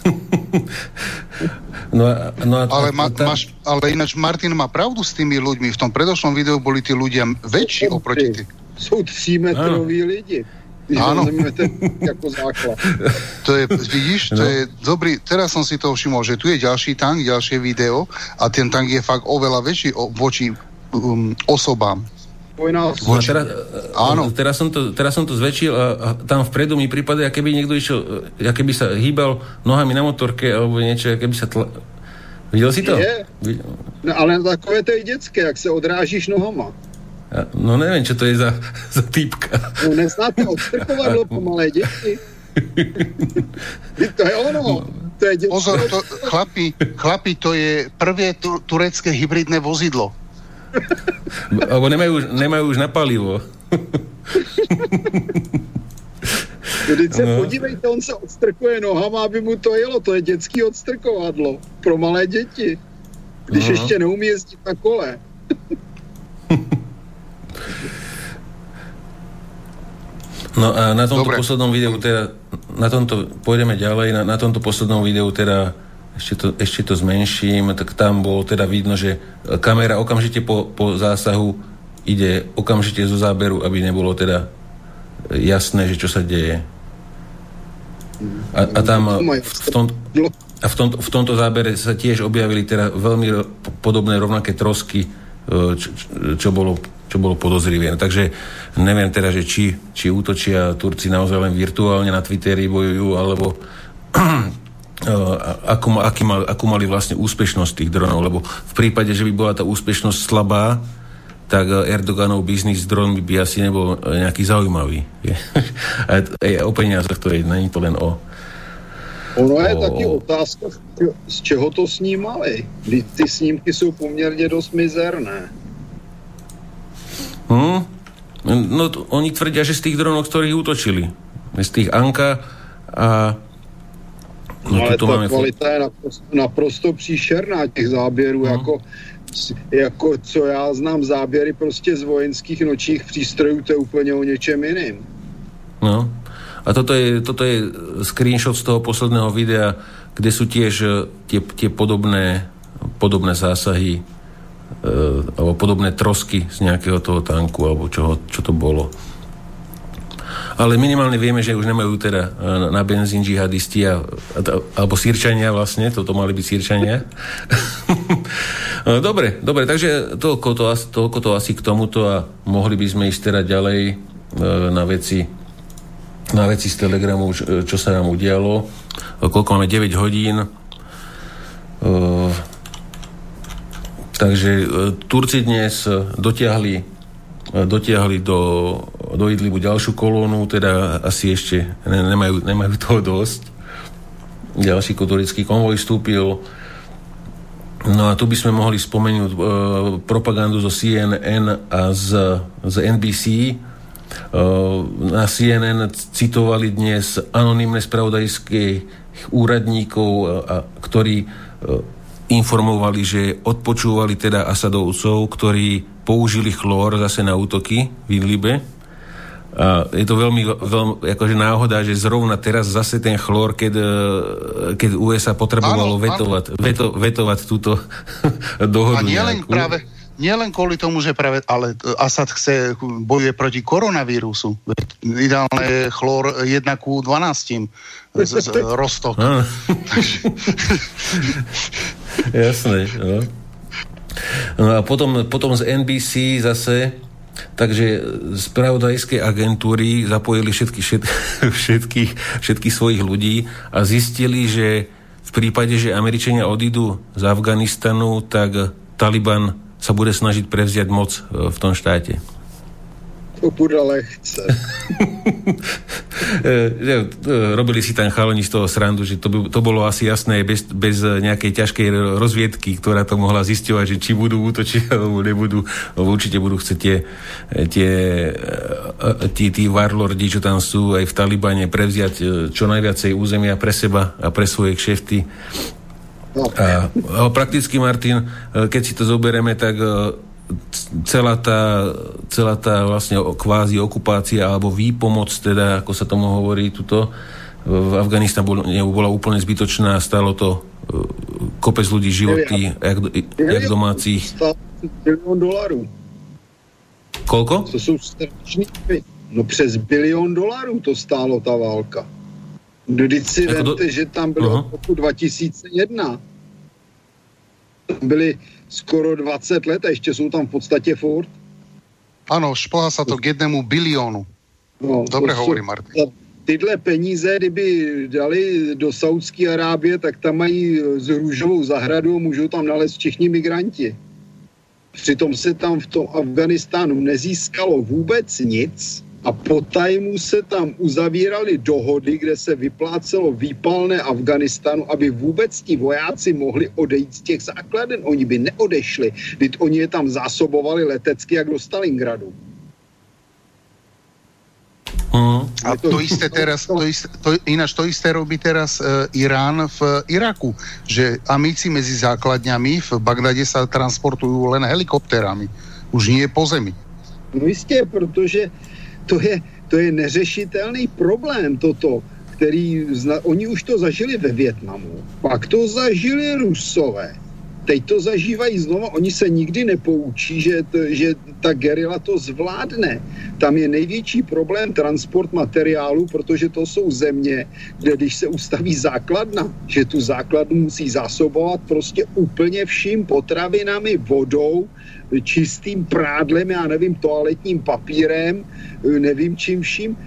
[SPEAKER 3] no a, no a, ale, ma, tá... máš, ale ináč Martin má pravdu s tými ľuďmi. V tom predošlom videu boli tí ľudia väčší oproti tým.
[SPEAKER 2] Sú třímetroví lidi.
[SPEAKER 3] Áno. Ako základ. To je, vidíš, to no. je dobrý, teraz som si to všimol, že tu je ďalší tank, ďalšie video a ten tank je fakt oveľa väčší voči um, osobám.
[SPEAKER 1] No, teraz, Áno. Teraz som, to, teraz som to zväčšil a, a tam vpredu mi prípada, keby niekto išiel, keby sa hýbal nohami na motorke alebo niečo, keby sa tla, Viděl si to?
[SPEAKER 2] Je. No, ale takové to je dětské, jak se odrážíš nohama.
[SPEAKER 1] No nevím, čo to je za, za týpka.
[SPEAKER 2] No neznáte odstrkovadlo po malé děti? to je ono. To je dětské.
[SPEAKER 3] Pozor, to, chlapi, chlapi, to je prvé tu, turecké hybridné vozidlo.
[SPEAKER 1] Alebo nemajú, nemajú už na palivo.
[SPEAKER 2] Když se no. podívejte, on se odstrkuje nohama, aby mu to jelo. To je dětský odstrkovadlo pro malé děti. Když Aha. ještě neumí jezdit na kole.
[SPEAKER 1] No a na tomto Dobre. poslednom videu teda, na tomto, pôjdeme ďalej, na, na tomto poslednom videu teda ešte to, ešte to zmenším, tak tam bolo teda vidno, že kamera okamžite po, po zásahu ide okamžite zo záberu, aby nebolo teda jasné, že čo sa deje. A, a tam v, v, tom, a v, tom, v tomto zábere sa tiež objavili teda veľmi podobné rovnaké trosky, e, čo, čo, bolo, čo bolo podozrivé. No, takže neviem teda, že či, či útočia Turci naozaj len virtuálne na Twitteri bojujú, alebo akú, aký mal, akú mali vlastne úspešnosť tých dronov, lebo v prípade, že by bola tá úspešnosť slabá, tak Erdoganov biznis s dronmi by asi nebol nejaký zaujímavý. a o peniazoch to je, není to len o...
[SPEAKER 2] Ono je o... taky otázka, z čeho to snímali. Ty snímky jsou poměrně dost mizerné.
[SPEAKER 1] Hmm? No, to, oni tvrdia, že z tých dronov, ktorých útočili. Z tých Anka a
[SPEAKER 2] No, ale ta máme... kvalita je naprosto, naprosto příšerná těch záběrů, no. jako, jako co já znám záběry prostě z vojenských nočních přístrojů, to je úplně o něčem jiným.
[SPEAKER 1] No. A toto je, toto je screenshot z toho posledného videa, kde sú tiež e, tie, tie podobné, podobné zásahy alebo podobné trosky z nejakého toho tanku alebo čo, čo to bolo ale minimálne vieme, že už nemajú teda e, na benzín džihadisti a, alebo sírčania vlastne, toto mali byť sírčania. dobre, dobre, takže toľko to, toľko to asi k tomuto a mohli by sme ísť teda ďalej e, na veci na veci z Telegramu, e, čo sa nám udialo. Koľko máme? 9 hodín. Takže Turci dnes dotiahli dotiahli do, do Idlibu ďalšiu kolónu, teda asi ešte ne, nemajú, nemajú toho dosť. Ďalší katolický konvoj vstúpil. No a tu by sme mohli spomenúť e, propagandu zo CNN a z, z NBC. E, na CNN citovali dnes anonimné spravodajské úradníkov, a, a, ktorí e, informovali, že odpočúvali teda Asadovcov, ktorí použili chlór zase na útoky v Idlibe. A je to veľmi, veľmi akože náhoda, že zrovna teraz zase ten chlór, keď, e, keď USA potrebovalo áno, vetovať, áno. Veto, vetovať túto dohodu. A
[SPEAKER 3] nielen práve, nielen kvôli tomu, že práve, ale Asad chce, bojuje proti koronavírusu. Ideálne je chlór 1 ku 12 z, z Rostok.
[SPEAKER 1] Jasné, no. No a potom, potom z NBC zase Takže spravodajské agentúry zapojili všetky, všetkých, všetkých svojich ľudí a zistili, že v prípade, že Američania odídu z Afganistanu, tak Taliban sa bude snažiť prevziať moc e, v tom štáte
[SPEAKER 2] to bude lehce.
[SPEAKER 1] E, e, robili si tam chalani z toho srandu, že to, by, to bolo asi jasné bez, bez nejakej ťažkej rozviedky, ktorá to mohla zisťovať, že či budú útočiť alebo nebudú. Určite budú chcieť tie, tie, e, tí, tí warlordi, čo tam sú aj v Talibane, prevziať čo najviacej územia pre seba a pre svoje kšefty. No. A, a prakticky, Martin, keď si to zoberieme, tak celá tá, celá tá vlastne kvázi okupácia alebo výpomoc, teda ako sa tomu hovorí tuto v Afganistane bola, úplne zbytočná, stalo to e, kopec ľudí životy, jak, jak domácich.
[SPEAKER 2] Bilión dolarů.
[SPEAKER 1] Koľko?
[SPEAKER 2] To sú strašný, no přes bilión dolarů to stálo ta válka. No, když si vemte, do... že tam bylo uh-huh. roku 2001. Byli skoro 20 let a ešte sú tam v podstate furt.
[SPEAKER 3] Áno, šplhá sa to k jednému biliónu. No, Dobre hovorí Martin.
[SPEAKER 2] tyhle peníze, kdyby dali do Saudské Arábie, tak tam mají z růžovou zahradu a můžou tam nalézt všichni migranti. Přitom se tam v tom Afganistánu nezískalo vůbec nic a po tajmu se tam uzavíraly dohody, kde se vyplácelo výpalné Afganistánu, aby vůbec ti vojáci mohli odejít z těch základen. Oni by neodešli, když oni je tam zásobovali letecky jak do Stalingradu.
[SPEAKER 3] Uh-huh. A to isté teraz, to isté, to, ináč to isté robí teraz uh, Irán v Iraku, že amici medzi základňami v Bagdade sa transportujú len helikopterami, už nie po zemi.
[SPEAKER 2] No jistě, protože to je, to je neřešitelný problém toto, který, oni už to zažili ve Větnamu, pak to zažili Rusové, teď to zažívají znova, oni se nikdy nepoučí, že, to, že ta gerila to zvládne. Tam je největší problém transport materiálu, protože to jsou země, kde když se ustaví základna, že tu základnu musí zásobovat prostě úplně vším potravinami, vodou, čistým prádlem, já nevím, toaletním papírem, nevím čím vším,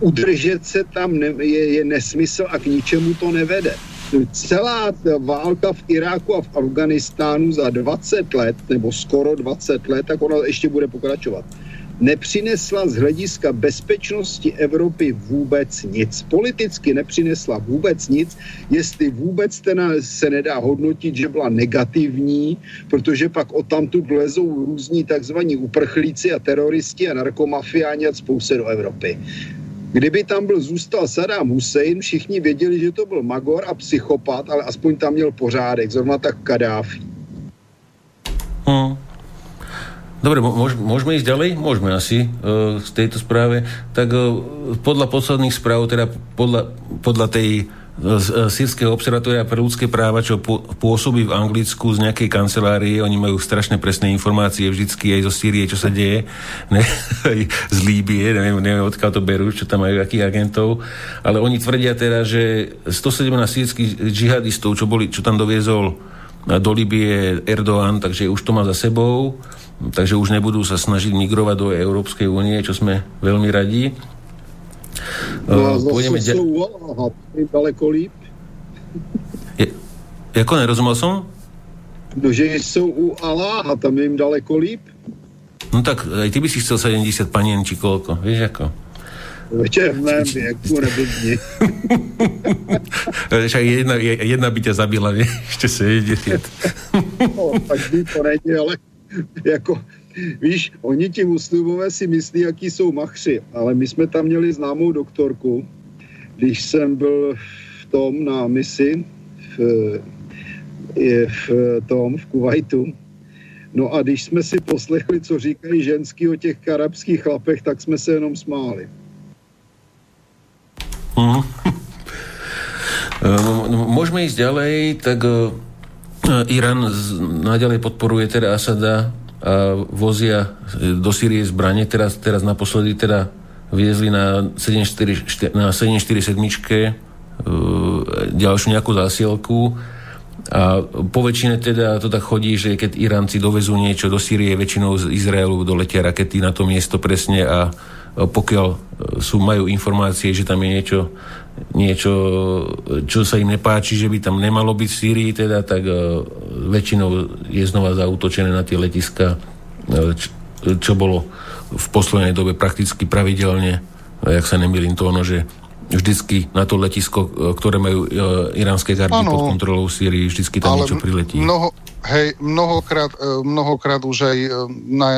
[SPEAKER 2] udržet se tam je, je nesmysl a k ničemu to nevede. Celá válka v Iráku a v Afganistánu za 20 let, nebo skoro 20 let, tak ona ještě bude pokračovat nepřinesla z hlediska bezpečnosti Evropy vůbec nic. Politicky nepřinesla vůbec nic, jestli vůbec ten se nedá hodnotit, že byla negativní, protože pak o tamtud lezou různí takzvaní uprchlíci a teroristi a narkomafiáni a spouze do Evropy. Kdyby tam byl zůstal Saddam Hussein, všichni věděli, že to byl magor a psychopat, ale aspoň tam měl pořádek, zrovna tak Kadáfi.
[SPEAKER 1] Hmm. Dobre, môžeme ísť ďalej? Môžeme asi uh, z tejto správe. Tak uh, podľa posledných správ, teda podľa, podľa tej sírskeho observatória pre ľudské práva, čo pôsobí v Anglicku z nejakej kancelárie, oni majú strašne presné informácie vždycky aj zo Sýrie, čo sa deje, ne, z Líbie, neviem, neviem odkiaľ to berú, čo tam majú, akých agentov, ale oni tvrdia teda, že 117 sírskych džihadistov, čo, boli, čo tam doviezol do Libie Erdoğan, takže už to má za sebou. Takže už nebudú sa snažiť migrovať do Európskej únie, čo sme veľmi radi.
[SPEAKER 2] No a zase Pôjdeme de- daleko líp.
[SPEAKER 1] Je, jako nerozumel som?
[SPEAKER 2] No, že sú u Aláha, tam je im daleko líp.
[SPEAKER 1] No tak aj ty by si chcel 70 panien, či koľko, vieš ako?
[SPEAKER 2] Večer v mém věku neblbni.
[SPEAKER 1] jedna, jedna by ťa zabila, nie? Ešte 70.
[SPEAKER 2] no, tak by to nejde, ale jako, víš, oni ti muslimové si myslí, jaký jsou machři, ale my jsme tam měli známou doktorku, když jsem byl v tom na misi v, v tom, v Kuwaitu, No a když jsme si poslechli, co říkají ženský o těch karabských chlapech, tak jsme se jenom smáli.
[SPEAKER 1] Uh-huh. Môžeme ísť ďalej, tak Irán naďalej podporuje teda Asada vozia do Sýrie zbranie. Teraz, teraz naposledy teda viezli na 747 na 747 ďalšiu nejakú zásielku a po väčšine teda to tak chodí, že keď Iránci dovezú niečo do Sýrie, väčšinou z Izraelu doletia rakety na to miesto presne a pokiaľ sú, majú informácie, že tam je niečo niečo, čo sa im nepáči, že by tam nemalo byť v Sýrii, teda, tak uh, väčšinou je znova zautočené na tie letiska, uh, č, čo bolo v poslednej dobe prakticky pravidelne, jak sa nemýlim to ono, že vždycky na to letisko, ktoré majú iránske gardy ano, pod kontrolou Sýrii, vždycky tam niečo priletí.
[SPEAKER 3] Mnoho, hej, mnohokrát, mnohokrát už aj na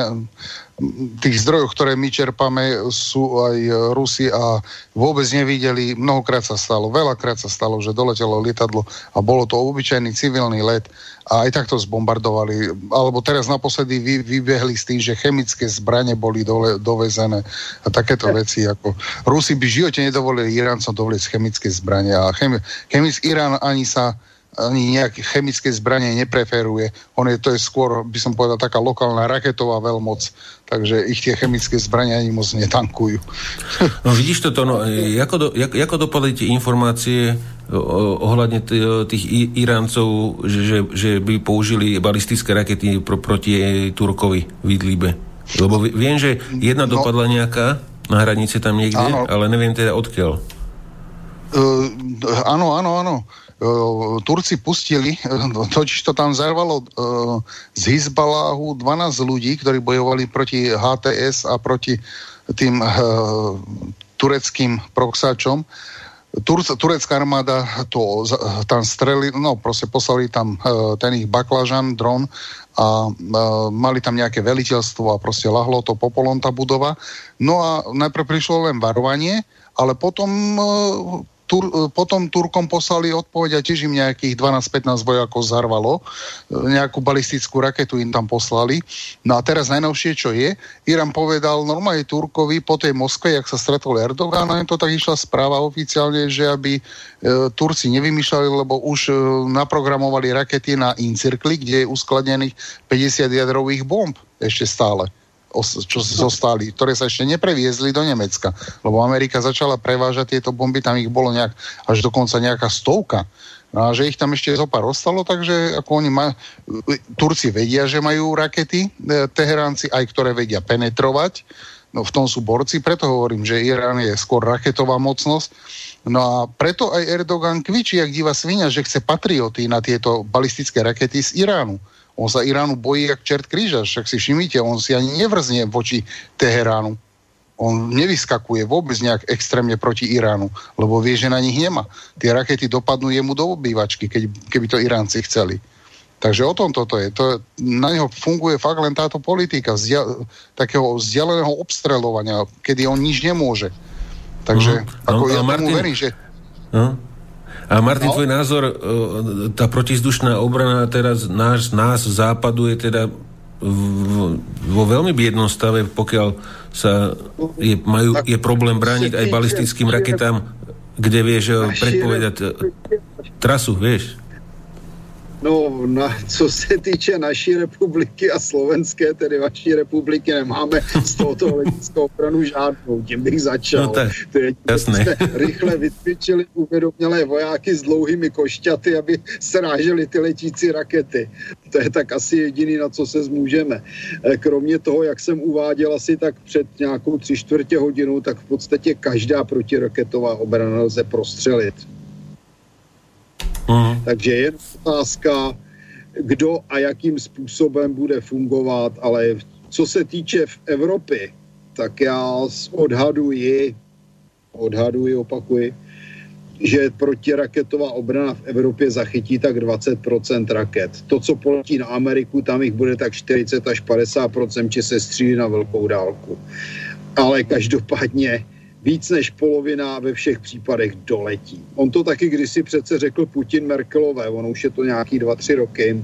[SPEAKER 3] tých zdrojov, ktoré my čerpame, sú aj Rusi a vôbec nevideli, mnohokrát sa stalo, veľakrát sa stalo, že doletelo lietadlo a bolo to obyčajný civilný let a aj takto zbombardovali. Alebo teraz naposledy vy, vybehli s tým, že chemické zbranie boli dole, dovezené a takéto veci. Ako Rusi by v živote nedovolili Iráncom dovoliť chemické zbranie a chemi, chemic, Irán ani sa ani nejaké chemické zbranie nepreferuje. On je, to je skôr, by som povedal, taká lokálna raketová veľmoc, takže ich tie chemické zbranie ani moc netankujú.
[SPEAKER 1] No vidíš toto, no, ako, do, jak, ako dopadli tie informácie ohľadne tých Iráncov, že, že, že by použili balistické rakety pro, proti Turkovi v Idlibe? Lebo viem, že jedna no. dopadla nejaká, na hranici tam niekde, ano. ale neviem teda odkiaľ.
[SPEAKER 3] Uh, áno, áno, áno. Uh, Turci pustili, totiž to tam zarvalo uh, z Hizbaláhu 12 ľudí, ktorí bojovali proti HTS a proti tým tureckým proxáčom. Tur, turecká armáda to tam streli, no proste poslali tam ten ich baklažan, dron a uh, mali tam nejaké veliteľstvo a proste lahlo to popolom tá budova. No a najprv prišlo len varovanie, ale potom uh, Tur, e, potom Turkom poslali odpoveď a tiež im nejakých 12-15 vojakov zarvalo. E, nejakú balistickú raketu im tam poslali. No a teraz najnovšie, čo je, Irán povedal normálne Turkovi po tej Moskve, jak sa stretol Erdogan, to tak išla správa oficiálne, že aby e, Turci nevymýšľali, lebo už e, naprogramovali rakety na Incirkli, kde je uskladnených 50 jadrových bomb ešte stále čo zostali, ktoré sa ešte nepreviezli do Nemecka. Lebo Amerika začala prevážať tieto bomby, tam ich bolo nejak, až dokonca nejaká stovka. No a že ich tam ešte zo ostalo, takže ako oni majú, Turci vedia, že majú rakety, e, Teheránci aj ktoré vedia penetrovať, no v tom sú borci, preto hovorím, že Irán je skôr raketová mocnosť. No a preto aj Erdogan kvičí, jak divá svinia, že chce patrioty na tieto balistické rakety z Iránu. On sa Iránu bojí jak čert kríža, však si všimnite, on si ani nevrznie voči Teheránu. On nevyskakuje vôbec nejak extrémne proti Iránu, lebo vie, že na nich nemá. Tie rakety dopadnú jemu do obývačky, keď, keby to Iránci chceli. Takže o tom toto je. To, na neho funguje fakt len táto politika vzdia, takého vzdialeného obstrelovania, kedy on nič nemôže. Takže uh-huh. ako no, ja Martin, tomu verím, že... Uh-huh.
[SPEAKER 1] A Martin, no. tvoj názor, e, tá protizdušná obrana teraz náš, nás západu je teda v, vo veľmi biednom stave, pokiaľ sa je, majú, je problém brániť aj balistickým raketám, kde vieš predpovedať e, trasu, vieš?
[SPEAKER 2] No, na, co se týče naší republiky a slovenské, tedy vaší republiky, nemáme z tohoto hlediska obranu žádnou. Tím bych začal. No
[SPEAKER 1] to je, jasné. Jsme
[SPEAKER 2] rychle vycvičili uvědomělé vojáky s dlouhými košťaty, aby sráželi ty letící rakety. To je tak asi jediný, na co se zmůžeme. Eh, kromě toho, jak jsem uváděl asi tak před nějakou tři čtvrtě hodinou, tak v podstatě každá protiraketová obrana lze prostřelit Uh-huh. Takže je otázka, kdo a jakým způsobem bude fungovat, ale co se týče v Evropy, tak já odhaduji, odhaduji, opakuji, že protiraketová obrana v Evropě zachytí tak 20% raket. To, co poletí na Ameriku, tam jich bude tak 40 až 50%, či se střílí na velkou dálku. Ale každopádně víc než polovina ve všech případech doletí. On to taky kdysi přece řekl Putin Merkelové, ono už je to nějaký dva, tři roky,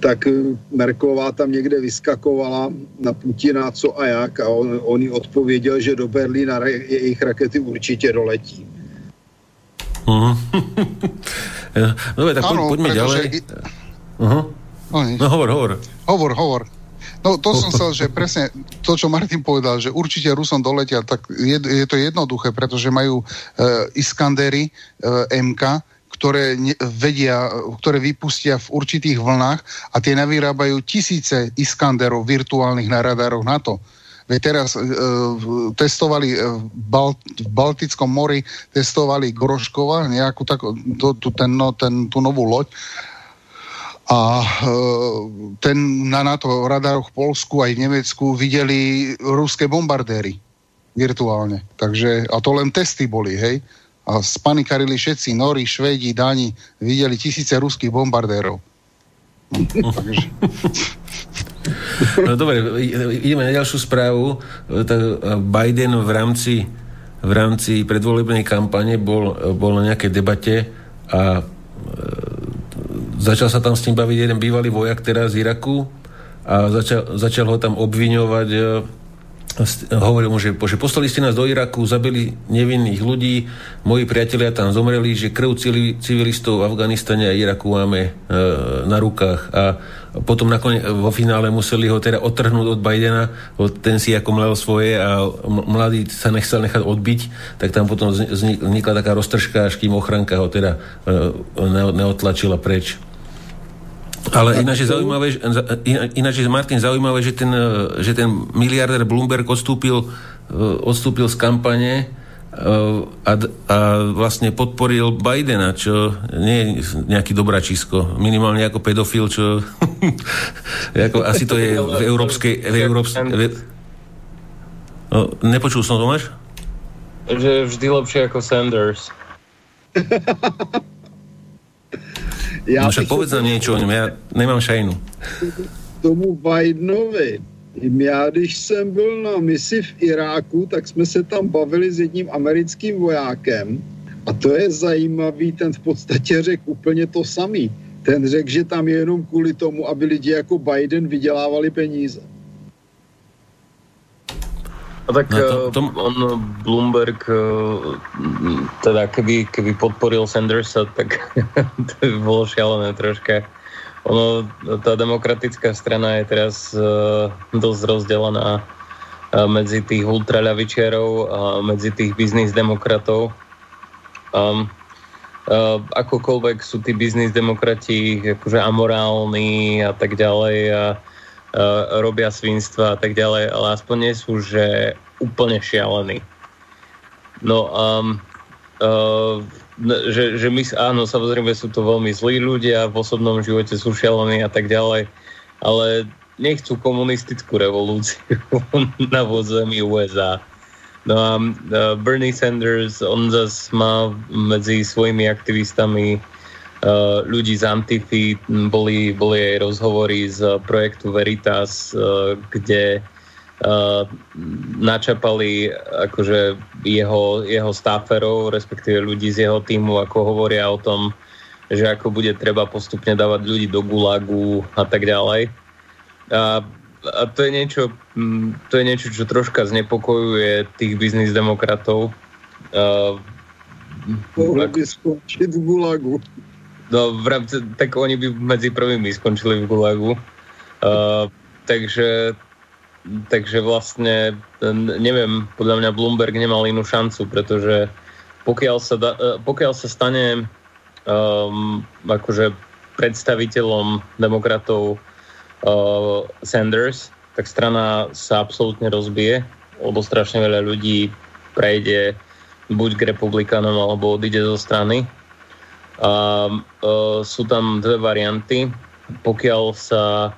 [SPEAKER 2] tak eh, Merkelová tam někde vyskakovala na Putina co a jak a on, on jí odpověděl, že do Berlína jejich rakety určitě doletí.
[SPEAKER 1] Uh-huh. Dobre, tak ano, poďme ďalej. Uh-huh. No, no hovor, hovor.
[SPEAKER 3] Hovor, hovor. No to som chcel, že presne to, čo Martin povedal, že určite Rusom doletia, tak je, je to jednoduché, pretože majú e, Iskandery e, MK, ktoré ne, vedia, ktoré vypustia v určitých vlnách a tie navyrábajú tisíce Iskanderov virtuálnych na radároch NATO. Veď teraz e, testovali e, Bal, v Baltickom mori, testovali Groškova, nejakú takú, to, tu, ten, no, ten, tú novú loď a e, ten na NATO radároch v Polsku aj v Nemecku videli ruské bombardéry virtuálne. Takže, a to len testy boli, hej. A spanikarili všetci, Nori, Švedi, Dani, videli tisíce ruských bombardérov. Takže...
[SPEAKER 1] No dobre, ideme na ďalšiu správu. Biden v rámci, v rámci predvolebnej kampane bol, bol na nejakej debate a Začal sa tam s ním baviť jeden bývalý vojak teraz z Iraku a začal, začal ho tam obviňovať e, hovoril mu, že, že poslali ste nás do Iraku, zabili nevinných ľudí, moji priatelia tam zomreli, že krv civilistov v Afganistane a Iraku máme e, na rukách a potom nakoniec vo finále museli ho teda odtrhnúť od Bidena, ten si ako mlel svoje a mladý sa nechcel nechať odbiť, tak tam potom vznikla taká roztržka, až kým ochranka ho teda e, neotlačila preč. Ale ináč je zaujímavé, ináč je Martin zaujímavé, že ten, že ten miliardér Bloomberg odstúpil odstúpil z kampane a, a vlastne podporil Bidena, čo nie je nejaký dobračisko, minimálne ako pedofil, čo ako, asi to je v európskej... V európskej v, no, nepočul som to, máš?
[SPEAKER 4] Že vždy lepšie ako Sanders.
[SPEAKER 1] ja no však povedz nám niečo o ňom, ja nemám šajnu.
[SPEAKER 2] Tomu Bidenovi já, když jsem byl na misi v Iráku, tak jsme se tam bavili s jedním americkým vojákem a to je zajímavý, ten v podstatě řekl úplně to samý. Ten řekl, že tam je jenom kvůli tomu, aby lidi jako Biden vydělávali peníze.
[SPEAKER 4] A tak no to, to... on Bloomberg teda keby, keby podporil Sandersa, tak to by bolo šialené troška. Ono, tá demokratická strana je teraz uh, dosť rozdelená uh, medzi tých ultraľavičiarov a medzi tých biznis demokratov. Um, uh, akokoľvek sú tí biznis demokrati akože amorálni a tak ďalej a uh, robia svinstva a tak ďalej, ale aspoň nie sú, že úplne šialení. No um, uh, že, že my, áno, samozrejme sú to veľmi zlí ľudia, v osobnom živote sú šialení a tak ďalej, ale nechcú komunistickú revolúciu na vozemí USA. No a Bernie Sanders, on zase má medzi svojimi aktivistami ľudí z Antify, boli, boli aj rozhovory z projektu Veritas, uh, kde uh, načapali akože jeho, jeho stáferov, respektíve ľudí z jeho týmu, ako hovoria o tom, že ako bude treba postupne dávať ľudí do gulagu a tak ďalej. A, a to je niečo, to je niečo, čo troška znepokojuje tých biznis demokratov. Uh,
[SPEAKER 2] Mohli by skončiť v gulagu.
[SPEAKER 4] No, v rámci, tak oni by medzi prvými skončili v gulagu. Uh, takže takže vlastne neviem, podľa mňa Bloomberg nemal inú šancu, pretože pokiaľ sa, da, e, pokiaľ sa stane um, akože predstaviteľom demokratov uh, Sanders, tak strana sa absolútne rozbije, lebo strašne veľa ľudí prejde buď k republikánom, alebo odíde zo strany. A uh, sú tam dve varianty. Pokiaľ sa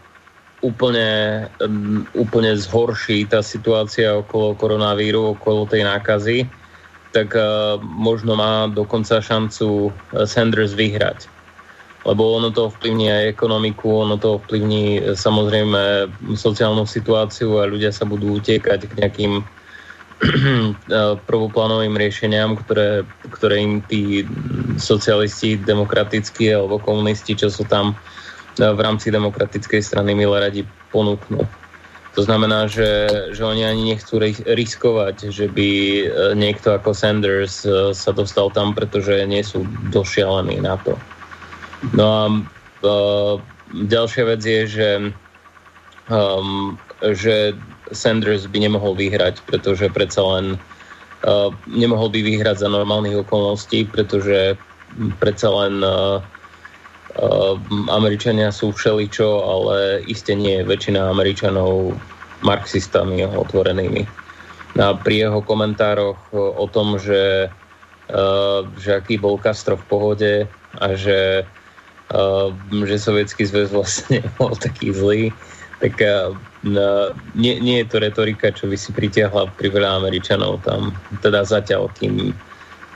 [SPEAKER 4] úplne, úplne zhorší tá situácia okolo koronavíru, okolo tej nákazy, tak uh, možno má dokonca šancu uh, Sanders vyhrať. Lebo ono to ovplyvní aj ekonomiku, ono to ovplyvní uh, samozrejme sociálnu situáciu a ľudia sa budú utiekať k nejakým prvoplánovým riešeniam, ktoré, ktoré im tí socialisti, demokratickí alebo komunisti, čo sú tam, v rámci demokratickej strany milé radi ponúknú. To znamená, že, že oni ani nechcú riskovať, že by e, niekto ako Sanders e, sa dostal tam, pretože nie sú došialení na to. No a uh, ďalšia vec je, že, um, že Sanders by nemohol vyhrať, pretože predsa len uh, nemohol by vyhrať za normálnych okolností, pretože predsa len uh, Ehm, Američania sú všeličo, ale iste nie je väčšina Američanov marxistami otvorenými. A pri jeho komentároch o tom, že, ehm, že aký bol Castro v pohode a že, ehm, že sovietský zväz vlastne bol taký zlý, tak nie, nie je to retorika, čo by si pritiahla pri veľa Američanov tam, teda zatiaľ, kým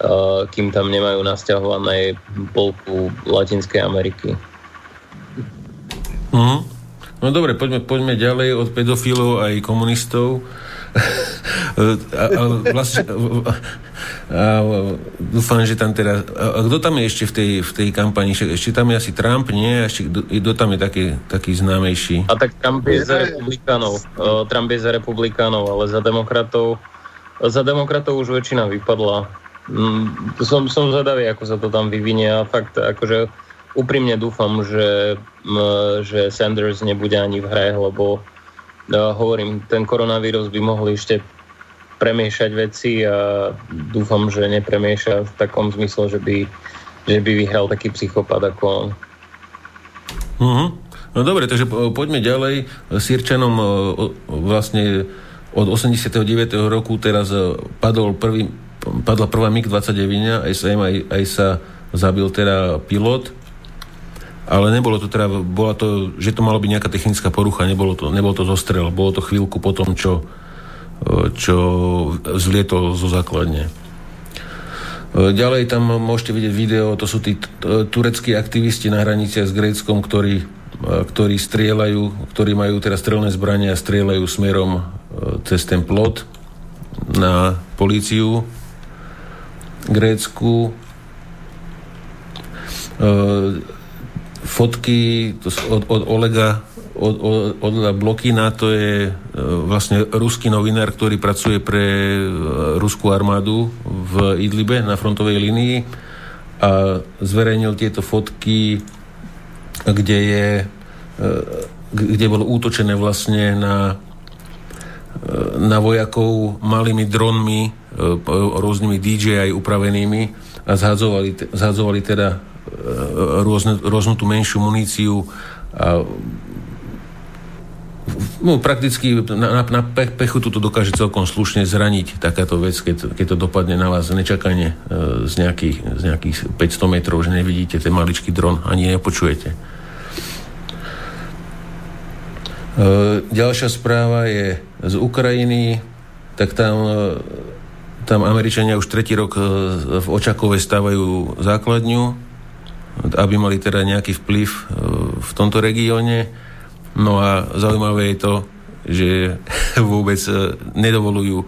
[SPEAKER 4] Eh, kým tam nemajú nasťahované polku Latinskej Ameriky.
[SPEAKER 1] Uh-huh. No dobre, poďme, poďme ďalej od pedofilov aj komunistov. a, vlastne, dúfam, že tam teda... A, kto tam je ešte v tej, v tej kampani? Ešte tam je asi Trump, nie? Ešte kto, tam je taký, taký známejší?
[SPEAKER 4] A tak Trump je za republikánov. Uh, Trump je za republikánov, ale za demokratov za demokratov už väčšina vypadla. Mm, som, som zvedavý, ako sa to tam vyvinie a fakt akože úprimne dúfam, že, že Sanders nebude ani v hre, lebo uh, hovorím, ten koronavírus by mohol ešte premiešať veci a dúfam, že nepremieša v takom zmysle, že by, že by vyhral taký psychopat ako on.
[SPEAKER 1] Uh-huh. No dobre, takže poďme ďalej. Sirčanom vlastne od 89. roku teraz e, padol prvý, padla prvá MiG-29, aj sa, aj, aj sa zabil teda pilot, ale nebolo to teda, bola to, že to malo byť nejaká technická porucha, nebolo to, nebolo to zostrel, bolo to chvíľku po tom, čo, e, čo zlietol zo základne. E, ďalej tam môžete vidieť video, to sú tí tureckí aktivisti na hraniciach s Gréckom, ktorí, ktorí strieľajú, ktorí majú teraz strelné zbrania a strieľajú smerom cez ten plot na políciu Grécku. E, fotky od, od Olega od, od, od Blokina, to je e, vlastne ruský novinár, ktorý pracuje pre e, ruskú armádu v Idlibe na frontovej linii a zverejnil tieto fotky, kde je kde bolo útočené vlastne na na vojakov malými dronmi, e, rôznymi DJI upravenými a zhadzovali, zhadzovali teda e, rôzne, rôznu tú menšiu muníciu no, prakticky na, na pechu to dokáže celkom slušne zraniť takáto vec, keď, keď to dopadne na vás nečakane e, z nejakých, z nejakých 500 metrov, že nevidíte ten maličký dron, ani nepočujete. Ďalšia správa je z Ukrajiny, tak tam, e, tam Američania už tretí rok e, v Očakove stávajú základňu, aby mali teda nejaký vplyv e, v tomto regióne. No a zaujímavé je to, že vôbec nedovolujú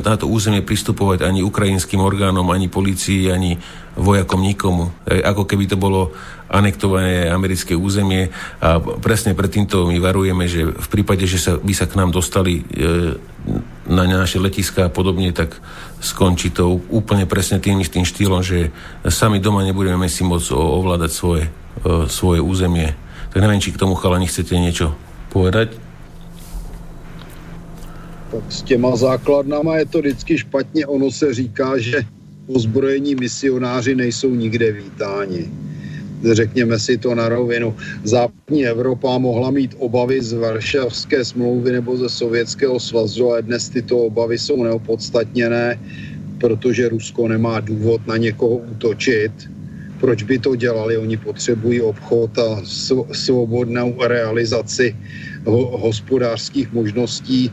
[SPEAKER 1] na to územie pristupovať ani ukrajinským orgánom, ani policii, ani vojakom nikomu. Ako keby to bolo anektované americké územie a presne pred týmto my varujeme, že v prípade, že sa, by sa k nám dostali e, na naše letiska a podobne, tak skončí to úplne presne tým istým štýlom, že sami doma nebudeme si môcť ovládať svoje, e, svoje územie. Tak neviem, či k tomu chalani chcete niečo povedať?
[SPEAKER 2] Tak s těma základnama je to vždycky špatně. Ono se říká, že ozbrojení misionáři nejsou nikde vítáni řekněme si to na rovinu. Západní Evropa mohla mít obavy z Varšavské smlouvy nebo ze Sovětského svazu, ale dnes tyto obavy jsou neopodstatněné, protože Rusko nemá důvod na někoho útočit. Proč by to dělali? Oni potřebují obchod a svobodnou realizaci hospodářských možností.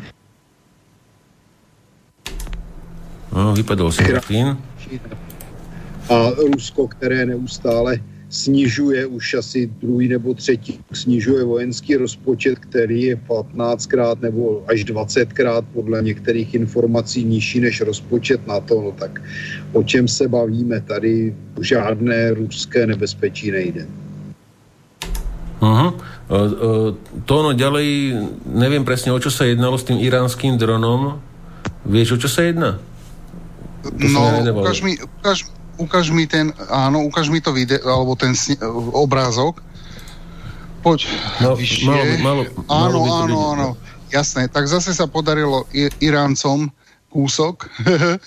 [SPEAKER 1] No, vypadol si
[SPEAKER 2] A Rusko, které neustále snižuje už asi druhý nebo třetí, snižuje vojenský rozpočet, který je 15krát nebo až 20krát podle některých informací nižší než rozpočet na to, no tak o čem se bavíme? Tady žádné ruské nebezpečí nejde.
[SPEAKER 1] Uh-huh. to no ďalej, neviem presne, o čo sa jednalo s tým iránským dronom. Vieš, o čo sa jedná?
[SPEAKER 3] To no, ukáž mi, ukáž, ukáž mi ten, áno, ukáž mi to video, alebo ten sni- obrázok. Poď
[SPEAKER 1] no, vyššie. Malo, malo,
[SPEAKER 3] áno, malo áno, áno. Jasné, tak zase sa podarilo Iráncom kúsok.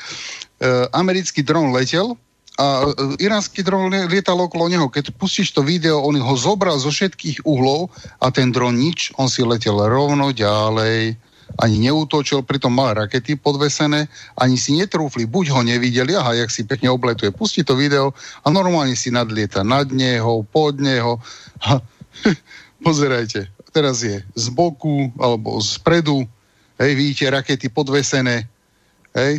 [SPEAKER 3] E, americký dron letel a e, iránsky dron lietal okolo neho. Keď pustíš to video, on ho zobral zo všetkých uhlov a ten dron nič, on si letel rovno ďalej ani neútočil, pritom mal rakety podvesené, ani si netrúfli, buď ho nevideli, aha, jak si pekne obletuje, pustí to video a normálne si nadlieta nad neho, pod neho. Ha, pozerajte, teraz je z boku alebo z predu, hej, vidíte rakety podvesené, hej,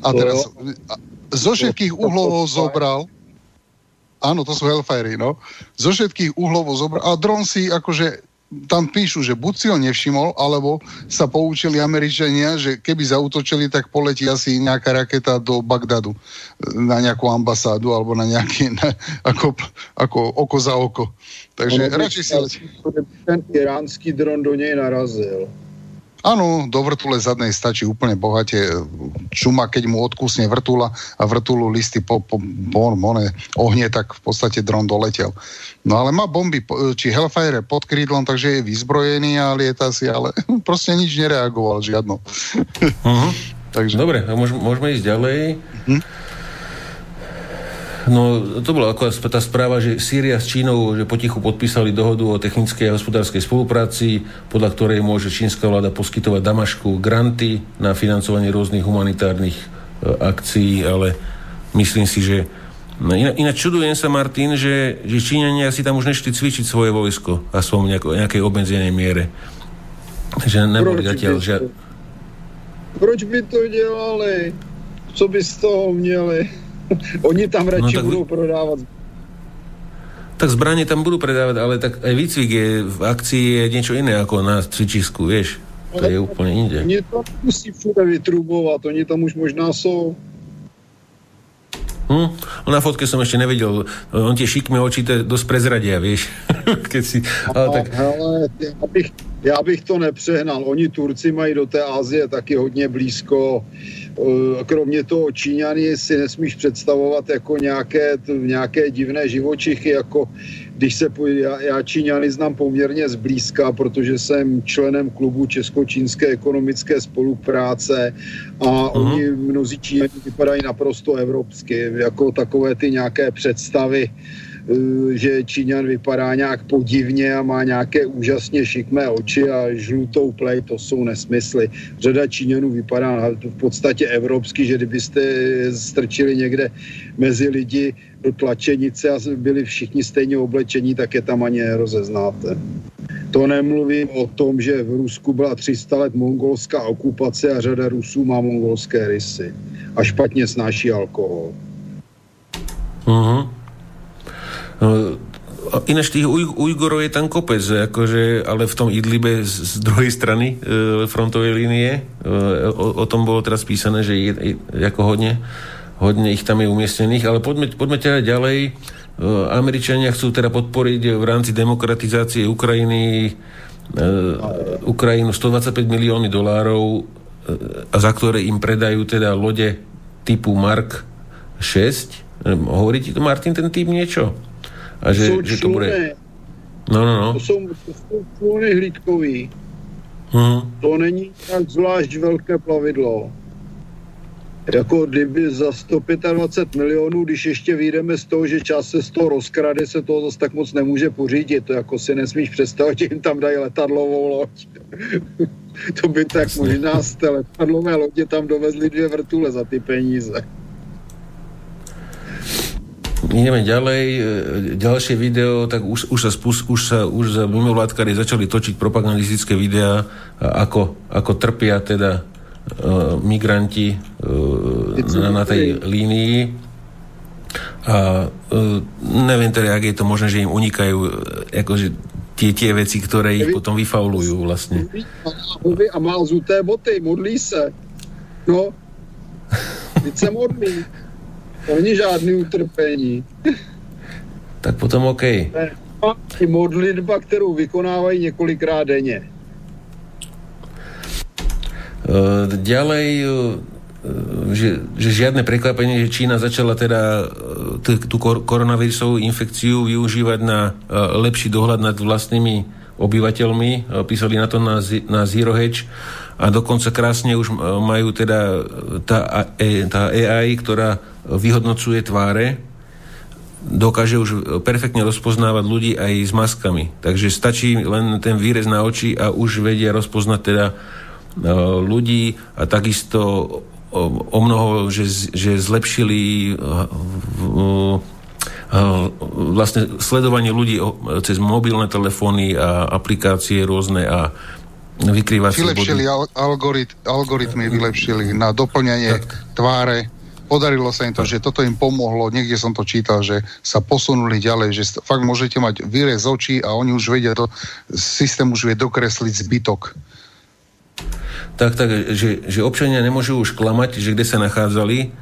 [SPEAKER 3] a teraz a, zo všetkých uhlov zobral, áno, to sú Hellfire, no, zo všetkých uhlov zobral a dron si akože tam píšu, že buď si ho nevšimol, alebo sa poučili Američania, že keby zautočili, tak poletí asi nejaká raketa do Bagdadu na nejakú ambasádu alebo na nejaký, na, ako, ako oko za oko. Takže radšej si...
[SPEAKER 2] Ten iránsky dron do nej narazil.
[SPEAKER 3] Áno, do vrtule zadnej stačí úplne bohate. Čuma, keď mu odkusne vrtula a vrtulu listy po, po, po mone, ohne, tak v podstate dron doletel. No ale má bomby, či Hellfire pod krídlom, takže je vyzbrojený a lieta si, ale proste nič nereagoval, žiadno.
[SPEAKER 1] Uh-huh. takže... Dobre, môžeme, môžeme ísť ďalej. Uh-huh. No, to bola ako tá správa, že Sýria s Čínou že potichu podpísali dohodu o technickej a hospodárskej spolupráci, podľa ktorej môže čínska vláda poskytovať Damašku granty na financovanie rôznych humanitárnych e, akcií, ale myslím si, že No iná, ináč čudujem sa, Martin, že, že Číňania si tam už nešli cvičiť svoje vojsko a som v nejakej obmedzenej miere. Že neboli zatiaľ že...
[SPEAKER 2] Proč by to dělali? Co by z toho měli? Oni tam no radši no, tak... budou prodávat
[SPEAKER 1] tak zbranie tam budú predávať, ale tak aj výcvik je v akcii je niečo iné ako na cvičisku, vieš. To je úplne inde.
[SPEAKER 2] Oni to musí všude vytrubovať, oni tam už možná sú.
[SPEAKER 1] Hm? No na fotke som ešte nevedel. On tie šikme oči to dosť prezradia, vieš. Keď si,
[SPEAKER 2] ale tak... Hele, bych, já bych to nepřehnal. Oni Turci mají do té Azie taky hodně blízko. Eh, kromě toho Číňany si nesmíš představovat jako nějaké, nějaké divné živočichy, jako když se já, já Číňany znám poměrně zblízka, protože jsem členem klubu Česko-čínské ekonomické spolupráce a uh-huh. oni mnozí Číňani vypadají naprosto evropsky, jako takové ty nějaké představy, že Číňan vypadá nějak podivně a má nějaké úžasně šikmé oči a žlutou plej, to jsou nesmysly. Řada Číňanů vypadá v podstatě evropsky, že kdybyste strčili někde mezi lidi do tlačenice a byli všichni stejně oblečení, tak je tam ani nerozeznáte. To nemluvím o tom, že v Rusku byla 300 let mongolská okupace a řada Rusů má mongolské rysy a špatně snáší alkohol.
[SPEAKER 1] Uh-huh. No, ináč tých Uj- Ujgurov je tam kopec, akože, ale v tom Idlibe z, z druhej strany e, frontovej línie. E, o, o tom bolo teraz písané, že je, je, ako hodne, hodne ich tam je umiestnených, ale poďme, poďme teda ďalej. E, Američania chcú teda podporiť v rámci demokratizácie Ukrajiny e, Ukrajinu 125 milióny dolárov, e, a za ktoré im predajú teda lode typu Mark 6. E, hovorí ti to, Martin, ten typ niečo?
[SPEAKER 2] A že, to že to bude...
[SPEAKER 1] No, no, no.
[SPEAKER 2] To jsou, to jsou čluny hlídkový. Hmm. To není tak zvlášť velké plavidlo. Jako kdyby za 125 milionů, když ještě vyjdeme z toho, že čas se z toho rozkrade, se toho zase tak moc nemůže pořídit. To jako si nesmíš představit, že jim tam dají letadlovou loď. to by tak možná z té letadlové lodě tam dovezli dvě vrtule za ty peníze.
[SPEAKER 1] Ideme ďalej, e, ďalšie video, tak už, už sa, spus, už sa už mimovládkari začali točiť propagandistické videá, ako, ako trpia teda uh, migranti uh, na, na tej línii. A uh, neviem teda, ak je to možné, že im unikajú akože tie, tie veci, ktoré ich potom vyfaulujú vlastne.
[SPEAKER 2] A má zuté boty, modlí sa. No, teď sa modlí. Není žádný utrpení.
[SPEAKER 1] Tak potom OK.
[SPEAKER 2] I modlitba, kterou vykonávají několikrát denně.
[SPEAKER 1] Uh, ďalej, uh, že, že žiadne prekvapenie, že Čína začala teda t- tú kor- koronavírusovú infekciu využívať na uh, lepší dohľad nad vlastnými obyvateľmi. Písali na to na, z- na Zero Hedge a dokonca krásne už majú teda tá, tá AI, ktorá vyhodnocuje tváre, dokáže už perfektne rozpoznávať ľudí aj s maskami. Takže stačí len ten výrez na oči a už vedia rozpoznať teda e, ľudí a takisto o mnoho, že, že zlepšili e, e, vlastne sledovanie ľudí cez mobilné telefóny a aplikácie rôzne a vykrývacie
[SPEAKER 3] Vylepšili algorit, algoritmy, vylepšili na doplňanie tak. tváre. Podarilo sa im to, že toto im pomohlo, niekde som to čítal, že sa posunuli ďalej, že fakt môžete mať výrez očí a oni už vedia to, systém už vie dokresliť zbytok.
[SPEAKER 1] Tak, tak, že, že občania nemôžu už klamať, že kde sa nachádzali,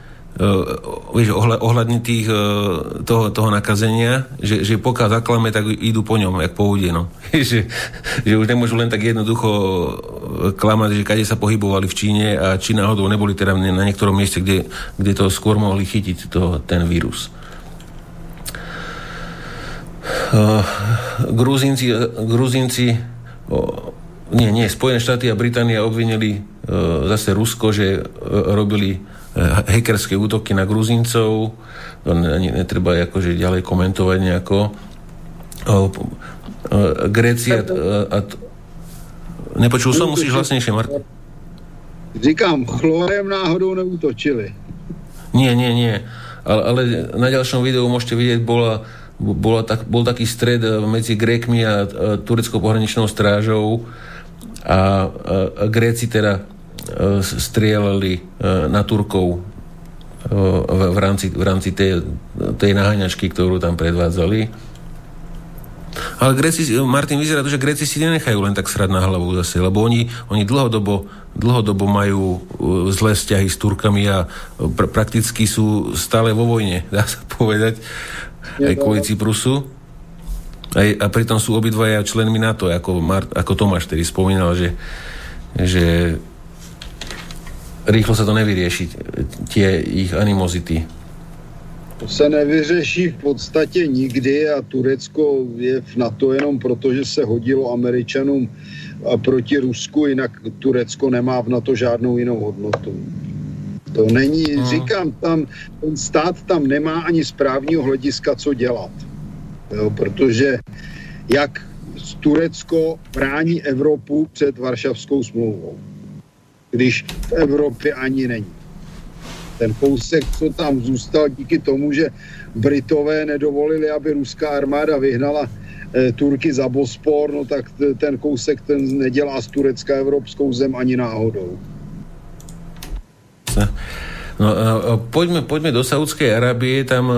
[SPEAKER 1] vieš, ohľadne tých, uh, toho, toho nakazenia, že, že pokiaľ zaklame, tak idú po ňom, jak po úde, no. že, že už nemôžu len tak jednoducho eh, klamať, že kade sa pohybovali v Číne a či náhodou neboli teda na niektorom mieste, kde, kde to skôr mohli chytiť to, ten vírus. Uh, Gruzínci uh, nie, nie, Spojené štáty a Británia obvinili zase Rusko, že robili hackerské útoky na Gruzincov, to netreba akože ďalej komentovať nejako. Grécia a, a, Nepočul som, musíš hlasnejšie, Martin.
[SPEAKER 2] Říkám, chlorem náhodou neútočili.
[SPEAKER 1] Nie, nie, nie. Ale, ale na ďalšom videu môžete vidieť, bola, bola tak, bol taký stred eh, medzi Grékmi a, a tureckou pohraničnou strážou a, a, a Gréci teda eh, strieľali a, eh, na Turkov v, v rámci, v rámci tej, tej naháňačky, ktorú tam predvádzali. Ale Gréci, Martin, vyzerá to, že Gréci si nenechajú len tak srať na hlavu zase, lebo oni, oni dlhodobo, dlhodobo majú zlé vzťahy s Turkami a pr- prakticky sú stále vo vojne, dá sa povedať, aj kvôli Cyprusu. Aj, a pritom sú obidvaja členmi NATO, ako, Mar- ako Tomáš tedy spomínal, že, že rýchlo sa to nevyrieši, tie ich animozity.
[SPEAKER 2] To se nevyřeší v podstatě nikdy a Turecko je v NATO jenom proto, že se hodilo Američanům proti Rusku, jinak Turecko nemá v NATO žádnou jinou hodnotu. To není, hmm. říkám, tam, ten stát tam nemá ani z právního hlediska co dělat. Jo, protože jak Turecko brání Evropu před Varšavskou smlouvou, když v Evropě ani není ten kousek, co tam zůstal díky tomu, že Britové nedovolili, aby ruská armáda vyhnala e, Turky za Bospor, no tak ten kousek ten nedělá z Turecka evropskou zem ani náhodou.
[SPEAKER 1] No, poďme, poďme do Saudskej Arábie, tam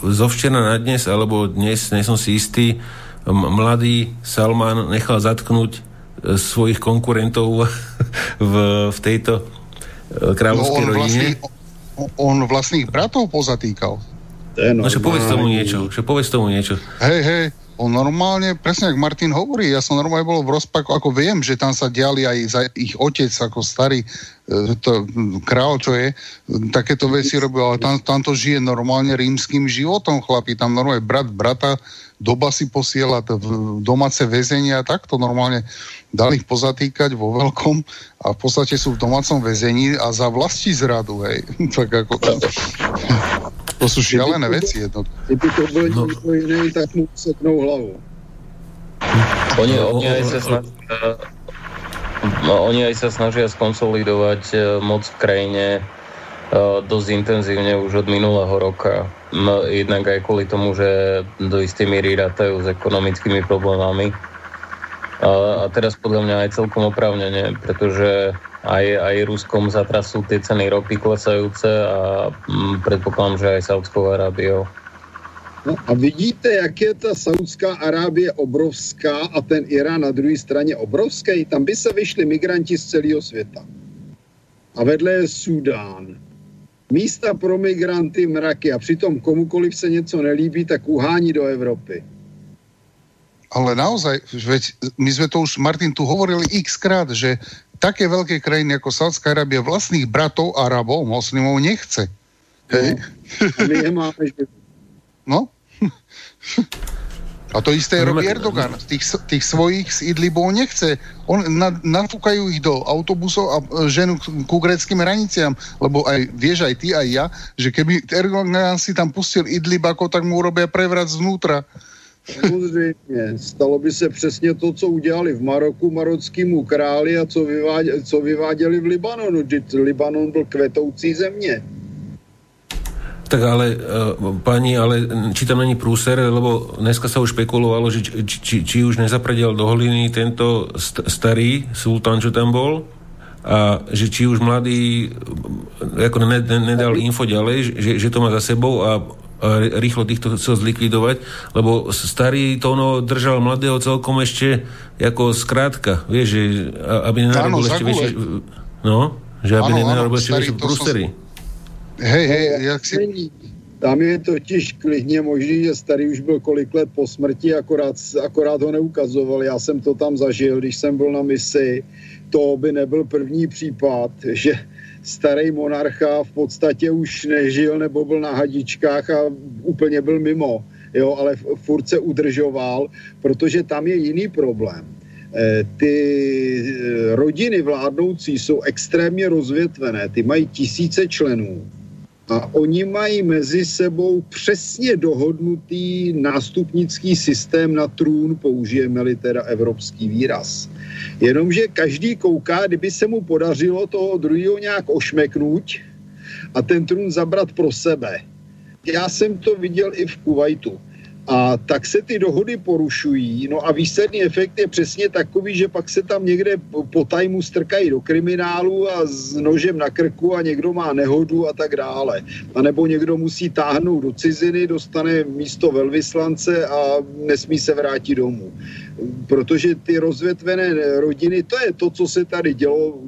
[SPEAKER 1] zo na dnes, alebo dnes, nie som si istý, mladý Salman nechal zatknúť svojich konkurentov v, v tejto E, kráľovskej no, rodine. Vlastný,
[SPEAKER 3] on vlastných bratov pozatýkal.
[SPEAKER 1] No, že povedz tomu niečo, že povedz tomu niečo.
[SPEAKER 3] Hej, hej, on normálne, presne ako Martin hovorí, ja som normálne bol v rozpaku, ako viem, že tam sa diali aj za ich otec, ako starý e, to, král, čo je, takéto veci robil, ale tam, tam to žije normálne rímským životom, chlapi, tam normálne brat brata doba si posiela v domáce väzenia a takto normálne dali ich pozatýkať vo veľkom a v podstate sú v domácom väzení a za vlasti zradu, hej. tak ako... To sú šialené veci
[SPEAKER 2] jedno. Kdyby to bol no. niekto iný, tak mu seknou hlavu.
[SPEAKER 4] Oni, oni aj sa snažia, no, oni aj sa snažia skonsolidovať eh, moc v krajine dosť intenzívne už od minulého roka. Jednak aj kvôli tomu, že do istej miery rátajú s ekonomickými problémami. A teraz podľa mňa aj celkom oprávnene, pretože aj, aj Ruskom zatrasú tie ceny ropy klesajúce a predpokladám, že aj Saudskou Arábiou.
[SPEAKER 2] No a vidíte, jak je ta Saudská Arábie obrovská a ten Irán na druhé straně obrovský? Tam by se vyšli migranti z celého světa. A vedle je Sudán, místa pro migranty mraky a přitom komukoliv se něco nelíbí, tak uhání do Evropy.
[SPEAKER 3] Ale naozaj, veď my sme to už, Martin, tu hovorili x krát, že také veľké krajiny ako Saudská Arábia vlastných bratov Arabov, moslimov nechce.
[SPEAKER 2] No, Hej. A my je máme, že...
[SPEAKER 3] No. A to isté no, robí Erdogan. Tých, tých svojich z Idlibu nechce. On na, nafúkajú ich do autobusov a e, ženu ku greckým hraniciam. Lebo aj, vieš aj ty, aj ja, že keby Erdogan si tam pustil Idlib, ako tak mu urobia prevrat znútra.
[SPEAKER 2] Samozřejmě. Stalo by se přesně to, co udělali v Maroku marockýmu králi a co, vyváděli, co vyváděli v Libanonu. Libanon byl kvetoucí země.
[SPEAKER 1] Tak ale, uh, pani, ale či tam není prúser, lebo dneska sa už špekulovalo, že či, či, či už nezapredel do holiny tento st- starý sultán, čo tam bol, a že či už mladí ako ne, ne, nedali info ďalej, že, že to má za sebou a, a rýchlo týchto chcel zlikvidovať, lebo starý to ono držal mladého celkom ešte ako skrátka, vieš, že aby nenarobil ešte väčšie... No, že aby nenarobil ešte väčšie prúsery. Som
[SPEAKER 3] Hej, hej, jak si...
[SPEAKER 2] Tam je totiž klidně možný, že starý už byl kolik let po smrti, akorát, akorát ho neukazoval. Já jsem to tam zažil, když jsem byl na misi. To by nebyl první případ, že starý monarcha v podstatě už nežil nebo byl na hadičkách a úplně byl mimo. Jo, ale furt se udržoval, protože tam je jiný problém. ty rodiny vládnoucí jsou extrémně rozvětvené, ty mají tisíce členů a oni mají mezi sebou přesně dohodnutý nástupnický systém na trůn, použijeme-li teda evropský výraz. Jenomže každý kouká, kdyby se mu podařilo toho druhého nějak ošmeknout a ten trůn zabrat pro sebe. Já jsem to viděl i v Kuwaitu. A tak se ty dohody porušují, no a výsledný efekt je přesně takový, že pak se tam někde po tajmu strkají do kriminálu a s nožem na krku a někdo má nehodu a tak dále. A nebo někdo musí táhnout do ciziny, dostane místo velvyslance a nesmí se vrátit domů protože ty rozvětvené rodiny, to je to, co se tady dělo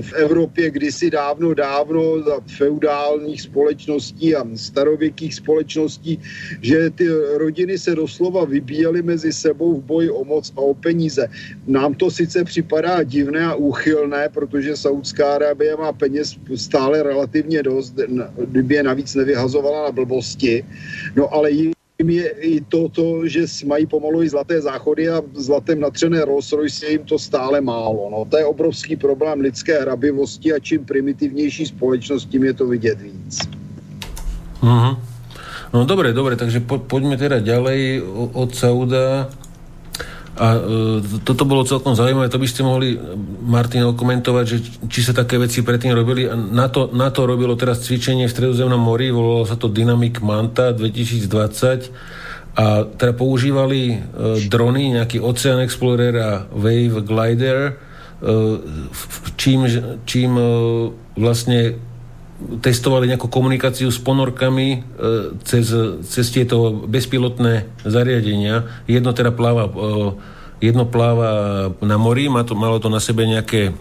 [SPEAKER 2] v Evropě kdysi dávno, dávno za feudálních společností a starověkých společností, že ty rodiny se doslova vybíjely mezi sebou v boji o moc a o peníze. Nám to sice připadá divné a úchylné, protože Saudská Arábie má peněz stále relativně dost, kdyby je navíc nevyhazovala na blbosti, no ale je i to, to, že mají pomalu i zlaté záchody a zlatem natřené Rolls Royce jim to stále málo. No, to je obrovský problém lidské hrabivosti a čím primitivnější společnost, tím je to vidět víc.
[SPEAKER 1] Uh-huh. No dobre, dobre, takže po, poďme teda ďalej od Sauda a e, toto bolo celkom zaujímavé, to by ste mohli, Martin, komentovať, že či sa také veci predtým robili. Na to, na to robilo teraz cvičenie v Stredozemnom mori, volalo sa to Dynamic Manta 2020 a teda používali e, drony, nejaký Ocean Explorer a Wave Glider, e, čím, čím e, vlastne testovali nejakú komunikáciu s ponorkami e, cez, cez tieto bezpilotné zariadenia. Jedno teda pláva, e, jedno pláva na mori, má to, malo to na sebe nejaké e,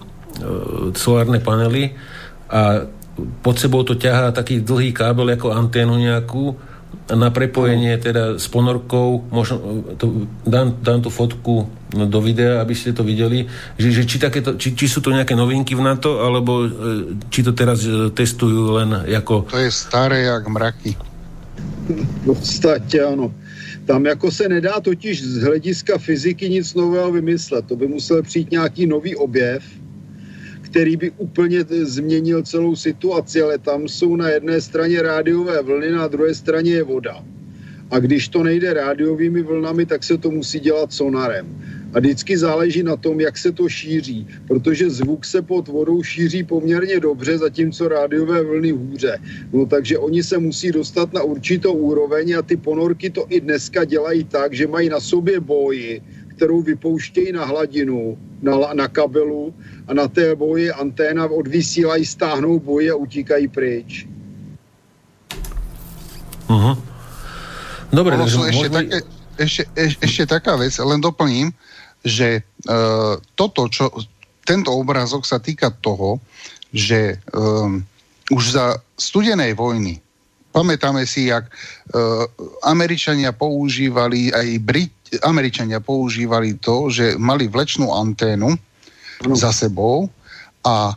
[SPEAKER 1] solárne panely a pod sebou to ťahá taký dlhý kábel ako anténu nejakú na prepojenie teda s ponorkou, možno, to, dám, dám tú fotku do videa, aby ste to videli, že, že či, takéto, či, či sú to nejaké novinky v NATO, alebo e, či to teraz e, testujú len ako...
[SPEAKER 3] To je staré jak mraky.
[SPEAKER 2] V podstatě ano. Tam jako se nedá totiž z hlediska fyziky nic nového vymyslet. To by musel přijít nějaký nový objev, který by úplně změnil celou situaci, ale tam jsou na jedné straně rádiové vlny, na druhé straně je voda. A když to nejde rádiovými vlnami, tak se to musí dělat sonarem. A vždycky záleží na tom, jak se to šíří, protože zvuk se pod vodou šíří poměrně dobře, zatímco rádiové vlny hůře. No takže oni se musí dostat na určitou úroveň a ty ponorky to i dneska dělají tak, že mají na sobě boji, kterou vypouštějí na hladinu, na, na kabelu a na té boji anténa odvysílají, stáhnou boji a utíkají pryč.
[SPEAKER 3] Uh-huh. Dobre, takže ešte, také, ešte, ešte, ešte taká vec, len doplním, že uh, toto, čo, tento obrázok sa týka toho, že um, už za studenej vojny pamätáme si, jak uh, Američania používali, aj Brit, Američania používali to, že mali vlečnú anténu, za sebou a e,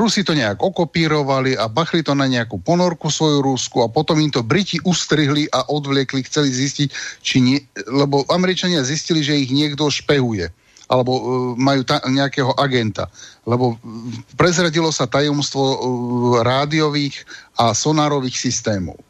[SPEAKER 3] Rusi to nejak okopírovali a bachli to na nejakú ponorku svoju Rusku a potom im to Briti ustrihli a odvliekli, chceli zistiť, či nie, lebo Američania zistili, že ich niekto špehuje alebo uh, majú ta, nejakého agenta. Lebo prezradilo sa tajomstvo uh, rádiových a sonárových systémov.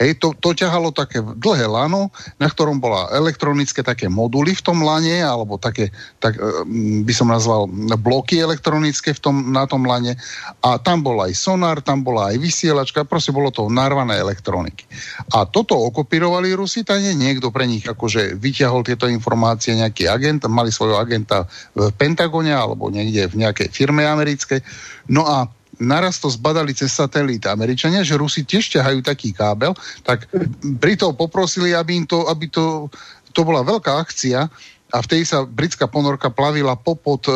[SPEAKER 3] Hej, to, to ťahalo také dlhé lano, na ktorom bola elektronické také moduly v tom lane, alebo také, tak e, by som nazval bloky elektronické v tom, na tom lane. A tam bol aj sonár, tam bola aj vysielačka, proste bolo to narvané elektroniky. A toto okopírovali Rusitane, niekto pre nich akože vyťahol tieto informácie, nejaký agent, mali svojho agenta v Pentagone alebo niekde v nejakej firme americkej. No a naraz to zbadali cez satelit Američania, že Rusi tiež ťahajú taký kábel, tak Britov poprosili, aby, im to, aby to, to bola veľká akcia a vtedy sa britská ponorka plavila popod e,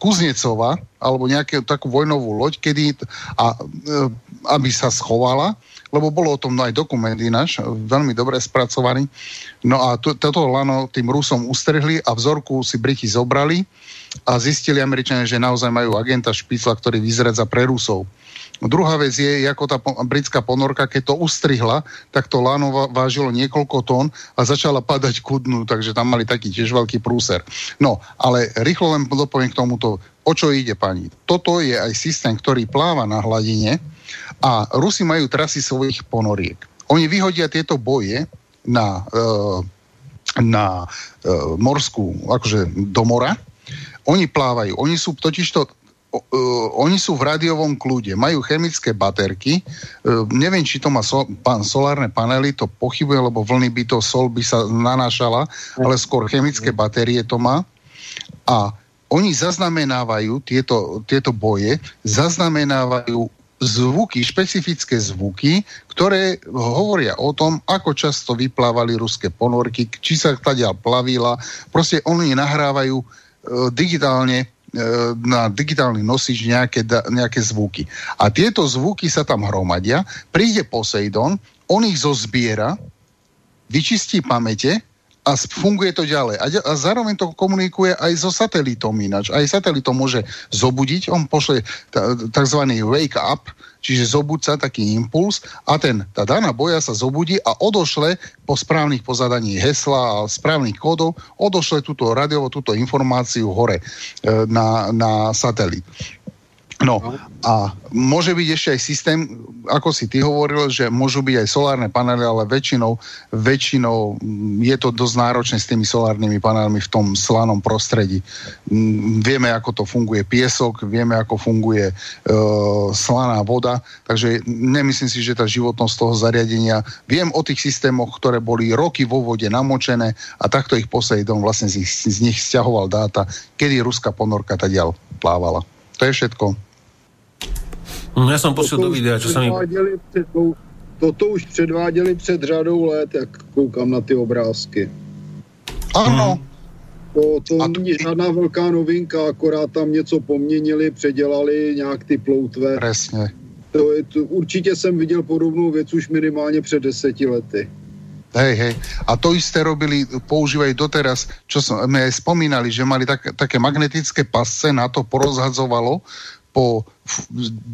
[SPEAKER 3] Kuznecova alebo nejakú takú vojnovú loď, kedy a, e, aby sa schovala, lebo bolo o tom aj dokument ináč, veľmi dobre spracovaný. No a toto lano tým Rusom ustrhli a vzorku si Briti zobrali a zistili Američania, že naozaj majú agenta Špicla, ktorý vyzredza pre Rusov. Druhá vec je, ako tá britská ponorka, keď to ustrihla, tak to láno vážilo niekoľko tón a začala padať ku dnu, takže tam mali taký tiež veľký prúser. No, ale rýchlo len dopoviem k tomuto, o čo ide pani. Toto je aj systém, ktorý pláva na hladine a Rusi majú trasy svojich ponoriek. Oni vyhodia tieto boje na, e, na e, morskú, akože do mora, oni plávajú, oni sú totižto uh, oni sú v rádiovom kľude, majú chemické baterky, uh, neviem, či to má so, pán, solárne panely, to pochybuje, lebo vlny by to sol by sa nanášala, ale skôr chemické batérie to má. A oni zaznamenávajú tieto, tieto boje, zaznamenávajú zvuky, špecifické zvuky, ktoré hovoria o tom, ako často vyplávali ruské ponorky, či sa tadiaľ plavila. Proste oni nahrávajú e, digitálne E, na digitálny nosič nejaké, nejaké zvuky. A tieto zvuky sa tam hromadia, príde Poseidon, on ich zozbiera, vyčistí pamäte a funguje to ďalej. A, a zároveň to komunikuje aj so satelitom ináč. Aj satelitom môže zobudiť, on pošle tzv. wake up, čiže zobud sa taký impuls a ten, tá daná boja sa zobudí a odošle po správnych pozadaní hesla a správnych kódov, odošle túto radiovo, túto informáciu hore e, na, na satelit. No a môže byť ešte aj systém, ako si ty hovoril, že môžu byť aj solárne panely, ale väčšinou, väčšinou je to dosť náročné s tými solárnymi panelmi v tom slanom prostredí. Mm, vieme, ako to funguje piesok, vieme, ako funguje e, slaná voda, takže nemyslím si, že tá životnosť toho zariadenia, viem o tých systémoch, ktoré boli roky vo vode namočené a takto ich Poseidon vlastne z, z nich stiahoval dáta, kedy ruská ponorka tadiaľ plávala. To je všetko.
[SPEAKER 1] Hm, ja som pošiel do videa, sa mi...
[SPEAKER 2] Před, toto už předváděli před řadou let, jak koukám na ty obrázky.
[SPEAKER 3] Ano.
[SPEAKER 2] To, to to není žádná velká novinka, akorát tam něco poměnili, předělali nějak ty ploutve.
[SPEAKER 3] Presne.
[SPEAKER 2] To, je, to, určitě jsem viděl podobnou věc už minimálně před deseti lety.
[SPEAKER 3] Hej, hej. A to isté robili, používajú doteraz, čo sme aj spomínali, že mali tak, také magnetické pasce, na to porozhadzovalo po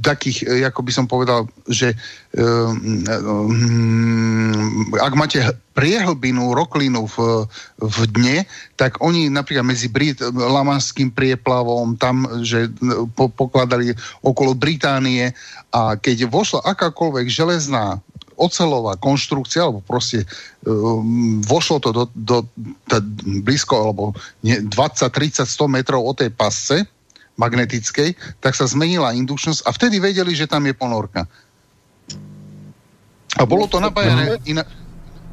[SPEAKER 3] takých, e, ako by som povedal, že um, um, ak máte priehlbinu, roklinu v, v dne, tak oni napríklad medzi Brit, Lamanským prieplavom, tam, že po, pokladali okolo Británie a keď vošla akákoľvek železná ocelová konštrukcia, alebo proste um, vošlo to do, do, do blízko, alebo 20, 30, 100 metrov od tej pasce magnetickej, tak sa zmenila indukčnosť a vtedy vedeli, že tam je ponorka. A bolo to napájené inak...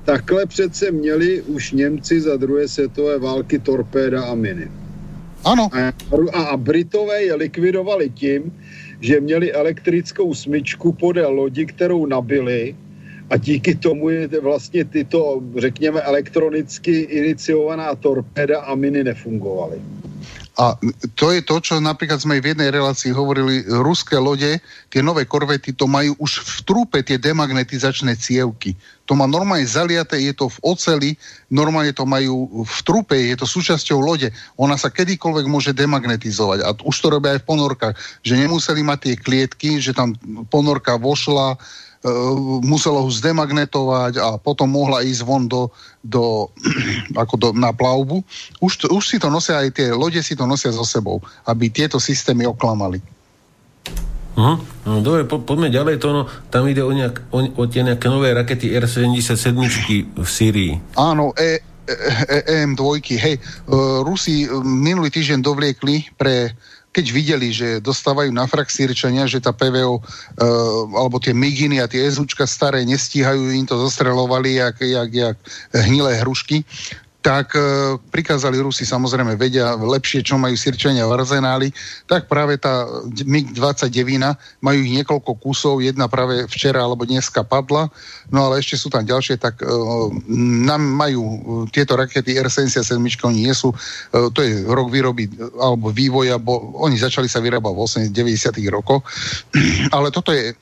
[SPEAKER 2] Takhle přece měli už Němci za druhé světové války torpéda a miny.
[SPEAKER 3] Ano.
[SPEAKER 2] A, a Britové je likvidovali tím, že měli elektrickou smyčku podél lodi, kterou nabili a díky tomu je vlastně tyto, řekněme, elektronicky iniciovaná torpéda a miny nefungovaly.
[SPEAKER 3] A to je to, čo napríklad sme aj v jednej relácii hovorili, ruské lode, tie nové korvety, to majú už v trúpe tie demagnetizačné cievky. To má normálne zaliaté, je to v oceli, normálne to majú v trupe, je to súčasťou lode. Ona sa kedykoľvek môže demagnetizovať. A už to robia aj v ponorkách, že nemuseli mať tie klietky, že tam ponorka vošla, E, muselo ho zdemagnetovať a potom mohla ísť von do, do, ako do, na plavbu. Už, už si to nosia aj tie lode si to nosia so sebou, aby tieto systémy oklamali.
[SPEAKER 1] Uh-huh. No, dobre, po, poďme ďalej. To, no, tam ide o, nejak, o, o tie nejaké nové rakety R-77 v Syrii.
[SPEAKER 3] Áno, e, e, e, EM2. Hej, uh, Rusi minulý týždeň dovliekli pre keď videli, že dostávajú na frak sírčania, že tá PVO e, alebo tie miginy a tie ezúčka staré nestíhajú, im to zostrelovali jak, jak, jak hnilé hrušky, tak e, prikázali Rusi samozrejme vedia lepšie, čo majú Sirčania v arzenáli, tak práve tá MiG-29 majú ich niekoľko kusov, jedna práve včera alebo dneska padla, no ale ešte sú tam ďalšie, tak e, nám majú e, tieto rakety R-77, oni nie sú, e, to je rok výroby e, alebo vývoja, bo oni začali sa vyrábať v 80 90 rokoch, ale toto je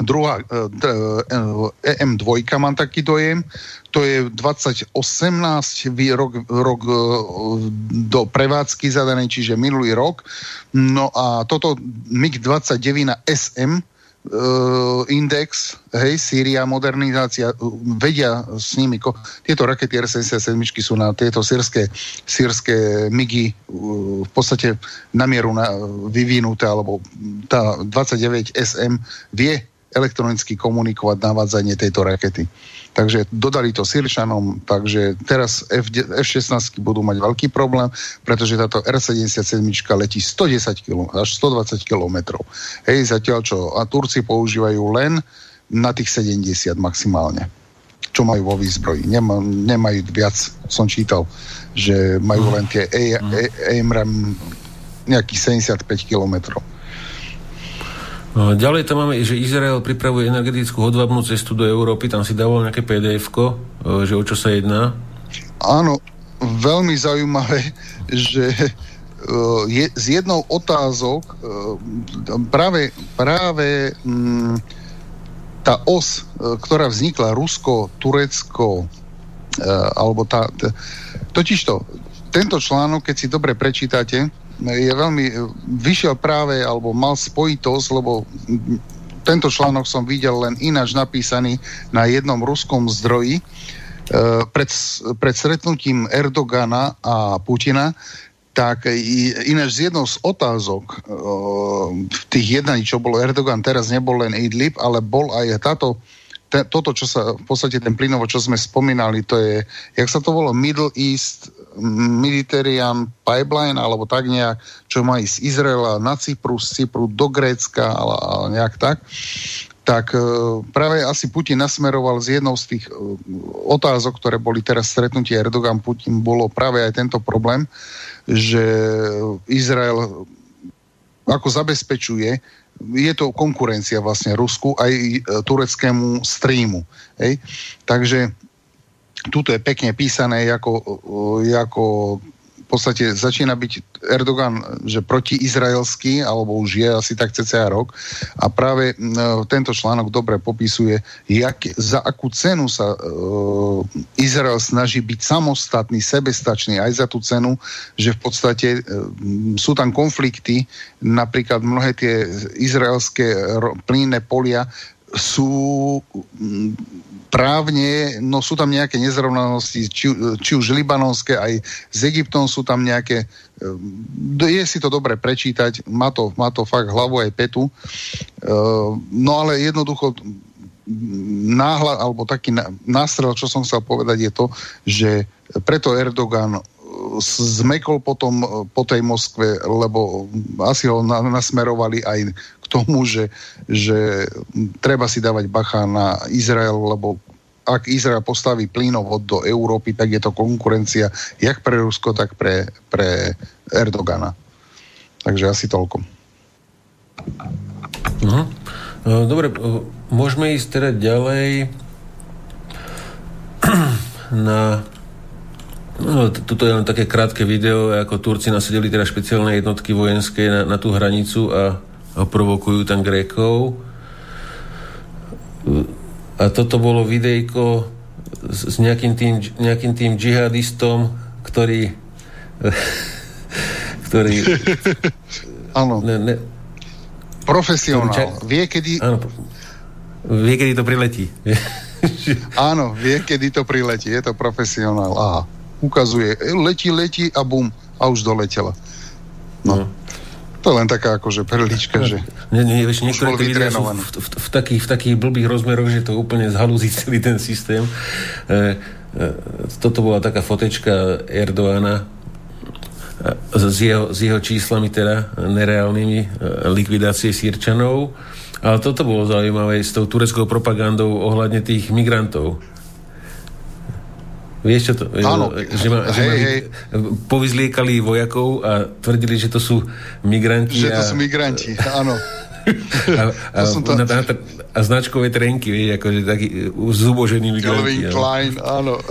[SPEAKER 3] druhá, EM2 mám taký dojem, to je 2018 rok, rok do prevádzky zadanej, čiže minulý rok. No a toto MiG-29 SM uh, index, hej, Sýria, modernizácia, vedia s nimi, ko, tieto rakety R-77 sú na tieto sírske, sírske MIGy uh, v podstate na mieru na, vyvinuté, alebo tá 29 SM vie elektronicky komunikovať navádzanie tejto rakety. Takže dodali to Sirčanom, takže teraz F, F-16 budú mať veľký problém, pretože táto R-77 letí 110 km, až 120 km. Hej, zatiaľ čo a Turci používajú len na tých 70 maximálne čo majú vo výzbroji. Nema, nemajú viac, som čítal, že majú len tie AMRAM nejakých 75 kilometrov.
[SPEAKER 1] No, ďalej tam máme, že Izrael pripravuje energetickú hodvabnú cestu do Európy, tam si dával nejaké pdf e, že o čo sa jedná?
[SPEAKER 3] Áno, veľmi zaujímavé, že e, je, z jednou otázok e, práve, práve mm, tá os, ktorá vznikla Rusko, Turecko, alebo tá totižto, tento článok, keď si dobre prečítate, je veľmi, vyšiel práve, alebo mal spojitosť, lebo tento článok som videl len ináč napísaný na jednom ruskom zdroji. E, pred, pred stretnutím Erdogana a Putina, tak ináč z jednou z otázok e, tých jednaní, čo bolo Erdogan, teraz nebol len Idlib, ale bol aj táto toto, čo sa v podstate ten plynovo, čo sme spomínali, to je, jak sa to volalo, Middle East Mediterranean Pipeline, alebo tak nejak, čo má ísť z Izraela na Cyprus, z Cypru do Grécka, ale nejak tak tak e, práve asi Putin nasmeroval z jednou z tých e, otázok, ktoré boli teraz stretnutie Erdogan-Putin, bolo práve aj tento problém, že Izrael ako zabezpečuje je to konkurencia vlastne Rusku aj e, tureckému streamu. Hej? Takže tuto je pekne písané ako, ako podstate začína byť Erdogan že protiizraelský, alebo už je asi tak cca rok. A práve tento článok dobre popisuje, jak, za akú cenu sa e, Izrael snaží byť samostatný, sebestačný aj za tú cenu, že v podstate e, sú tam konflikty, napríklad mnohé tie izraelské plynné polia sú právne, no sú tam nejaké nezrovnalosti, či, či už libanonské, aj s Egyptom sú tam nejaké, e, je si to dobre prečítať, má to, má to fakt hlavu aj petu, e, no ale jednoducho náhľad, alebo taký nástrel, čo som chcel povedať, je to, že preto Erdogan zmekol potom po tej Moskve, lebo asi ho nasmerovali aj tomu, že, že treba si dávať bacha na Izrael, lebo ak Izrael postaví plynovod do Európy, tak je to konkurencia jak pre Rusko, tak pre, pre Erdogana. Takže asi toľko.
[SPEAKER 1] Uh-huh. Dobre, môžeme ísť teda ďalej na No, tuto je len také krátke video, ako Turci nasadili teda špeciálne jednotky vojenské na, na tú hranicu a provokujú tam Grékov. A toto bolo videjko s nejakým tým, nejakým tým džihadistom, ktorý ktorý
[SPEAKER 3] Áno. Ne, ne, Profesionál. Ča... Vie, kedy... Áno,
[SPEAKER 1] vie, kedy to priletí.
[SPEAKER 3] Áno, vie, kedy to priletí. Je to profesionál. Aha. Ukazuje. Letí, letí a bum. A už doletela. No. no. To je len taká akože perlička, že
[SPEAKER 1] nie, nie, vieš, niektoré tie videá sú v, v, v, takých, v takých blbých rozmeroch, že to úplne zhalúzi celý ten systém. E, e, toto bola taká fotečka Erdoána e, s jeho, s jeho číslami teda nereálnymi e, likvidácie sírčanov. Ale toto bolo zaujímavé s tou tureckou propagandou ohľadne tých migrantov Vieš čo to?
[SPEAKER 3] Áno.
[SPEAKER 1] Že, ma, hej, že ma, hej. povyzliekali vojakov a tvrdili, že to sú migranti.
[SPEAKER 3] Že to a, sú migranti, áno.
[SPEAKER 1] A, a, to to... Na, na, a značkové trenky, vieš, akože taký zubožený migranti.
[SPEAKER 3] Calvin Klein, áno.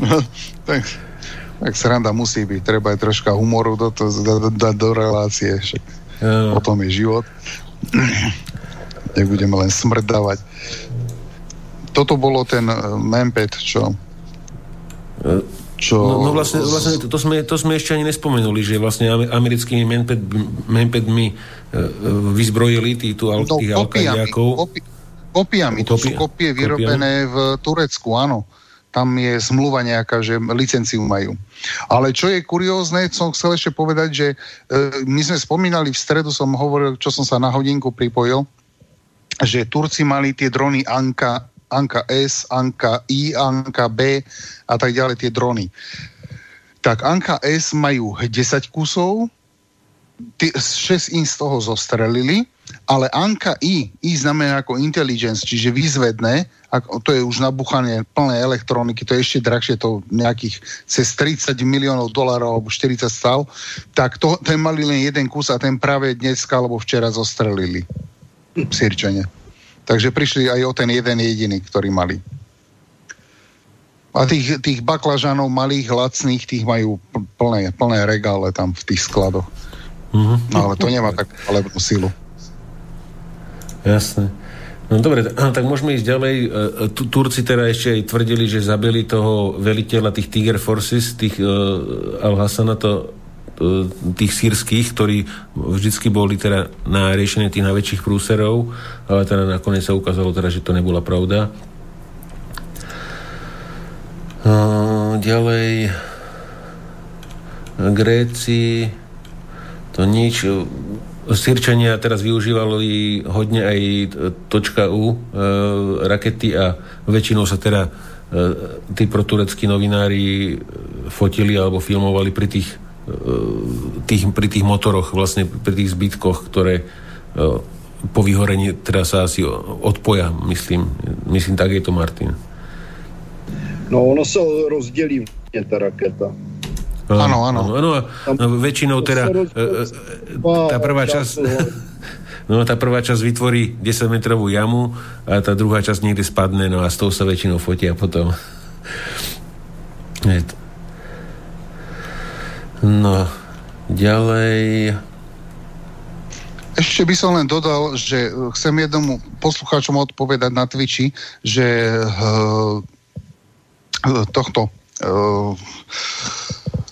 [SPEAKER 3] no, tak, tak sranda musí byť, treba aj troška humoru do, to, do, do, do relácie, však o tom je život. Nebudeme len smrdávať. Toto bolo ten eh, mempet, čo...
[SPEAKER 1] čo... No, no vlastne, vlastne to, to, sme, to sme ešte ani nespomenuli, že vlastne americkými menped, menpedmi vyzbrojili tí, no, tých no, alkadiákov.
[SPEAKER 3] Kopi, kopiami, to sú kopie vyrobené v Turecku, áno tam je zmluva nejaká, že licenciu majú. Ale čo je kuriózne, som chcel ešte povedať, že e, my sme spomínali, v stredu som hovoril, čo som sa na hodinku pripojil, že Turci mali tie drony Anka, Anka S, Anka I, Anka B a tak ďalej, tie drony. Tak Anka S majú 10 kusov, 6 in z toho zostrelili, ale Anka I, I znamená ako intelligence, čiže výzvedné, ako, to je už nabuchané plné elektroniky, to je ešte drahšie, to nejakých cez 30 miliónov dolárov alebo 40 stal, tak to, ten mali len jeden kus a ten práve dneska alebo včera zostrelili v Sirčane. Takže prišli aj o ten jeden jediný, ktorý mali. A tých, tých baklažanov malých, lacných, tých majú plné, plné regále tam v tých skladoch. Mm-hmm. No ale to nemá tak alebo silu.
[SPEAKER 1] Jasné. No dobre, tak môžeme ísť ďalej. E, e, Turci teda ešte aj tvrdili, že zabili toho veliteľa tých Tiger Forces, tých uh, Al-Hassana, to, uh, tých sírskych, ktorí vždycky boli teda na riešenie tých najväčších prúserov, ale teda nakoniec sa ukázalo teda, že to nebola pravda. Uh, ďalej Gréci to nič. Sirčania teraz využívali hodne aj .u e, rakety a väčšinou sa teda e, tí protureckí novinári fotili alebo filmovali pri tých, e, tých, pri tých motoroch, vlastne pri tých zbytkoch, ktoré e, po vyhorení teda sa asi odpoja, myslím. Myslím, tak je to, Martin.
[SPEAKER 2] No, ono sa rozdelí tá raketa.
[SPEAKER 3] Áno, áno.
[SPEAKER 1] Áno, no, väčšinou teda e, e, tá prvá časť No tá prvá časť vytvorí 10 metrovú jamu a tá druhá časť niekde spadne, no a s tou sa väčšinou fotia potom. No, ďalej...
[SPEAKER 3] Ešte by som len dodal, že chcem jednomu poslucháčom odpovedať na Twitchi, že uh, tohto uh,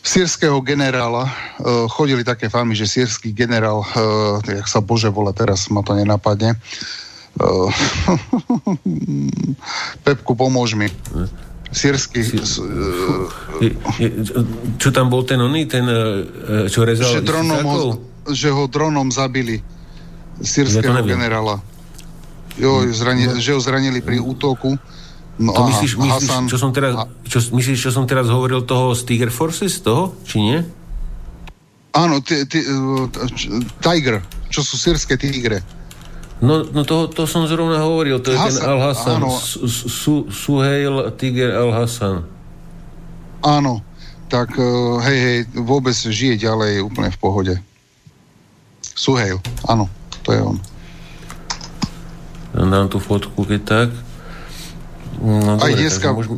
[SPEAKER 3] sírskeho generála, uh, chodili také famy, že sírsky generál, uh, jak sa Bože volá, teraz ma to nenapadne, uh, Pepku, pomôž mi. Sírsky... Uh,
[SPEAKER 1] čo tam bol ten oný, ten, uh, čo rezal
[SPEAKER 3] že, dronom ho, že ho dronom zabili sírskeho ja generála. Jo, zrani, no. že ho zranili pri útoku
[SPEAKER 1] No to aha, myslíš, myslíš Hasan, čo som teraz, čo, myslíš, čo som teraz hovoril toho z Tiger Forces, toho, či nie?
[SPEAKER 3] Áno, t- t- uh, Tiger, čo sú sírske tigre.
[SPEAKER 1] No, no to, to som zrovna hovoril, to je Hasan, ten Al-Hassan, Su, Suheil Tiger Al-Hassan.
[SPEAKER 3] Áno, tak uh, hej, hej, vôbec žije ďalej úplne v pohode. Suheil, áno, to je on.
[SPEAKER 1] Dám tú fotku, keď tak. No,
[SPEAKER 3] Aj dneska... Môžem...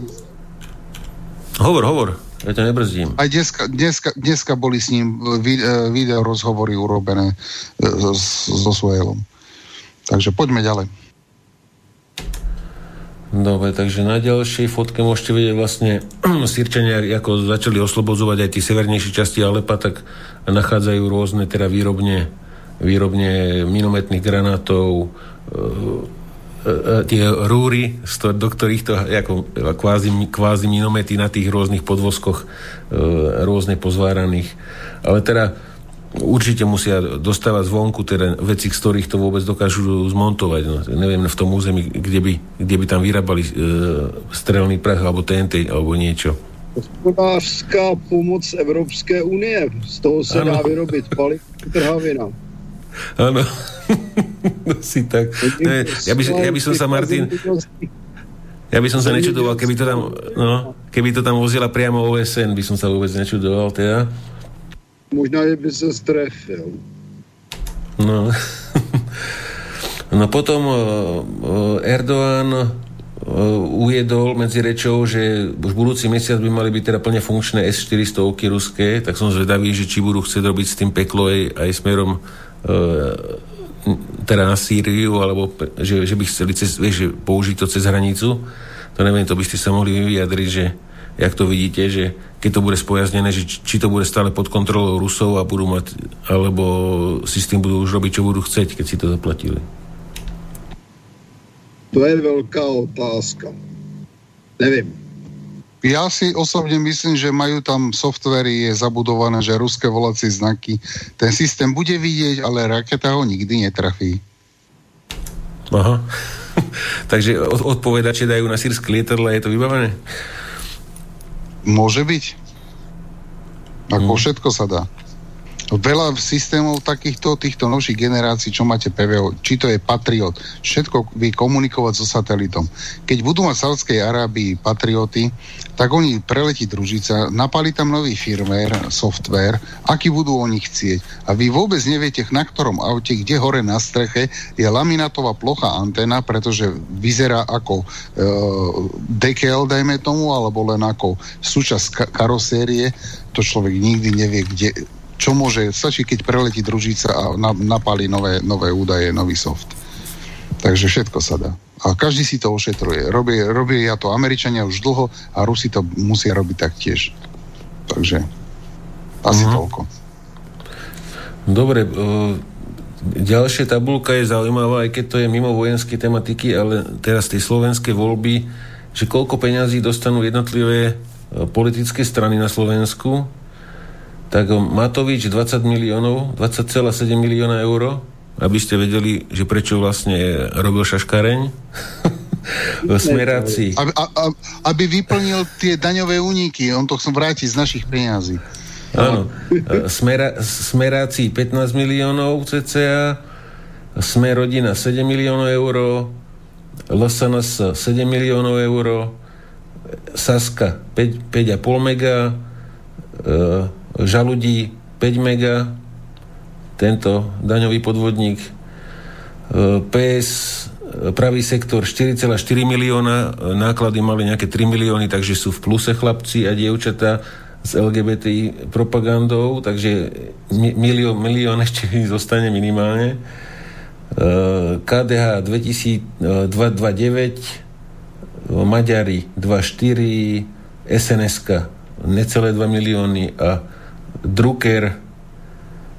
[SPEAKER 1] Hovor, hovor, ja ťa nebrzdím.
[SPEAKER 3] Aj dneska, dneska, dneska boli s ním e, video rozhovory urobené e, so Suelom. Takže poďme ďalej.
[SPEAKER 1] Dobre, takže na ďalšej fotke môžete vidieť vlastne Sýrčania, ako začali oslobodzovať aj tie severnejšie časti Alepa, tak nachádzajú rôzne teda výrobne, výrobne minometných granátov, e, E, e, tie rúry, do ktorých to ako kvázi, kvázi minomety na tých rôznych podvozkoch rôzne pozváraných. Ale teda určite musia dostávať zvonku teda veci, z ktorých to vôbec dokážu zmontovať. No, neviem, v tom území, kde by, kde by tam vyrábali e, strelný prach alebo TNT alebo niečo.
[SPEAKER 2] Hospodářská pomoc Evropské unie. Z toho se ano. dá vyrobit paliv trhavina.
[SPEAKER 1] Áno. no si tak. No, ja, by, ja by som sa, Martin... Ja by som sa nečudoval, keby to tam, no, keby to tam vozila priamo OSN, by som sa vôbec nečudoval, teda.
[SPEAKER 2] Možná, že by sa strefil.
[SPEAKER 1] No. no potom uh, Erdoğan uh, ujedol medzi rečou, že už budúci mesiac by mali byť teda plne funkčné S-400 ruské, tak som zvedavý, že či budú chcieť robiť s tým peklo aj, aj smerom teda na Sýriu, alebo že, že by chceli cez, vieš, použiť to cez hranicu. To neviem, to by ste sa mohli vyjadriť, že jak to vidíte, že keď to bude spojaznené, že či to bude stále pod kontrolou Rusov a budú mať, alebo si s tým budú už robiť, čo budú chcieť, keď si to zaplatili.
[SPEAKER 2] To je veľká otázka. Neviem.
[SPEAKER 3] Ja si osobne myslím, že majú tam softvery, je zabudované, že ruské volacie znaky. Ten systém bude vidieť, ale raketa ho nikdy netrafí.
[SPEAKER 1] Aha. Takže odpovedače dajú na sírske lietadla, je to vybavené?
[SPEAKER 3] Môže byť. Ako hmm. všetko sa dá veľa systémov takýchto, týchto novších generácií, čo máte PVO, či to je Patriot, všetko vie komunikovať so satelitom. Keď budú mať v Saudskej Arábii Patrioty, tak oni preletí družica, napali tam nový firmware, software, aký budú oni chcieť. A vy vôbec neviete, na ktorom aute, kde hore na streche je laminátová plocha antena, pretože vyzerá ako e, dekel, dajme tomu, alebo len ako súčasť ka- karosérie. To človek nikdy nevie, kde, čo môže, stačí, keď preletí družica a napáli nové, nové údaje, nový soft. Takže všetko sa dá. A každý si to ošetruje. Robí, robí ja to Američania už dlho a Rusi to musia robiť taktiež. Takže asi uh-huh. toľko.
[SPEAKER 1] Dobre, uh, ďalšia tabulka je zaujímavá, aj keď to je mimo vojenskej tematiky, ale teraz tej slovenskej voľby, že koľko peňazí dostanú jednotlivé uh, politické strany na Slovensku tak Matovič 20 miliónov, 20,7 milióna eur, aby ste vedeli, že prečo vlastne robil šaškareň. Smeráci.
[SPEAKER 3] Aby, aby vyplnil tie daňové úniky, on to chcel vrátiť z našich peniazí.
[SPEAKER 1] Áno. Smera, smeráci 15 miliónov cca, Sme rodina 7 miliónov eur, LSNS 7 miliónov eur, Saska 5, 5,5 mega, e, žaludí 5 mega, tento daňový podvodník, e, PS pravý sektor 4,4 milióna, náklady mali nejaké 3 milióny, takže sú v pluse chlapci a dievčatá s LGBTI propagandou, takže milión, milión ešte zostane minimálne. KDH 229, Maďari 24, SNSK necelé 2 milióny a Drucker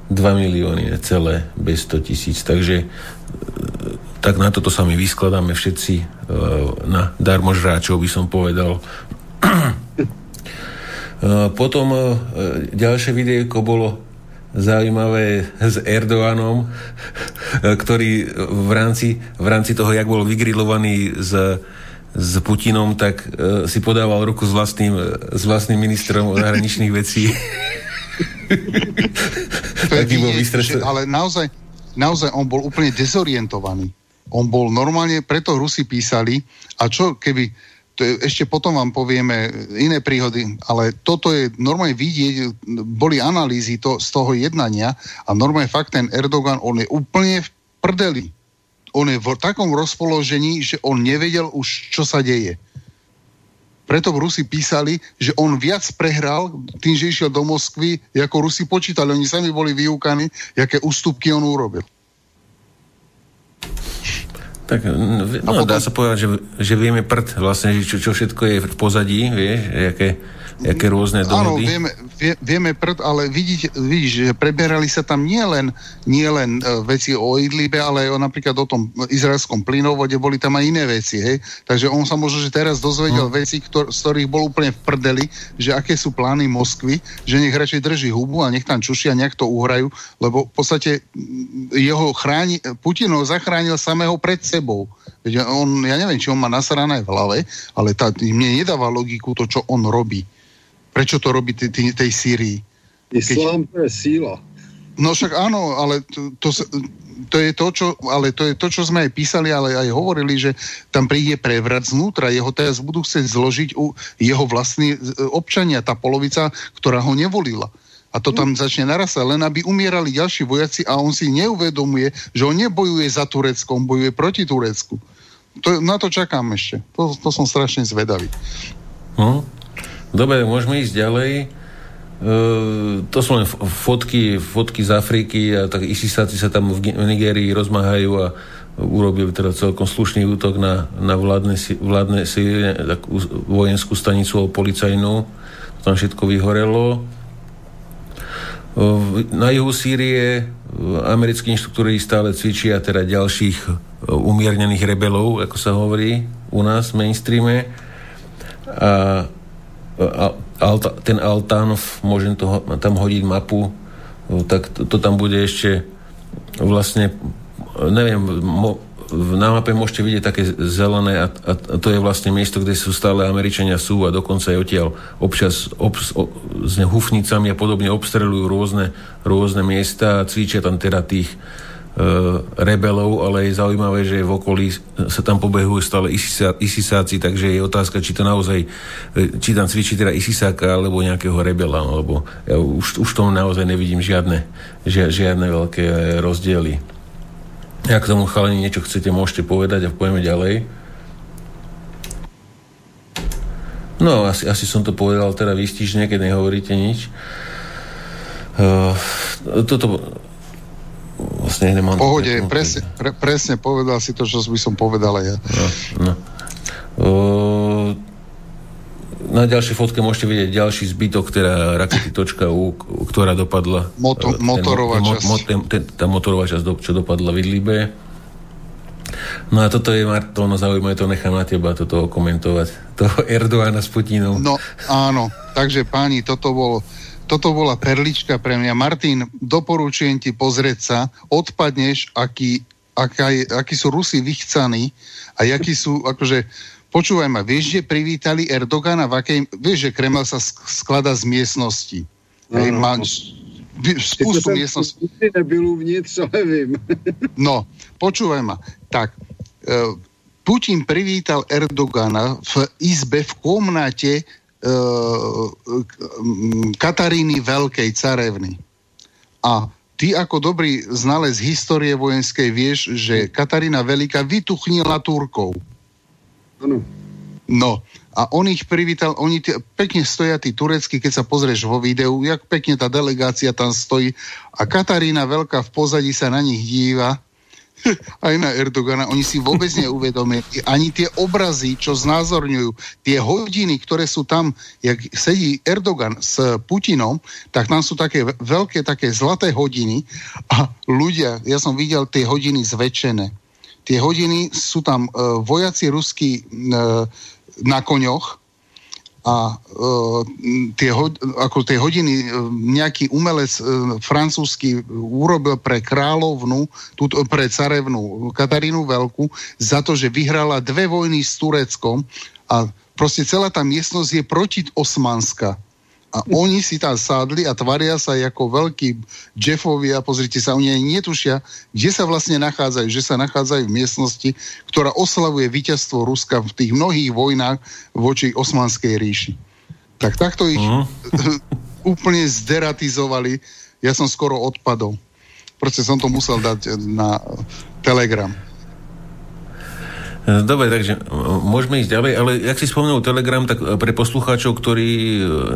[SPEAKER 1] 2 milióny celé bez 100 tisíc. Takže e, tak na toto sa my vyskladáme všetci e, na darmožráčov, by som povedal. E, potom ďalšie videjko bolo zaujímavé s Erdoganom, ktorý v rámci, v rámci toho, jak bol vygrilovaný z s Putinom, tak uh, si podával ruku s vlastným, s vlastným ministrom zahraničných vecí.
[SPEAKER 3] vidieť, ale naozaj, naozaj on bol úplne dezorientovaný. On bol normálne, preto Rusi písali, a čo keby, to je, ešte potom vám povieme iné príhody, ale toto je normálne vidieť, boli analýzy to, z toho jednania a normálne fakt ten Erdogan, on je úplne v prdeli on je v takom rozpoložení, že on nevedel už, čo sa deje. Preto v Rusi písali, že on viac prehral tým, že išiel do Moskvy, ako Rusi počítali. Oni sami boli vyúkaní, aké ústupky on urobil.
[SPEAKER 1] Tak no, potom... dá sa povedať, že, že vieme prd vlastne, čo, čo všetko je v pozadí, vieš, aké aké rôzne dohody.
[SPEAKER 3] Áno, vieme, vie, vieme prd, ale vidíš, vidíš, že preberali sa tam nielen nie len, uh, veci o Idlibe, ale aj o, napríklad o tom izraelskom plynovode, boli tam aj iné veci, hej. Takže on sa možno, že teraz dozvedel hmm. veci, ktor- z ktorých bol úplne v prdeli, že aké sú plány Moskvy, že nech radšej drží hubu a nech tam čuší a nejak to uhrajú, lebo v podstate jeho chráni, Putin ho zachránil samého pred sebou. Veď on, ja neviem, či on má nasrané v hlave, ale tá, mne nedáva logiku to, čo on robí. Prečo to robí tej, tej, tej Sýrii?
[SPEAKER 2] Islám to je síla.
[SPEAKER 3] No však áno, ale to, to, to je to, čo, ale to je to, čo sme aj písali, ale aj hovorili, že tam príde prevrat znútra. Jeho teraz budú chcieť zložiť u jeho vlastní e, občania, tá polovica, ktorá ho nevolila. A to tam začne narastať, len aby umierali ďalší vojaci a on si neuvedomuje, že on nebojuje za Turecko, on bojuje proti Turecku. To, na to čakám ešte. To, to som strašne zvedavý.
[SPEAKER 1] Hm? Dobre, môžeme ísť ďalej. to sú len fotky, fotky z Afriky a tak isisáci sa tam v Nigérii rozmáhajú a urobili teda celkom slušný útok na, na vládne, vládne síly, takú vojenskú stanicu alebo policajnú. Tam všetko vyhorelo. Na juhu Sýrie americkí inštruktori stále cvičia teda ďalších umiernených rebelov, ako sa hovorí u nás v mainstreame. A Alta, ten Altanov, môžem to, tam hodiť mapu, tak to, to tam bude ešte vlastne, neviem, mo, na mape môžete vidieť také zelené a, a, to je vlastne miesto, kde sú stále Američania sú a dokonca aj odtiaľ občas ob, o, s hufnicami a podobne obstrelujú rôzne, rôzne miesta a cvičia tam teda tých rebelov, ale je zaujímavé, že v okolí sa tam pobehujú stále isisáci, takže je otázka, či to naozaj, e, či tam cvičí teda isisáka alebo nejakého rebela, lebo ja už, už tomu naozaj nevidím žiadne, žiadne veľké rozdiely. Ak tomu chalani niečo chcete, môžete povedať a povieme ďalej. No, asi, asi som to povedal teda výstižne, keď nehovoríte nič. Uh, toto
[SPEAKER 3] vlastne nemám... Pohode, presne, pre, presne povedal si to, čo by som povedal aj ja. No, no.
[SPEAKER 1] Uh, na ďalšej fotke môžete vidieť ďalší zbytok, teda rakety .u, ktorá dopadla.
[SPEAKER 3] Moto, motorová časť. Mo,
[SPEAKER 1] ten, ten, tá motorová časť, do, čo dopadla v Idlibe. No a toto je, Marto, no zaujímavé, to nechám na teba, toto komentovať. Toho Erdoána s Putinou.
[SPEAKER 3] No, áno. Takže páni, toto bol toto bola perlička pre mňa. Martin, doporučujem ti pozrieť sa, odpadneš, aký, aká je, akí sú Rusi vychcaní a akí sú, akože, počúvaj ma, vieš, že privítali Erdogana v akej, vieš, že Kreml sa skladá z miestnosti. No, Hej, má spustu miestnosti.
[SPEAKER 2] Nebyl uvnitř, ale vím.
[SPEAKER 3] no, počúvaj ma. Tak, e, Putin privítal Erdogana v izbe, v komnate Kataríny Veľkej, carevny. A ty ako dobrý znalec histórie vojenskej vieš, že Katarína Veľká vytuchnila Turkov.
[SPEAKER 2] Áno.
[SPEAKER 3] No, a on ich privítal, oni t- pekne stoja tí turecky, keď sa pozrieš vo videu, jak pekne tá delegácia tam stojí a Katarína Veľká v pozadí sa na nich díva aj na Erdogana, oni si vôbec neuvedomili ani tie obrazy, čo znázorňujú, tie hodiny, ktoré sú tam, jak sedí Erdogan s Putinom, tak tam sú také veľké, také zlaté hodiny a ľudia, ja som videl tie hodiny zväčšené. Tie hodiny sú tam uh, vojaci ruskí uh, na koňoch, a uh, tie, ho, ako tie hodiny uh, nejaký umelec uh, francúzsky urobil pre kráľovnu, tut, pre carevnu Katarínu Veľkú za to, že vyhrala dve vojny s Tureckom a proste celá tá miestnosť je proti Osmanska a oni si tam sádli a tvaria sa ako veľkí Jeffovia, pozrite sa, oni aj netušia, kde sa vlastne nachádzajú, že sa nachádzajú v miestnosti, ktorá oslavuje víťazstvo Ruska v tých mnohých vojnách voči Osmanskej ríši. Tak takto ich uh-huh. úplne zderatizovali. Ja som skoro odpadol. Proste som to musel dať na Telegram.
[SPEAKER 1] Dobre, takže môžeme ísť ďalej, ale jak si spomenul Telegram, tak pre poslucháčov, ktorí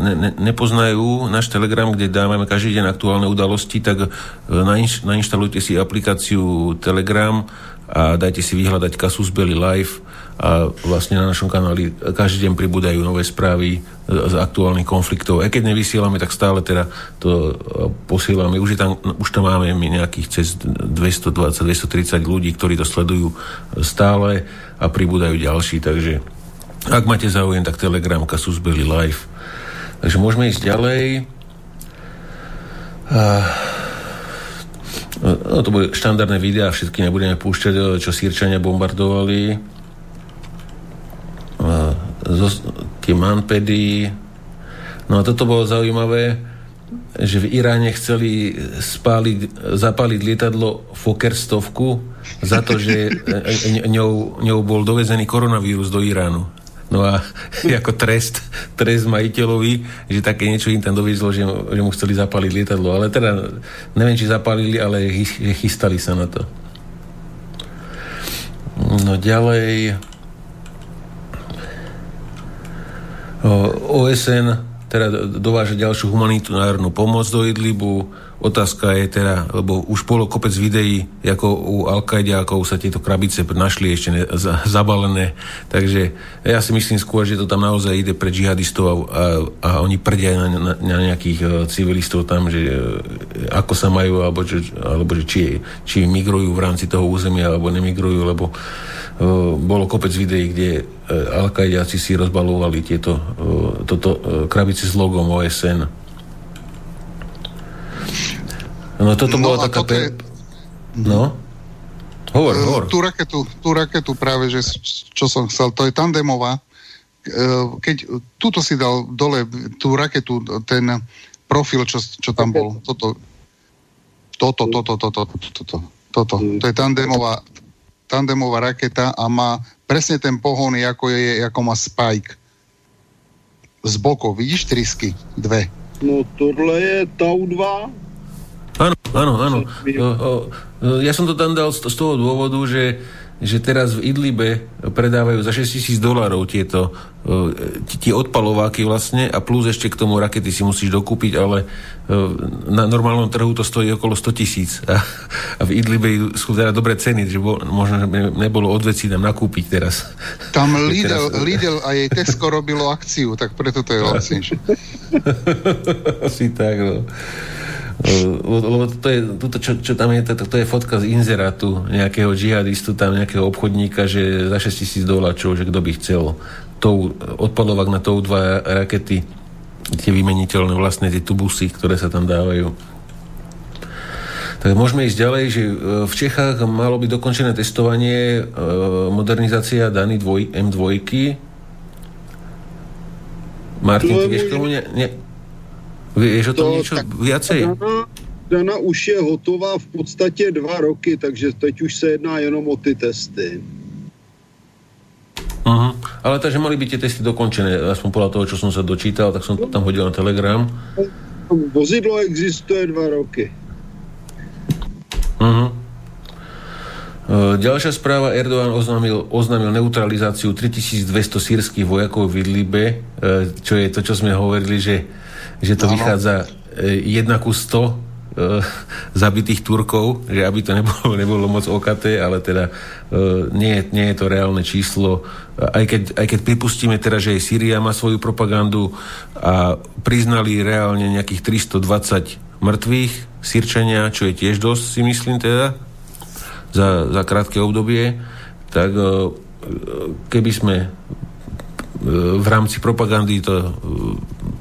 [SPEAKER 1] ne, ne, nepoznajú náš Telegram, kde dávame každý deň aktuálne udalosti, tak nainš, nainštalujte si aplikáciu Telegram a dajte si vyhľadať Kasus Belli Live a vlastne na našom kanáli každý deň pribúdajú nové správy z aktuálnych konfliktov. Aj keď nevysielame, tak stále teda to posielame. Už, je tam, už tam máme nejakých cez 220-230 ľudí, ktorí to sledujú stále a pribúdajú ďalší, takže ak máte záujem, tak Telegram Kasus Belli Live. Takže môžeme ísť ďalej. No, to bude štandardné videá, všetky nebudeme púšťať, čo sírčania bombardovali zo, tie manpedy. No a toto bolo zaujímavé, že v Iráne chceli spáliť, zapáliť lietadlo Fokker stovku za to, že ňou, ňou bol dovezený koronavírus do Iránu. No a ako trest, trest majiteľovi, že také niečo im tam doviezlo, že, že mu chceli zapáliť lietadlo. Ale teda, neviem, či zapálili, ale chystali sa na to. No ďalej... OSN teda dováža ďalšiu humanitárnu pomoc do Idlibu. Otázka je teda, lebo už bolo kopec videí, ako u al sa tieto krabice našli ešte ne, za, zabalené. Takže ja si myslím skôr, že to tam naozaj ide pre džihadistov a, a, a oni prdia na, na, na nejakých uh, civilistov tam, že uh, ako sa majú, alebo, že, alebo že či, či migrujú v rámci toho územia, alebo nemigrujú, lebo uh, bolo kopec videí, kde al si rozbalovali tieto, toto krabice s logom OSN No toto no, bola taká... Toto je... No? Hovor,
[SPEAKER 3] uh,
[SPEAKER 1] hovor.
[SPEAKER 3] Tú raketu, tú raketu práve, že čo som chcel, to je tandemová. Uh, keď túto si dal dole tú raketu, ten profil, čo, čo tam bol, toto, toto, toto, toto, toto, toto, toto, to je tandemová, tandemová raketa a má presne ten pohon, ako, je, ako má Spike. Z bokov, vidíš trysky? Dve.
[SPEAKER 2] No tohle je Tau 2,
[SPEAKER 1] Áno, áno, áno. Ja som to tam dal z toho dôvodu, že, že teraz v Idlibe predávajú za 6 tisíc dolárov tieto tie odpalováky vlastne a plus ešte k tomu rakety si musíš dokúpiť, ale na normálnom trhu to stojí okolo 100 tisíc a, a v Idlibe sú teda dobré ceny, že bol, možno nebolo odveci tam nakúpiť teraz.
[SPEAKER 3] Tam Lidl, teraz... Lidl a jej Tesco robilo akciu, tak preto to je lacnejšie.
[SPEAKER 1] Asi tak, no. Lebo to je, to, čo, čo tam je, to, to je fotka z inzerátu nejakého džihadistu, tam nejakého obchodníka, že za 6 tisíc doláčov, že kto by chcel tou, odpadovak na tou dva rakety, tie vymeniteľné vlastne tie tubusy, ktoré sa tam dávajú. Tak môžeme ísť ďalej, že e, v Čechách malo byť dokončené testovanie, e, modernizácia Dany M2. Martin, ty vieš k tomu ne, ne, Vieš o tom to, niečo viacej?
[SPEAKER 2] Dana, Dana už je hotová v podstatě dva roky, takže teď už se jedná jenom o ty testy.
[SPEAKER 1] Uh-huh. Ale takže mali by tie testy dokončené, aspoň podľa toho, čo som sa dočítal, tak som to tam hodil na Telegram.
[SPEAKER 2] Vozidlo existuje dva roky.
[SPEAKER 1] Uh-huh. Ďalšia správa, Erdogan oznámil, oznámil neutralizáciu 3200 sírskych vojakov v Idlibe, e, čo je to, čo sme hovorili, že že to no, vychádza e, jedna ku 100 e, zabitých Turkov, že aby to nebolo, nebolo moc okaté, ale teda e, nie, nie je to reálne číslo. Aj keď, aj keď pripustíme teda, že aj Syria má svoju propagandu a priznali reálne nejakých 320 mŕtvych Sýrčania, čo je tiež dosť, si myslím teda, za, za krátke obdobie, tak e, keby sme e, v rámci propagandy to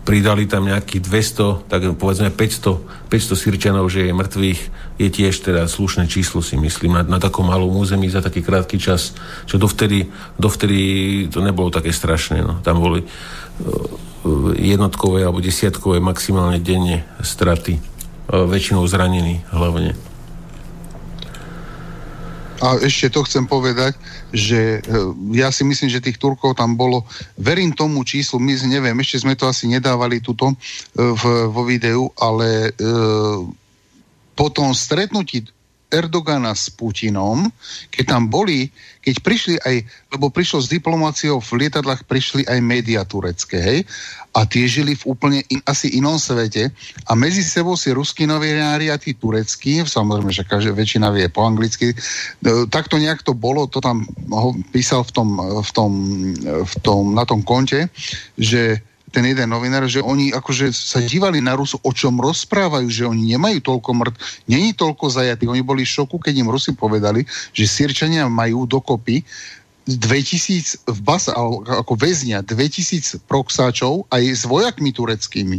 [SPEAKER 1] pridali tam nejakých 200, tak povedzme 500, 500 Sirčanov, že je mŕtvych, je tiež teda slušné číslo si myslím, na, na takom malom území za taký krátky čas, čo dovtedy, dovtedy to nebolo také strašné. No. Tam boli uh, jednotkové alebo desiatkové maximálne denne straty, väčšinou zranení hlavne.
[SPEAKER 3] A ešte to chcem povedať, že e, ja si myslím, že tých Turkov tam bolo, verím tomu číslu, my neviem, ešte sme to asi nedávali tuto e, v, vo videu, ale e, po tom stretnutí Erdogana s Putinom, keď tam boli, keď prišli aj, lebo prišlo s diplomáciou v lietadlách, prišli aj médiá turecké, hej, a tie žili v úplne in, asi inom svete. A medzi sebou si ruskí novinári a tí tureckí, samozrejme, že každá väčšina vie po anglicky, e, takto nejak to bolo, to tam ho písal v tom, v tom, v tom na tom konte, že ten jeden novinár, že oni akože sa dívali na Rusu, o čom rozprávajú, že oni nemajú toľko mŕtv, není toľko zajatých. Oni boli v šoku, keď im Rusi povedali, že Sirčania majú dokopy 2000 v basa, ako väznia, 2000 proxáčov aj s vojakmi tureckými.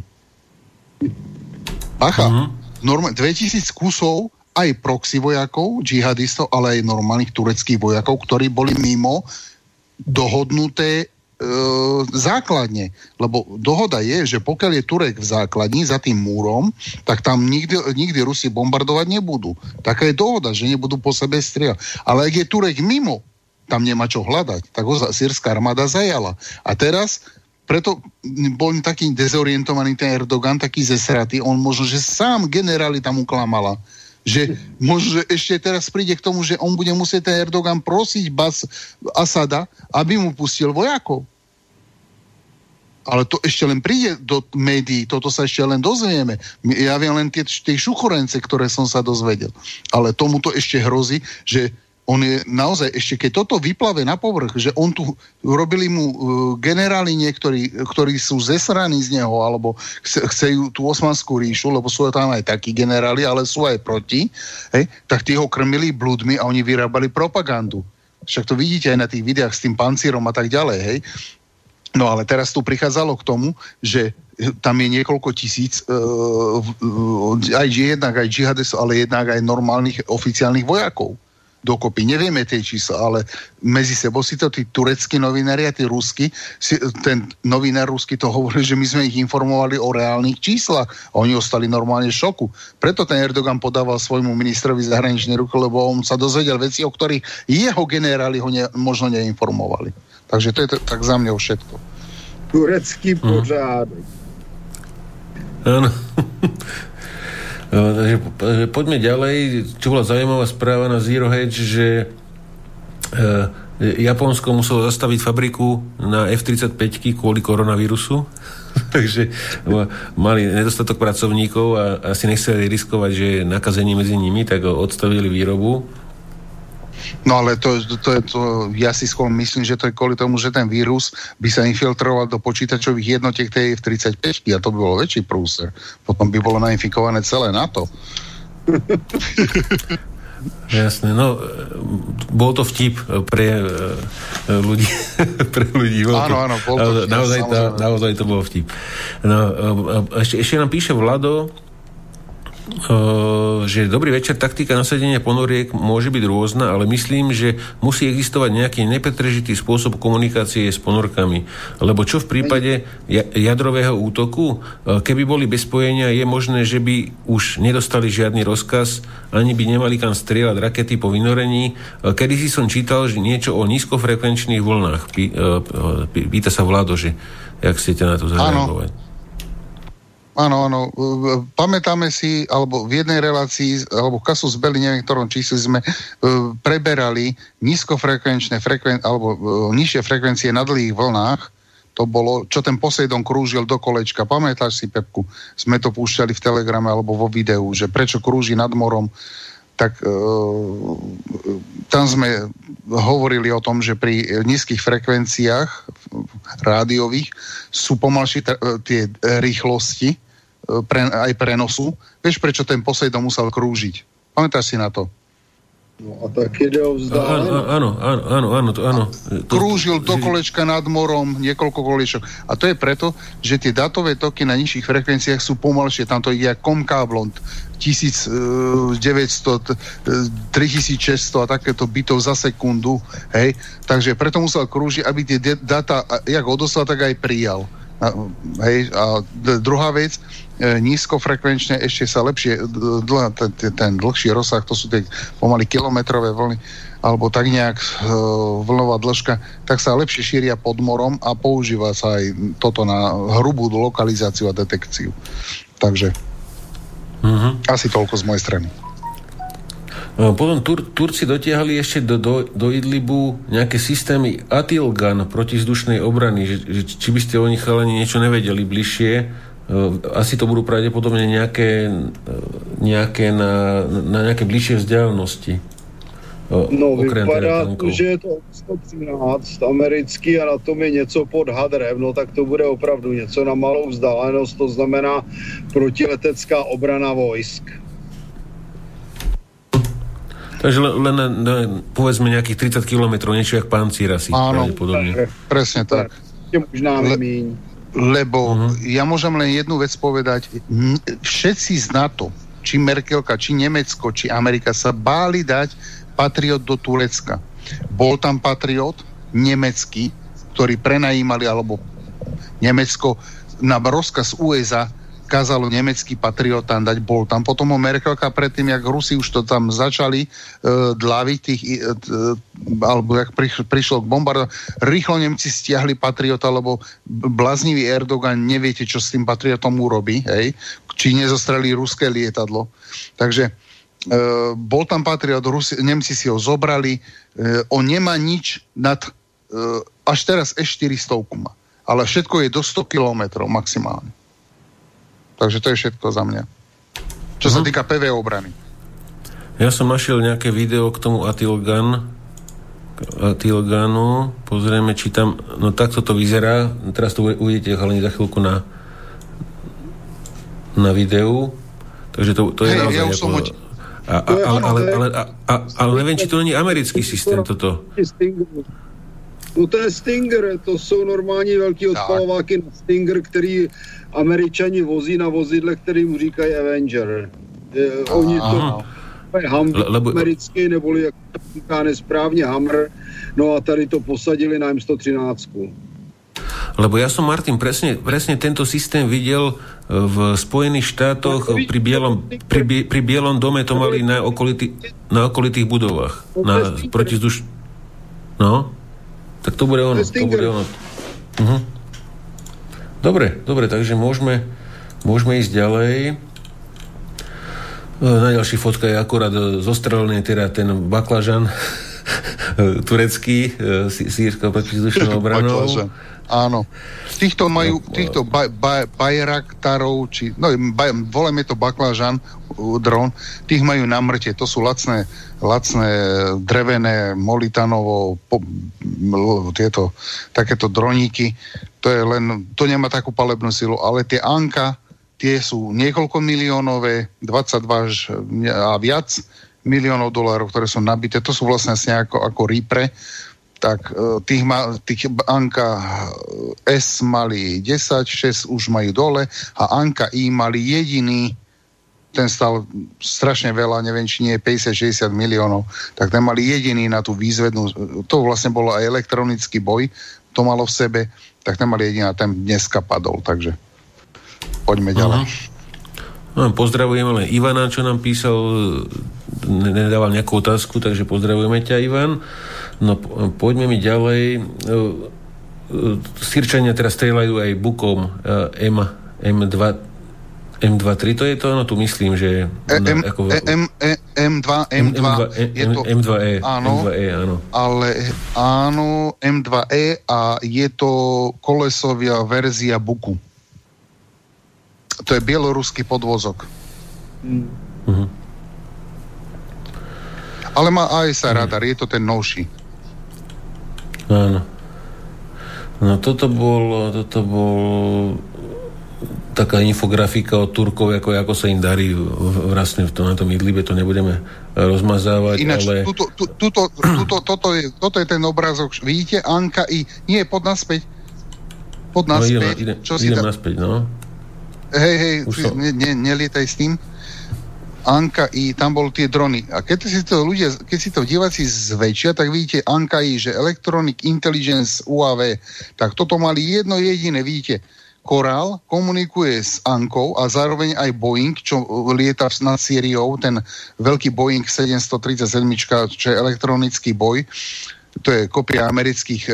[SPEAKER 3] Bacha, uh-huh. norma, 2000 kusov aj proxy vojakov, džihadistov, ale aj normálnych tureckých vojakov, ktorí boli mimo dohodnuté základne. Lebo dohoda je, že pokiaľ je Turek v základni za tým múrom, tak tam nikdy, nikdy Rusi bombardovať nebudú. Taká je dohoda, že nebudú po sebe strieľať. Ale ak je Turek mimo, tam nemá čo hľadať. Tak ho sírska armáda zajala. A teraz preto bol taký dezorientovaný ten Erdogan, taký zesratý, on možno, že sám generáli tam uklamala že možno, že ešte teraz príde k tomu, že on bude musieť ten Erdogan prosiť Bas Asada, aby mu pustil vojakov. Ale to ešte len príde do médií, toto sa ešte len dozvieme. Ja viem len tie, tie šuchorence, ktoré som sa dozvedel. Ale tomuto ešte hrozí, že on je naozaj, ešte keď toto vyplave na povrch, že on tu, robili mu uh, generáli niektorí, ktorí sú zesraní z neho, alebo chce, chcejú tú osmanskú ríšu, lebo sú tam aj takí generáli, ale sú aj proti, hej, tak tí ho krmili bludmi a oni vyrábali propagandu. Však to vidíte aj na tých videách s tým pancírom a tak ďalej, hej. No ale teraz tu prichádzalo k tomu, že tam je niekoľko tisíc uh, uh, aj jednak aj džihadistov, ale jednak aj normálnych oficiálnych vojakov dokopy. Nevieme tie čísla, ale medzi sebou si to tí tureckí novinári a tí rusky, ten novinár rusky to hovorí, že my sme ich informovali o reálnych číslach a oni ostali normálne v šoku. Preto ten Erdogan podával svojmu ministrovi zahraničnej ruky, lebo on sa dozvedel veci, o ktorých jeho generáli ho ne, možno neinformovali. Takže to je to, tak za mňa všetko.
[SPEAKER 2] Turecký mhm. pořádek.
[SPEAKER 1] Áno. No, takže poďme ďalej. Čo bola zaujímavá správa na Zero Hedge, že e, Japonsko muselo zastaviť fabriku na F-35 kvôli koronavírusu. Takže mali nedostatok pracovníkov a asi nechceli riskovať, že nakazenie medzi nimi, tak odstavili výrobu
[SPEAKER 3] No ale to, to je to, ja si skôr myslím, že to je kvôli tomu, že ten vírus by sa infiltroval do počítačových jednotiek tej F-35 a to by bolo väčší prúser. Potom by bolo nainfikované celé NATO.
[SPEAKER 1] Jasné, no bol to vtip pre uh, ľudí. pre ľudí
[SPEAKER 3] áno, áno, bol to
[SPEAKER 1] vtip, naozaj, to, naozaj to bol vtip. No, ešte, ešte nám píše Vlado, že dobrý večer, taktika nasadenia ponoriek môže byť rôzna, ale myslím, že musí existovať nejaký nepretržitý spôsob komunikácie s ponorkami. Lebo čo v prípade jadrového útoku, keby boli bez spojenia, je možné, že by už nedostali žiadny rozkaz, ani by nemali kam strieľať rakety po vynorení. Kedy si som čítal, že niečo o nízkofrekvenčných vlnách. Pýta sa Vlado, že jak chcete na to zareagovať.
[SPEAKER 3] Áno, áno. Pamätáme si, alebo v jednej relácii, alebo v kasu zbeli, neviem, ktorom čísli sme e, preberali nízkofrekvenčné frekven, alebo e, nižšie frekvencie na dlhých vlnách. To bolo, čo ten Poseidon krúžil do kolečka. Pamätáš si, Pepku? Sme to púšťali v Telegrame alebo vo videu, že prečo krúži nad morom tak e, tam sme hovorili o tom, že pri nízkych frekvenciách rádiových sú pomalšie t- tie rýchlosti E, pre, aj prenosu. Vieš, prečo ten Poseidon musel krúžiť? Pamätáš si na to?
[SPEAKER 2] No a tak ide o
[SPEAKER 1] Áno, áno, áno, áno, to, áno.
[SPEAKER 3] Krúžil do kolečka nad morom niekoľko kolečok. A to je preto, že tie datové toky na nižších frekvenciách sú pomalšie. Tam to ide ako komkáblon 1900, 3600 a takéto bytov za sekundu. Hej? Takže preto musel krúžiť, aby tie data jak odoslal, tak aj prijal. A, hej, a druhá vec, e, nízkofrekvenčne ešte sa lepšie, dl- ten, ten dlhší rozsah, to sú tie pomaly kilometrové vlny, alebo tak nejak e, vlnová dĺžka, tak sa lepšie šíria pod morom a používa sa aj toto na hrubú lokalizáciu a detekciu. Takže uh-huh. asi toľko z mojej strany.
[SPEAKER 1] No, potom Tur- Turci dotiahli ešte do, do, do Idlibu nejaké systémy Atilgan protizdušnej obrany, že, že, či by ste o nich chalani niečo nevedeli bližšie. E, asi to budú pravdepodobne nejaké, e, nejaké na, na nejaké bližšie vzdialenosti.
[SPEAKER 2] E, no, vypadá to, že je to 113 americký a na tom je něco pod hadrem, no tak to bude opravdu něco na malou vzdálenost, to znamená protiletecká obrana vojsk.
[SPEAKER 1] Takže len, len, len povedzme nejakých 30 km, niečo jak pancír asi.
[SPEAKER 3] Áno, presne tak.
[SPEAKER 2] Možná Le,
[SPEAKER 3] lebo uh-huh. ja môžem len jednu vec povedať. Všetci z NATO, či Merkelka, či Nemecko, či Amerika sa báli dať Patriot do Turecka. Bol tam Patriot nemecký, ktorý prenajímali, alebo Nemecko na rozkaz USA kázalo nemecký patriot dať, bol tam. Potom ho Merkelka predtým, jak Rusi už to tam začali uh, dlaviť tých, uh, alebo jak priš, prišlo k bombardu, rýchlo Nemci stiahli patriota, lebo bláznivý Erdogan neviete, čo s tým patriotom urobí, hej? či nezostreli ruské lietadlo. Takže uh, bol tam patriot, Rusi, Nemci si ho zobrali, uh, on nemá nič nad, uh, až teraz E400 má ale všetko je do 100 kilometrov maximálne. Takže to je všetko za mňa. Čo uh-huh. sa mhm. týka PV obrany.
[SPEAKER 1] Ja som našiel nejaké video k tomu Atilgan, Atilganu. Pozrieme, či tam... No takto to vyzerá. Teraz to uvidíte ale za chvíľku na na videu. Takže to, to je hey, naozaj... Ja ako, a, a, ale, ale, ale, a, ale neviem, či to není americký systém toto.
[SPEAKER 2] No to je Stinger, to jsou normální velký odpalováky na Stinger, který američani vozí na vozidle, kterým říkají Avenger. Je, oni to Humvee lebo... americký, neboli jak říká nesprávně Hammer, no a tady to posadili na M113.
[SPEAKER 1] Lebo ja som, Martin, presne, presne tento systém videl e, v Spojených štátoch pri Bielom, pri, pri Bielom dome to mali na, okolity, na okolitých budovách. Na protizduš... No? Tak to bude ono. To bude ono. Uh-huh. Dobre, dobre, takže môžeme, môžeme ísť ďalej. E, na ďalší fotka je akurát zostrelený teda ten baklažan turecký, e, sírska protizdušnou obranou.
[SPEAKER 3] Áno. Týchto majú, týchto baj, baj, bajraktarov, či, no, baj, voláme to baklažan, dron, tých majú na mŕte. To sú lacné, lacné drevené molitanovo po, tieto, takéto droníky. To je len, to nemá takú palebnú silu, ale tie Anka, tie sú niekoľko miliónové, 22 až a viac miliónov dolárov, ktoré sú nabité. To sú vlastne asi ako, ako Ripre tak e, tých, ma, tých Anka S mali 10, 6 už majú dole a Anka I mali jediný ten stal strašne veľa, neviem, či nie 50-60 miliónov, tak ten mali jediný na tú výzvednú, to vlastne bolo aj elektronický boj, to malo v sebe, tak ten mali jediný a ten dneska padol, takže poďme ďalej.
[SPEAKER 1] No, pozdravujeme len Ivana, čo nám písal, nedával nejakú otázku, takže pozdravujeme ťa, Ivan. No poďme mi ďalej. E, e, Sirčania teraz strieľajú aj bukom e, M, M2 M23 to je to, no tu myslím, že...
[SPEAKER 3] M, ako, M, M2, M2, M2, je to,
[SPEAKER 1] M2E,
[SPEAKER 3] áno, M2E, áno. Ale áno, M2E a je to kolesovia verzia Buku. To je bieloruský podvozok. Mm. Uh-huh. Ale má ASA radar, je to ten novší.
[SPEAKER 1] Áno. No toto bol, toto bol taká infografika od Turkov, ako, ako sa im darí vlastne v tom, na tom Idlibe, to nebudeme rozmazávať,
[SPEAKER 3] Ináč, ale... Tuto, tu, tuto, tuto, toto, je, toto je ten obrázok, vidíte, Anka i... Nie, pod naspäť. Pod naspäť. No, idem,
[SPEAKER 1] idem, Čo idem si naspäť, no.
[SPEAKER 3] Hej, hej, ne, ne, nelietaj s tým. Anka I, tam bol tie drony. A keď si to ľudia, keď si to diváci zväčšia, tak vidíte Anka I, že Electronic Intelligence UAV, tak toto mali jedno jediné, vidíte, Korál komunikuje s Ankou a zároveň aj Boeing, čo lieta nad Sýriou, ten veľký Boeing 737, čo je elektronický boj, to je kopia amerických e,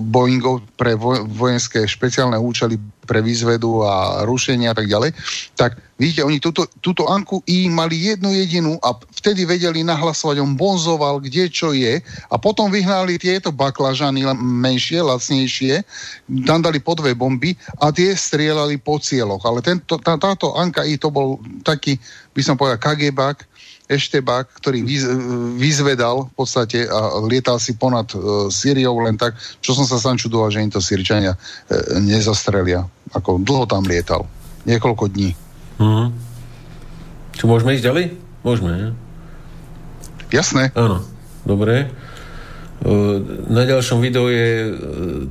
[SPEAKER 3] Boeingov pre vojenské špeciálne účely pre výzvedu a rušenia a tak ďalej, tak vidíte, oni túto, túto Anku I mali jednu jedinú a vtedy vedeli nahlasovať, on bonzoval, kde čo je a potom vyhnali tieto baklažany menšie, lacnejšie, tam dali po dve bomby a tie strieľali po cieľoch. Ale tento, tá, táto Anka I to bol taký, by som povedal, kagebak, Eštebák, ktorý vyzvedal v podstate a lietal si ponad uh, Syriou len tak, čo som sa sám čudoval, že im to Syričania uh, nezastrelia. Ako dlho tam lietal. Niekoľko dní. Mm-hmm.
[SPEAKER 1] Čo môžeme ísť ďalej? Môžeme, ne?
[SPEAKER 3] Jasné.
[SPEAKER 1] Áno, dobre. Na ďalšom videu je,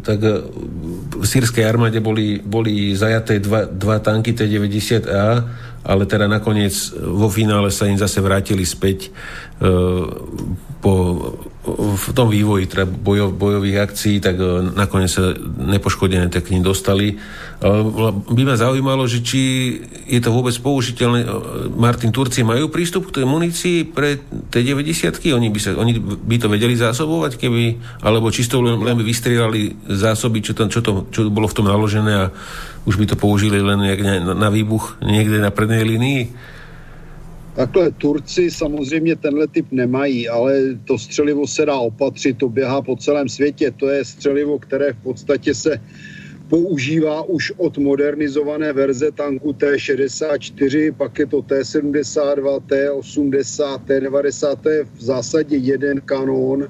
[SPEAKER 1] tak v sírskej armáde boli, boli zajaté dva, dva tanky T-90A ale teda nakoniec vo finále sa im zase vrátili späť. E, po, v tom vývoji teda bojov, bojových akcií, tak e, nakoniec sa nepoškodené tak k ním dostali. By ma zaujímalo, že či je to vôbec použiteľné. E, Martin, Turci majú prístup k tej munícii pre tie 90 oni by, sa, oni by to vedeli zásobovať, keby, alebo čisto len, len by vystrielali zásoby, čo, tam, čo, to, čo bolo v tom naložené a už by to použili len na, na výbuch někde na prednej linii?
[SPEAKER 2] Takhle, Turci samozřejmě tenhle typ nemají, ale to střelivo se dá opatřit, to běhá po celém světě. To je střelivo, které v podstatě se používá už od modernizované verze tanku T-64, pak je to T-72, T-80, T-90, to je v zásadě jeden kanón,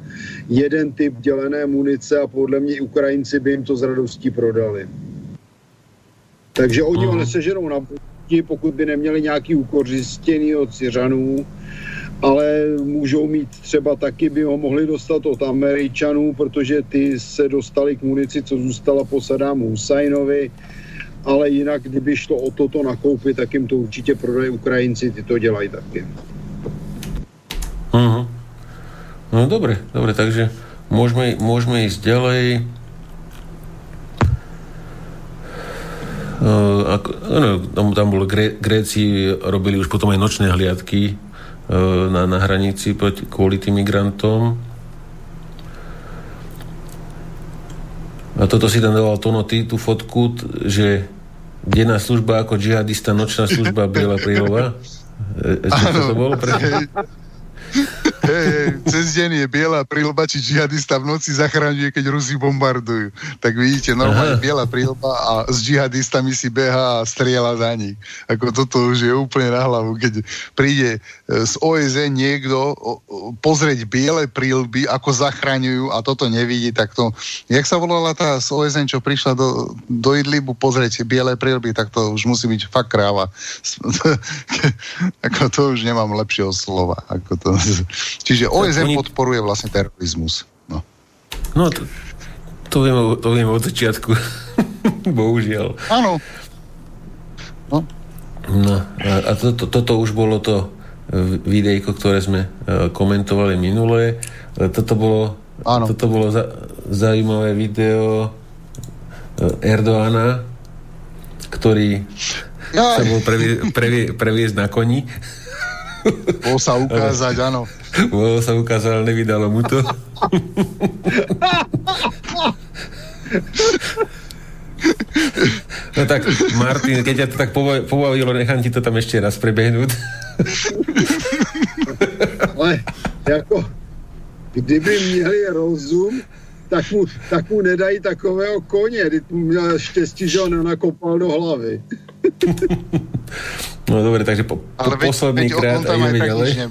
[SPEAKER 2] jeden typ dělené munice a podle mě Ukrajinci by jim to s radostí prodali. Takže oni ho mhm. neseženou na pokud by neměli nějaký ukořistěný od Syřanů, ale můžou mít třeba taky, by ho mohli dostat od Američanů, protože ty se dostali k munici, co zůstala po Sadámu Husajnovi, ale jinak, kdyby šlo o toto nakoupit, tak jim to určitě prodají Ukrajinci, ty to dělají taky.
[SPEAKER 1] Uh-huh. No dobre, dobre, takže môžeme, môžeme ísť ďalej. Ako, no, tam, tam bolo, Gré, Gréci robili už potom aj nočné hliadky E, na, na hranici kvôli tým migrantom. A toto si tam dával Tono, ty tú fotku, že denná služba ako džihadista, nočná služba Biela prílova. Čo to bolo? Pre...
[SPEAKER 3] Hej, hej, cez deň je biela prílba, či džihadista v noci zachraňuje, keď Rusi bombardujú. Tak vidíte, normálne Aha. biela prílba a s džihadistami si beha a strieľa za nich. Ako toto už je úplne na hlavu. Keď príde e, z OSN niekto pozrieť biele prílby, ako zachraňujú a toto nevidí, tak to... Jak sa volala tá z OSN, čo prišla do, do Idlibu pozrieť biele prílby, tak to už musí byť fakt kráva. ako to už nemám lepšieho slova. Ako to... Čiže OSN oni... podporuje vlastne terorizmus. No,
[SPEAKER 1] no to, to, viem, to viem od začiatku. Bohužiaľ.
[SPEAKER 3] Áno.
[SPEAKER 1] No. no a, a toto, toto už bolo to e, videjko, ktoré sme uh, komentovali minulé. E, toto bolo, Áno. toto bolo za, zaujímavé video Erdoána, ktorý ja. sa bol previe, previe, previesť na koni.
[SPEAKER 3] Bol sa ukázať, áno.
[SPEAKER 1] Bolo sa ukázať, ale nevydalo mu to. No tak, Martin, keď ťa to tak pobavilo, nechám ti to tam ešte raz prebehnúť.
[SPEAKER 2] Ale jako, kdyby měli rozum, tak mu, tak mu nedají takového koně. Ty měl štěstí, že ho nenakopal do hlavy.
[SPEAKER 1] No dobre, takže po, po posledný krát a ideme ďalej.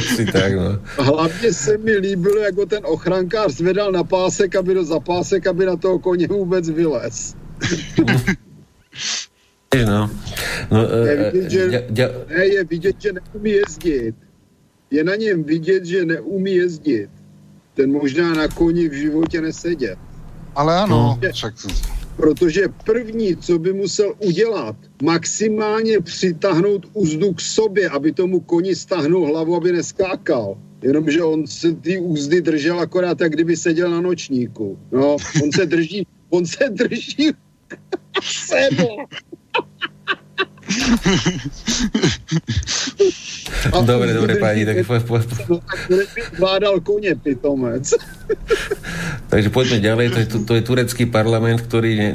[SPEAKER 1] si tak, no.
[SPEAKER 2] Hlavně se mi líbilo, jako ten ochrankář zvedal na pásek, aby do, za pásek, aby na toho koně vůbec vylez.
[SPEAKER 1] no. no
[SPEAKER 2] je, e, vidět, že, ja, ne, je vidět, že neumí jezdit. Je na něm vidět, že neumí jezdit. Ten možná na koni v životě neseděl.
[SPEAKER 3] Ale ano, no. však
[SPEAKER 2] protože první, co by musel udělat, maximálně přitáhnout úzdu k sobě, aby tomu koni stáhnul hlavu, aby neskákal. Jenomže on se ty úzdy držel akorát, jak kdyby seděl na nočníku. No, on se drží, on se drží sedla.
[SPEAKER 1] dobre, dobre, pani, tak po, po,
[SPEAKER 2] po. Vládal koně, pitomec.
[SPEAKER 1] Takže poďme ďalej, to je, to, to je turecký parlament, ktorý ne,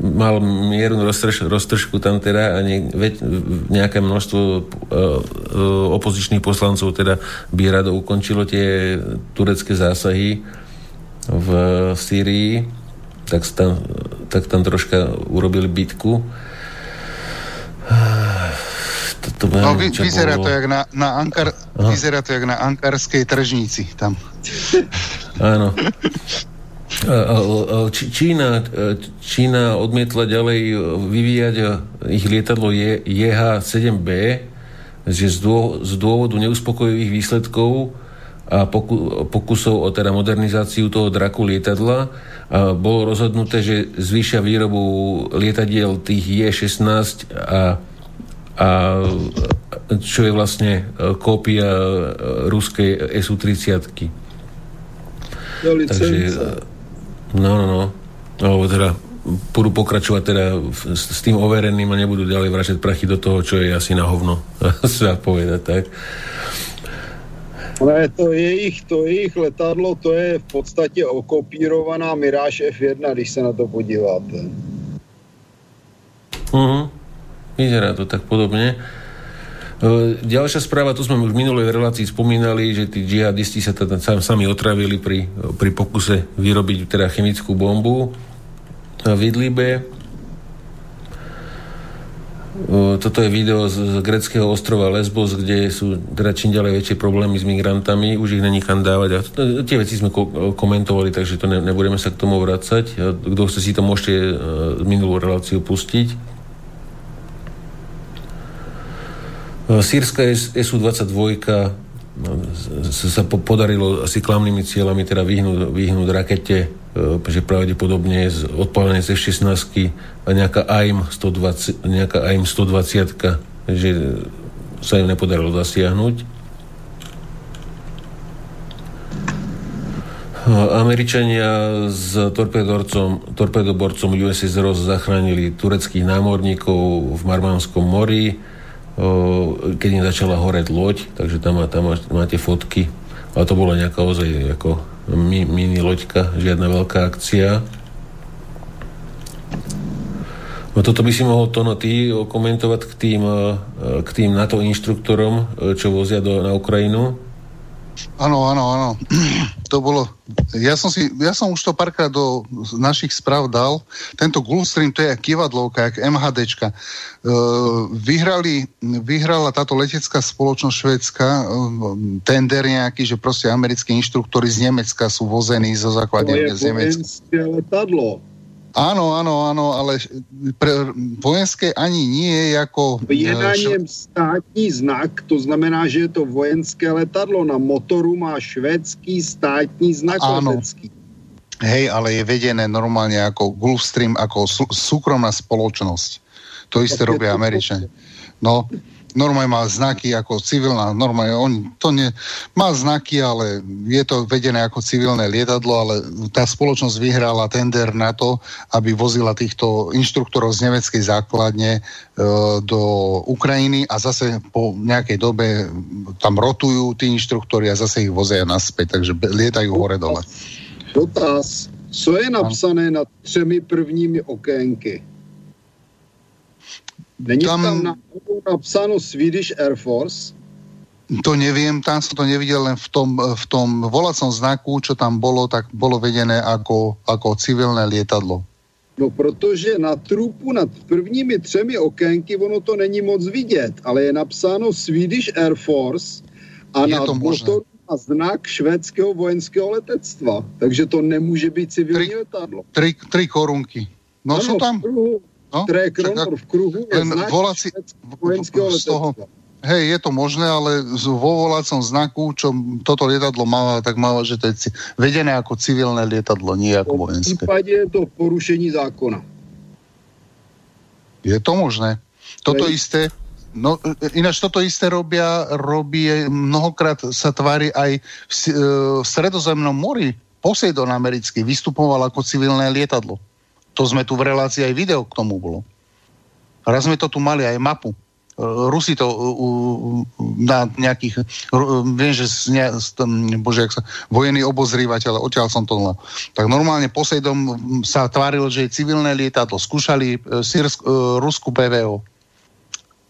[SPEAKER 1] mal miernu roztrž, roztržku tam teda a ne, veď, nejaké množstvo uh, opozičných poslancov teda by rado ukončilo tie turecké zásahy v Sýrii, tak tam, tak tam troška urobili bitku
[SPEAKER 3] to, to no, vy, vyzerá, to jak na, na Ankar, vyzerá to jak na ankarskej tržnici tam.
[SPEAKER 1] Áno. Čína, Čína odmietla ďalej vyvíjať ich lietadlo JH-7B že z dôvodu neuspokojivých výsledkov a pokusov o teda modernizáciu toho draku lietadla a bolo rozhodnuté, že zvýšia výrobu lietadiel tých J-16 a, a čo je vlastne e, kópia e, ruskej SU-30. Takže, e, no, no, no. Alebo teda budú pokračovať teda s, s tým overeným a nebudú ďalej vračať prachy do toho, čo je asi na hovno, sa povedať, tak.
[SPEAKER 2] Ale to jejich, to jejich letadlo, to je v podstatě okopírovaná Mirage F1, když se na to podíváte.
[SPEAKER 1] Uh-huh. Vyzerá to tak podobne. Ďalšia správa, tu sme už v minulej relácii spomínali, že tí džihadisti sa teda sami otravili pri, pri pokuse vyrobiť teda chemickú bombu v Idlibe. Toto je video z greckého ostrova Lesbos, kde sú teda čím ďalej väčšie problémy s migrantami, už ich není kam dávať. A tie veci sme komentovali, takže to ne, nebudeme sa k tomu vracať. Kto chce si to, môžete minulú reláciu pustiť. No, sírska SU-22 no, sa podarilo asi klamnými cieľami teda vyhnúť, vyhnúť rakete, e, že pravdepodobne z odpálenej z F-16 a nejaká AIM 120, nejaká AIM 120 že sa im nepodarilo zasiahnuť. Američania s torpedoborcom, torpedoborcom USS Ross zachránili tureckých námorníkov v Marmánskom mori keď im začala horeť loď, takže tam, tam máte fotky. Ale to bola nejaká ozaj ako mini loďka, žiadna veľká akcia. No toto by si mohol to no ty komentovať k tým, k tým NATO inštruktorom, čo vozia do, na Ukrajinu.
[SPEAKER 3] Áno, áno, áno. To bolo... Ja som, si, ja som už to párkrát do našich správ dal. Tento Gulfstream, to je jak kivadlovka, jak MHDčka. Uh, vyhrali, vyhrala táto letecká spoločnosť švedská uh, tender nejaký, že proste americkí inštruktori z Nemecka sú vození zo základne z Nemecka.
[SPEAKER 2] To je letadlo.
[SPEAKER 3] Áno, áno, áno, ale pre vojenské ani nie je ako...
[SPEAKER 2] Na něm státní znak, to znamená, že je to vojenské letadlo. Na motoru má švedský státní znak áno. letecký.
[SPEAKER 3] Hej, ale je vedené normálne ako Gulfstream, ako sú, súkromná spoločnosť. To isté robia Američania. No, normálne má znaky ako civilná, normálne on to nie, má znaky, ale je to vedené ako civilné lietadlo, ale tá spoločnosť vyhrala tender na to, aby vozila týchto inštruktorov z nemeckej základne e, do Ukrajiny a zase po nejakej dobe tam rotujú tí inštruktori a zase ich vozia naspäť, takže lietajú hore-dole.
[SPEAKER 2] Dotaz. Co je napsané nad třemi prvními okénky? Není tam, tam napsáno Swedish Air Force?
[SPEAKER 3] To neviem, tam som to nevidel len v tom, v tom volacom znaku, čo tam bolo, tak bolo vedené ako, ako civilné lietadlo.
[SPEAKER 2] No protože na trupu nad prvními třemi okénky ono to není moc vidět, ale je napsáno Swedish Air Force a je nad motoru a znak švédského vojenského letectva. Takže to nemůže být civilní tri, letadlo.
[SPEAKER 3] Tri, tri korunky. No ano, sú tam...
[SPEAKER 2] Kruhu, No, Tre kronor v kruhu je len
[SPEAKER 3] volací, z toho, Hej, je to možné, ale vo volacom znaku, čo toto lietadlo má, tak má, že to je vedené ako civilné lietadlo, nie ako vojenské.
[SPEAKER 2] V prípade je to porušení zákona.
[SPEAKER 3] Je to možné. Toto Hej. isté, no ináč toto isté robia, robí mnohokrát sa tvári aj v, e, v stredozemnom mori. Poseidon americký vystupoval ako civilné lietadlo. To sme tu v relácii aj video k tomu bolo. Raz sme to tu mali aj mapu. E, Rusi to na nejakých, viem, že ne, bože, jak sa, vojený obozrývateľ, odtiaľ som to mal. Tak normálne Poseidom sa tváril, že je civilné lietadlo. Skúšali e, Sirsk, e, Rusku PVO.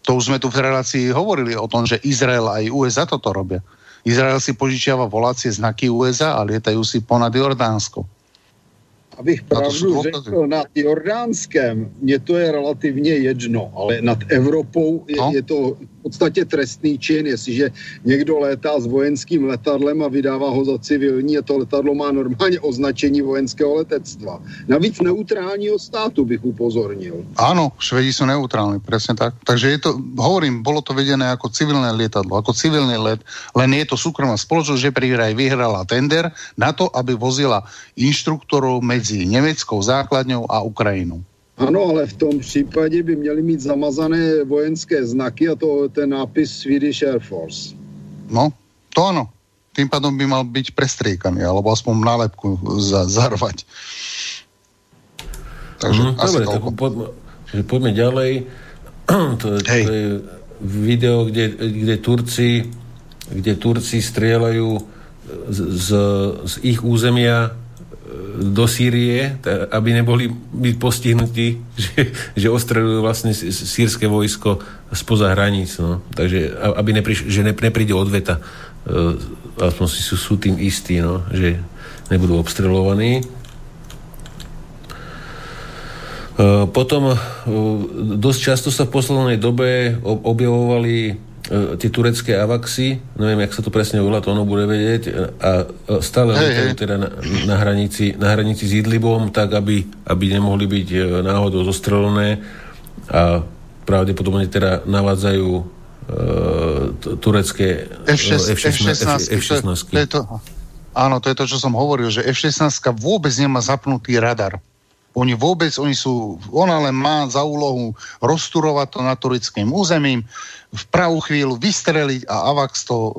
[SPEAKER 3] To už sme tu v relácii hovorili o tom, že Izrael aj USA toto robia. Izrael si požičiava volácie znaky USA a lietajú si ponad Jordánsko
[SPEAKER 2] abych pravdu řekl, nad Jordánskem, mně to je relativně jedno, ale nad Evropou je, no. je to podstatě trestný čin, jestliže někdo létá s vojenským letadlem a vydává ho za civilní a to letadlo má normálně označení vojenského letectva. Navíc neutrálního státu bych upozornil.
[SPEAKER 3] Áno, Švedi sú neutrálni, presne tak. Takže je to, hovorím, bolo to vedené ako civilné lietadlo, ako civilný let, len je to súkromná spoločnosť, že aj vyhrala tender na to, aby vozila inštruktorov medzi nemeckou základňou a Ukrajinou.
[SPEAKER 2] Ano, ale v tom případě by měli mít zamazané vojenské znaky a to ten nápis Swedish Air Force.
[SPEAKER 3] No, to ano. Tým pádom by mal byť prestriekaný, alebo aspoň nálepku za, zarvať.
[SPEAKER 1] Takže mm, asi dobre, tak poďme, poďme ďalej. To, to je video, kde, kde Turci kde Turci strieľajú z, z, z ich územia do Sýrie, aby neboli byť postihnutí, že, že ostrelujú vlastne sírske vojsko spoza hraníc. No. Takže aby nepriš, že ne, nepríde odveta. Aspoň si sú, sú tým istí, no, že nebudú obstrelovaní. Potom dosť často sa v poslednej dobe objavovali E, tie turecké avaxy, neviem, jak sa to presne volá, to ono bude vedieť, a stále hey, hey. teda na, na, hranici, na hranici s Idlibom, tak aby, aby nemohli byť e, náhodou zostrelené a pravdepodobne teda navádzajú uh, turecké
[SPEAKER 3] F-16. F-16, F-16. To, to je to, áno, to je to, čo som hovoril, že F-16 vôbec nemá zapnutý radar. Oni vôbec, oni sú, ona len má za úlohu rozturovať to na tureckým územím, v pravú chvíľu vystreliť a AVAX to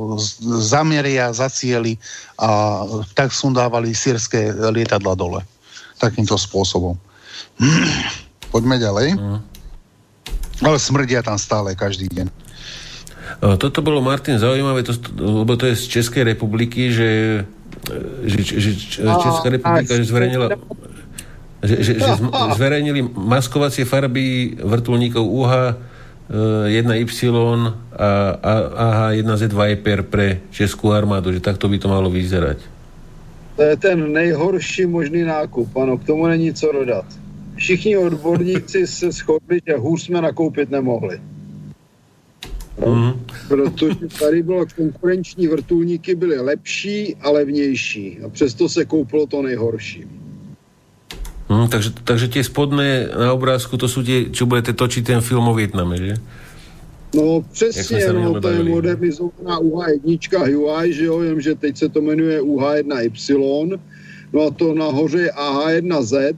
[SPEAKER 3] zameria, zacieli a tak sundávali sírske lietadla dole. Takýmto spôsobom. Poďme ďalej. Mm. Ale smrdia tam stále každý deň.
[SPEAKER 1] Toto bolo, Martin, zaujímavé, to, lebo to je z Českej republiky, že, že, že Česká republika že zverejnila že, že, že zverejnili maskovacie farby vrtulníkov UH 1Y a AH1Z Viper pre Českú armádu, že takto by to malo vyzerať.
[SPEAKER 2] To je ten nejhorší možný nákup, ano, k tomu není co dodat. Všichni odborníci se shodli, že hůř jsme nakoupit nemohli. No, mm-hmm. Protože tady bylo konkurenční vrtulníky byly lepší a levnější. A přesto se koupilo to nejhorší.
[SPEAKER 1] Hm, takže, takže tie spodné na obrázku, to sú tie, čo budete točiť ten film o Vietname, že?
[SPEAKER 2] No přesně, no, to je modernizovaná UH1 Huawei, že jo, jenomže teď se to jmenuje UH1Y, no a to nahoře je AH1Z,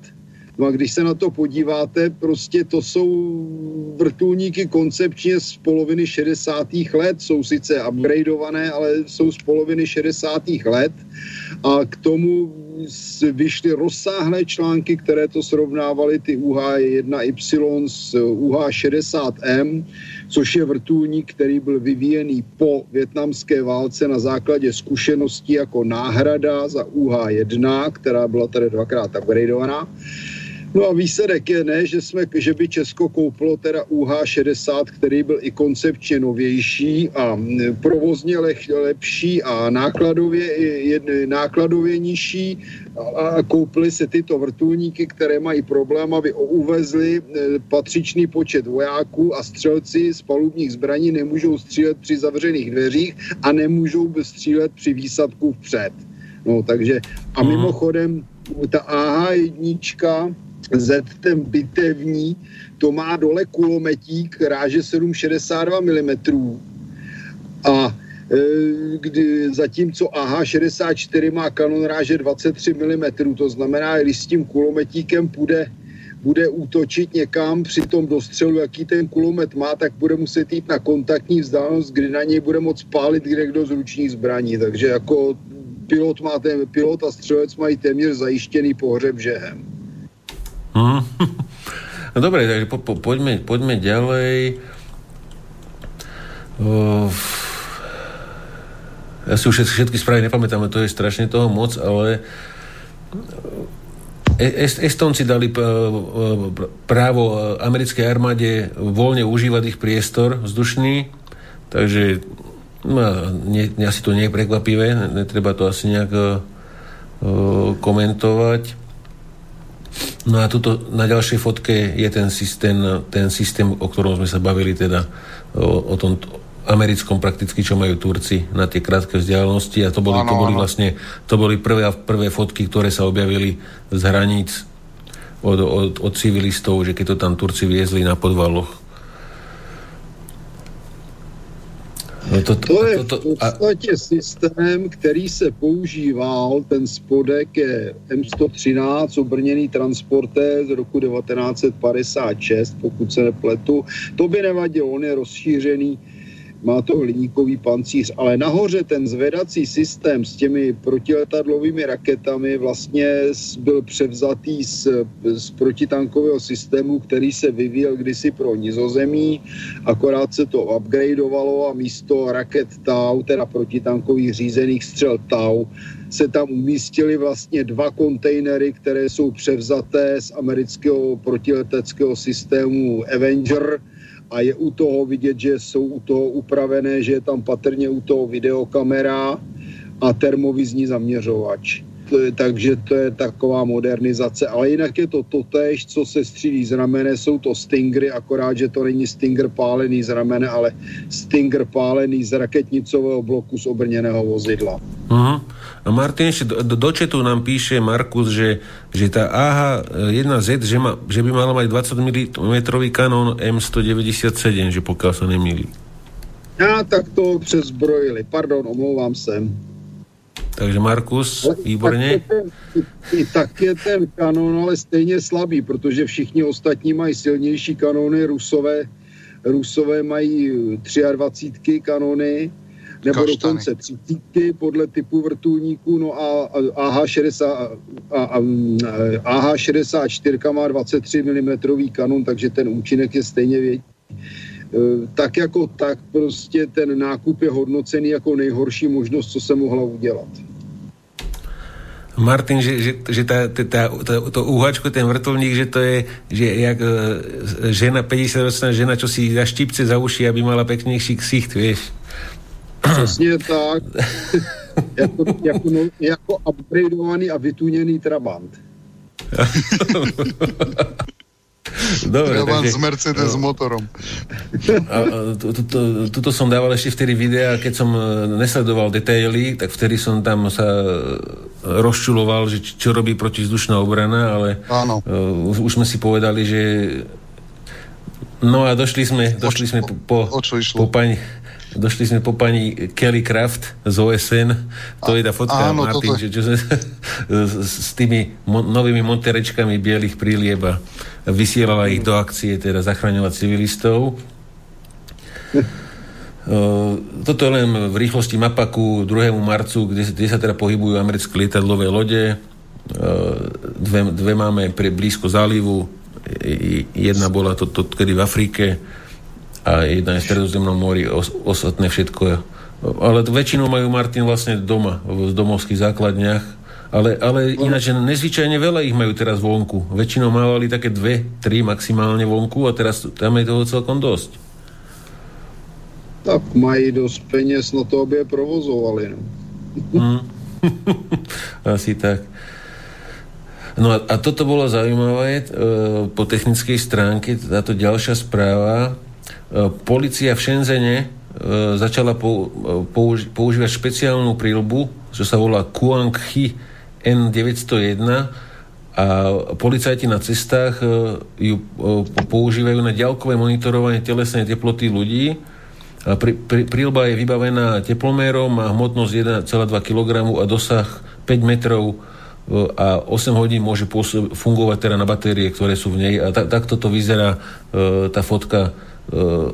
[SPEAKER 2] No a když se na to podíváte, prostě to jsou vrtulníky koncepčně z poloviny 60. let, jsou sice upgradeované, ale jsou z poloviny 60. let a k tomu vyšly rozsáhlé články, které to srovnávaly ty UH-1Y s UH-60M, což je vrtulník, který byl vyvíjený po větnamské válce na základě zkušeností jako náhrada za UH-1, která byla tady dvakrát upgradeovaná. No a výsledek je ne, že, jsme, že by Česko koupilo teda UH-60, který byl i koncepčně novější a provozně lepší a nákladově, nákladově nižší a, a koupili se tyto vrtulníky, které mají problém, aby uvezli e, patřičný počet vojáků a střelci z palubních zbraní nemůžou střílet při zavřených dveřích a nemůžou střílet při výsadku vpřed. No, takže a mhm. mimochodem ta AH-1 Z ten bitevní, to má dole kulometík ráže 7,62 mm. A e, kdy, zatímco AH-64 má kanon ráže 23 mm, to znamená, když s tím kulometíkem půjde bude útočit někam při tom dostřelu, jaký ten kulomet má, tak bude muset jít na kontaktní vzdálenost, kdy na něj bude moc pálit kde kdo z ručních zbraní. Takže jako pilot, má ten, pilot a střelec mají téměř zajištěný pohřeb žehem.
[SPEAKER 1] Mm. Dobre, takže po, po, poďme, poďme ďalej. Uh, ja si už všetky správy nepamätám, to je strašne toho moc, ale Est, Estonci dali právo americkej armáde voľne užívať ich priestor vzdušný, takže no, nie, asi to nie je prekvapivé, netreba to asi nejak uh, komentovať. No a tuto na ďalšej fotke je ten systém, ten systém, o ktorom sme sa bavili, teda o, o tom americkom prakticky, čo majú Turci na tie krátke vzdialenosti. A to boli, ano, to boli vlastne to boli prvé, prvé fotky, ktoré sa objavili z hraníc od, od, od civilistov, že keď to tam Turci viezli na podvaloch
[SPEAKER 2] No to, to, to je to, to, v podstatě a... systém, který se používal, ten spodek je M113, obrněný transporté z roku 1956, pokud se nepletu. To by nevadilo, on je rozšířený má to hliníkový pancíř, ale nahoře ten zvedací systém s těmi protiletadlovými raketami vlastně byl převzatý z, z protitankového systému, který se vyvíjel kdysi pro nizozemí, akorát se to upgradeovalo a místo raket TAU, teda protitankových řízených střel TAU, se tam umístily vlastně dva kontejnery, které jsou převzaté z amerického protileteckého systému Avenger, a je u toho vidět, že jsou u toho upravené, že je tam patrně u toho videokamera a termovizní zaměřovač. Takže to je taková modernizace. Ale jinak je to totéž, co se střílí z ramene, jsou to Stingry, akorát, že to není Stinger pálený z ramene, ale Stinger pálený z raketnicového bloku z obrněného vozidla.
[SPEAKER 1] Uh-huh. A Martin ešte do, do, četu nám píše Markus, že, že tá AH-1Z, že, ma, že by mala mať 20 mm kanón M197, že pokiaľ sa nemýli.
[SPEAKER 2] Ja, tak to přezbrojili. Pardon, omlouvám se.
[SPEAKER 1] Takže Markus, výborně.
[SPEAKER 2] Ten, tak je ten kanón ale stejně slabý, protože všichni ostatní mají silnější kanóny, Rusové, Rusové mají 23 kanóny, nebo Kaštany. dokonce třicítky podle typu vrtulníků, no a AH-60, AH-64 má 23 mm kanon, takže ten účinek je stejně větší. E, tak jako tak prostě ten nákup je hodnocený jako nejhorší možnost, co se mohla udělat.
[SPEAKER 1] Martin, že, že, že tá, tá, tá, to úhačko, ten vrtulník, že to je že jak e, žena, 50-ročná žena, čo si dá štipce za uši, aby mala peknejší ksicht, vieš.
[SPEAKER 2] Přesně tak. jako, jako, no, jako upgradeovaný a vytuněný Trabant.
[SPEAKER 3] Dobre, Trabant takže, s Mercedes no. motorom.
[SPEAKER 1] A, a, tuto som dával ešte vtedy videa, keď som e, nesledoval detaily, tak vtedy som tam sa rozčuloval, že čo robí protizdušná obrana, ale Áno. Uh, už sme si povedali, že no a došli sme, došli sme po, po, po pani Došli sme po pani Kelly Craft z OSN. To je tá fotka, áno, Martin, toto... že, čo sme, s tými mo- novými monterečkami bielých a vysielala ich do akcie, teda zachraňovať civilistov. Toto je len v rýchlosti mapaku 2. marcu, kde, kde sa teda pohybujú americké lietadlové lode. Dve, dve máme pre blízko zálivu. Jedna bola to, to kedy v Afrike a jedna je v Stredozemnom mori, os, ostatné všetko. Ale väčšinou majú Martin vlastne doma, v domovských základniach. Ale, ale ináč nezvyčajne veľa ich majú teraz vonku. Väčšinou mávali také dve, tri maximálne vonku a teraz tam je toho celkom dosť.
[SPEAKER 2] Tak mají dosť peniaz na to, aby je provozovali. No.
[SPEAKER 1] Hmm. Asi tak. No a, a toto bolo zaujímavé e, po technickej stránke, táto ďalšia správa, E, Polícia v Šenzene e, začala použi- používať špeciálnu prílbu, čo sa volá Kuang-Hi N901 a policajti na cestách e, ju používajú na ďalkové monitorovanie telesnej teploty ľudí. A prílba je vybavená teplomérom, má hmotnosť 1,2 kg a dosah 5 metrov a 8 hodín môže pôsob- fungovať teda na batérie, ktoré sú v nej a ta- takto to vyzerá tá fotka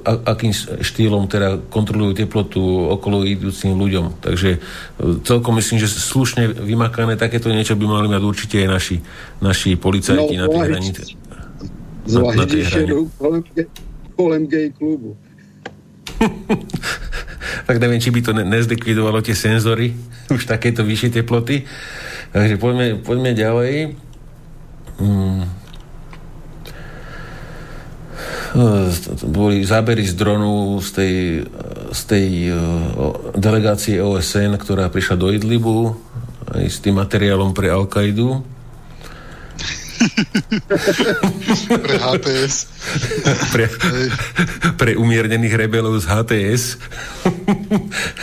[SPEAKER 1] akým štýlom teda kontrolujú teplotu okolo idúcim ľuďom. Takže e, celkom myslím, že slušne vymakané takéto niečo by mali mať určite aj naši, naši policajti no, na tej hranici.
[SPEAKER 2] Zvlášť, kolem, kolem gay klubu.
[SPEAKER 1] tak neviem, či by to nezlikvidovalo tie senzory, už takéto vyššie teploty. Takže poďme, poďme ďalej. Hmm. Boli zábery z dronu z tej, z tej delegácie OSN, ktorá prišla do Idlibu aj s tým materiálom pre Al-Kaidu.
[SPEAKER 3] pre HTS.
[SPEAKER 1] pre, pre umiernených rebelov z HTS.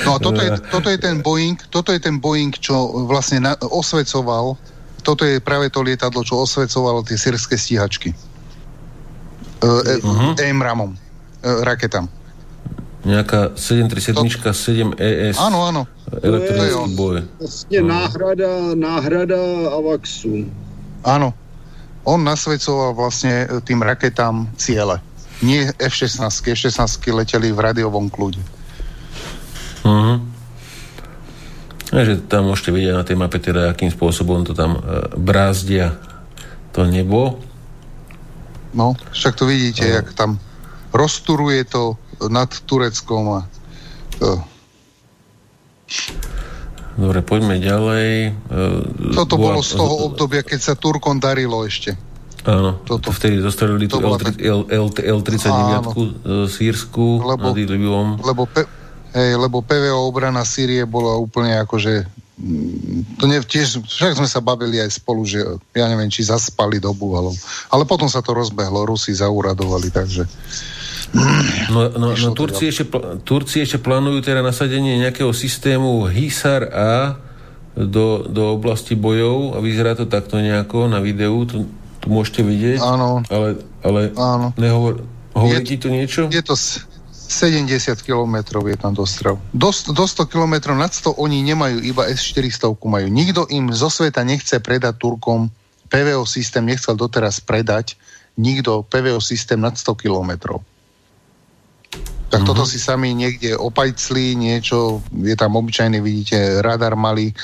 [SPEAKER 3] no a toto je, toto je ten Boeing, toto je ten Boeing, čo vlastne na, osvecoval, toto je práve to lietadlo, čo osvecovalo tie sírske stíhačky uh-huh. EMRAMom, uh, raketám.
[SPEAKER 1] Nejaká 737 7 ES.
[SPEAKER 3] Áno, áno.
[SPEAKER 1] Elektronický boj.
[SPEAKER 2] Vlastne uh-huh. náhrada, náhrada AVAXu.
[SPEAKER 3] Áno. On nasvedcoval vlastne tým raketám ciele. Nie F-16. F-16 leteli v radiovom kľude.
[SPEAKER 1] Uh-huh. Takže tam môžete vidieť na tej mape teda, akým spôsobom to tam e, brázdia to nebo.
[SPEAKER 3] No, však to vidíte, uh-huh. jak tam rozturuje to nad Tureckom a to...
[SPEAKER 1] Dobre, poďme ďalej.
[SPEAKER 3] E, Toto bola, bolo z toho obdobia, keď sa Turkom darilo ešte.
[SPEAKER 1] Áno, Toto. vtedy dostrelili tú L, L, L, 39 sírsku lebo, nad Idlibom.
[SPEAKER 3] Lebo, pe, hej, lebo PVO obrana Sýrie bola úplne akože to ne, tiež, však sme sa bavili aj spolu, že ja neviem, či zaspali dobu, ale, ale potom sa to rozbehlo, Rusi zauradovali, takže
[SPEAKER 1] No, no, no Turci, ešte, Turci ešte plánujú teda nasadenie nejakého systému Hisar A do, do oblasti bojov a vyzerá to takto nejako na videu. To, tu môžete vidieť.
[SPEAKER 3] Áno.
[SPEAKER 1] Ale, ale
[SPEAKER 3] Áno.
[SPEAKER 1] Nehovor, hovorí ti to niečo?
[SPEAKER 3] Je to 70 kilometrov je tam dostrel. Do, do 100 kilometrov nad 100 oni nemajú, iba S-400 majú. Nikto im zo sveta nechce predať Turkom. PVO systém nechcel doteraz predať. Nikto PVO systém nad 100 kilometrov. Tak mm-hmm. toto si sami niekde opajcli, niečo, je tam obyčajný, vidíte, radar malý, e,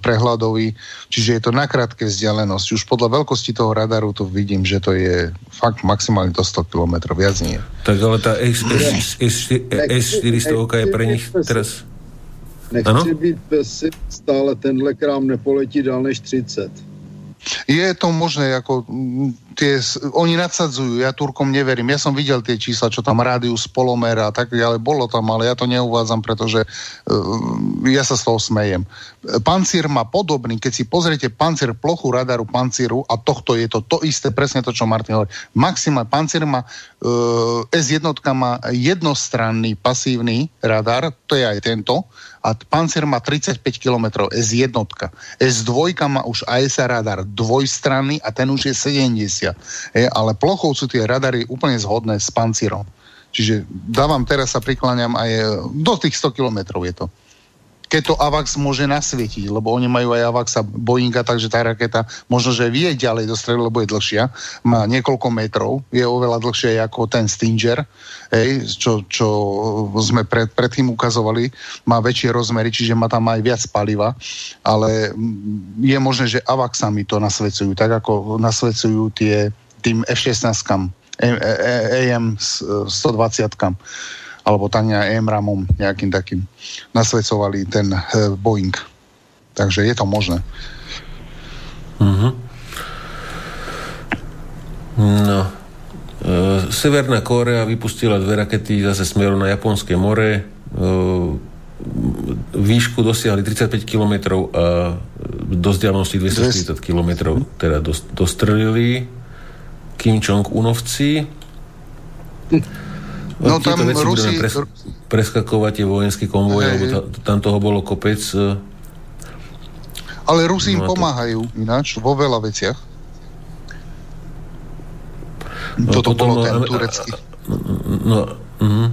[SPEAKER 3] prehľadový, čiže je to na krátke vzdialenosť. Už podľa veľkosti toho radaru to vidím, že to je fakt maximálne do 100 km, viac nie.
[SPEAKER 1] Tak ale tá S, S, S, S400 je pre nich teraz...
[SPEAKER 2] Nechci být bez stále tenhle krám nepoletí dál než 30.
[SPEAKER 3] Je to možné, ako tie, oni nadsadzujú, ja Turkom neverím. Ja som videl tie čísla, čo tam rádius, polomer a tak ďalej, bolo tam, ale ja to neuvádzam, pretože uh, ja sa z toho smejem. Pancír má podobný, keď si pozriete pancír, plochu radaru pancíru a tohto je to to isté, presne to, čo Martin hovorí. Maximál pancír má, uh, S1 má jednostranný pasívny radar, to je aj tento, a Panzer má 35 km, S1. S2 má už ASA radar dvojstranný a ten už je 70. Je, ale plochou sú tie radary úplne zhodné s Panzerom. Čiže dávam, teraz sa prikláňam aj do tých 100 km je to keď to AVAX môže nasvietiť, lebo oni majú aj AVAXa Boeinga, takže tá raketa možno, že vie ďalej dostreliť, lebo je dlhšia, má niekoľko metrov, je oveľa dlhšia ako ten Stinger, hej, čo, čo sme pred, predtým ukazovali, má väčšie rozmery, čiže má tam aj viac paliva, ale je možné, že AVAXami to nasvedcujú, tak ako nasvedcujú tie tým F-16 AM 120 alebo Tania Emramom nejakým takým nasvedcovali ten uh, Boeing. Takže je to možné.
[SPEAKER 1] Uh-huh. No. E, Severná Kórea vypustila dve rakety zase smerom na Japonské more. E, výšku dosiahli 35 km a do vzdialenosti 240 km teda dostrelili Kim Jong-unovci. Hm. No, no tam veci Rusi... pres, preskakovať tie vojenské konvoje, lebo ta, tam toho bolo kopec. E,
[SPEAKER 3] Ale Rusi im no pomáhajú to... ináč vo veľa veciach. No, toto potom, bolo ten no, turecký.
[SPEAKER 1] No, no,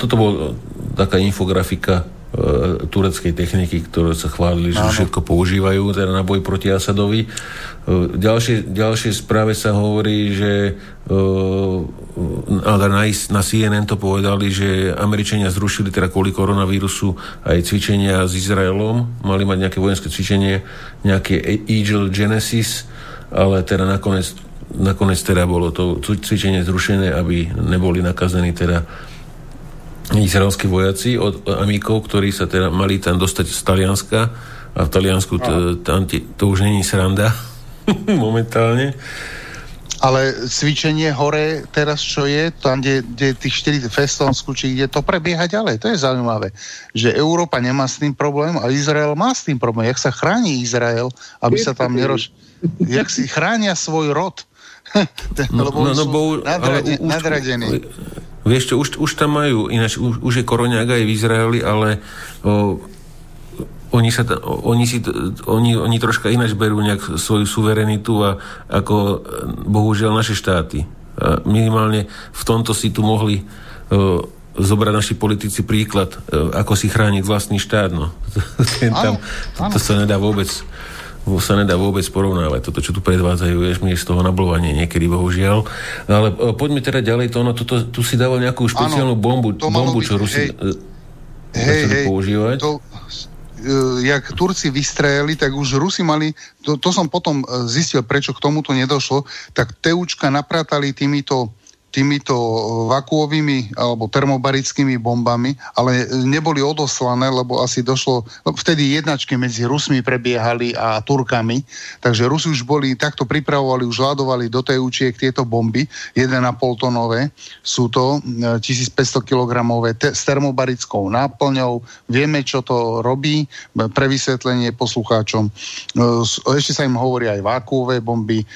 [SPEAKER 1] toto bolo taká infografika uh, tureckej techniky, ktoré sa chválili, že Áno. všetko používajú teda na boj proti Asadovi. Uh, ďalšie, ďalšie správe sa hovorí, že ale na, na CNN to povedali, že Američania zrušili teda kvôli koronavírusu aj cvičenia s Izraelom, mali mať nejaké vojenské cvičenie, nejaké Eagle Genesis, ale teda nakoniec, nakoniec teda bolo to cvičenie zrušené, aby neboli nakazení teda izraelskí vojaci od Amikov, ktorí sa teda mali tam dostať z Talianska. A v Taliansku to, tam to už není sranda momentálne.
[SPEAKER 3] Ale cvičenie hore teraz, čo je, tam, kde, kde tých 4 Festonsku, či kde to prebieha ďalej. To je zaujímavé, že Európa nemá s tým problém a Izrael má s tým problém. Jak sa chráni Izrael, aby sa tam nerož... Jak si chránia svoj rod.
[SPEAKER 1] no, Lebo no, no, bo, nadrade, ale už, nadradení. Vieš čo, už, už tam majú, ináč už, už je koroňák aj v Izraeli, ale o, oni, sa, oni, si, oni, oni troška ináč berú nejak svoju suverenitu a ako bohužiaľ naše štáty. A minimálne v tomto si tu mohli uh, zobrať naši politici príklad, uh, ako si chrániť vlastný štát. No. Tam, to sa nedá vôbec sa nedá vôbec porovnávať. Toto, čo tu predvádzajú, vieš, mi je z toho nablovanie niekedy, bohužiaľ. No, ale poďme teda ďalej, to ono, toto, tu si dával nejakú špeciálnu bombu, bombu, čo Rusi... Hej,
[SPEAKER 3] hej, používať. To, jak Turci vystrelili, tak už Rusi mali, to, to som potom zistil, prečo k tomuto nedošlo, tak Teučka napratali týmito týmito vakuovými alebo termobarickými bombami, ale neboli odoslané, lebo asi došlo, vtedy jednačky medzi Rusmi prebiehali a Turkami, takže Rusi už boli, takto pripravovali, už hľadovali do tej učiek tieto bomby, 1,5 tonové, sú to 1500 kg te, s termobarickou náplňou, vieme, čo to robí, pre vysvetlenie poslucháčom. Ešte sa im hovorí aj vákuové bomby,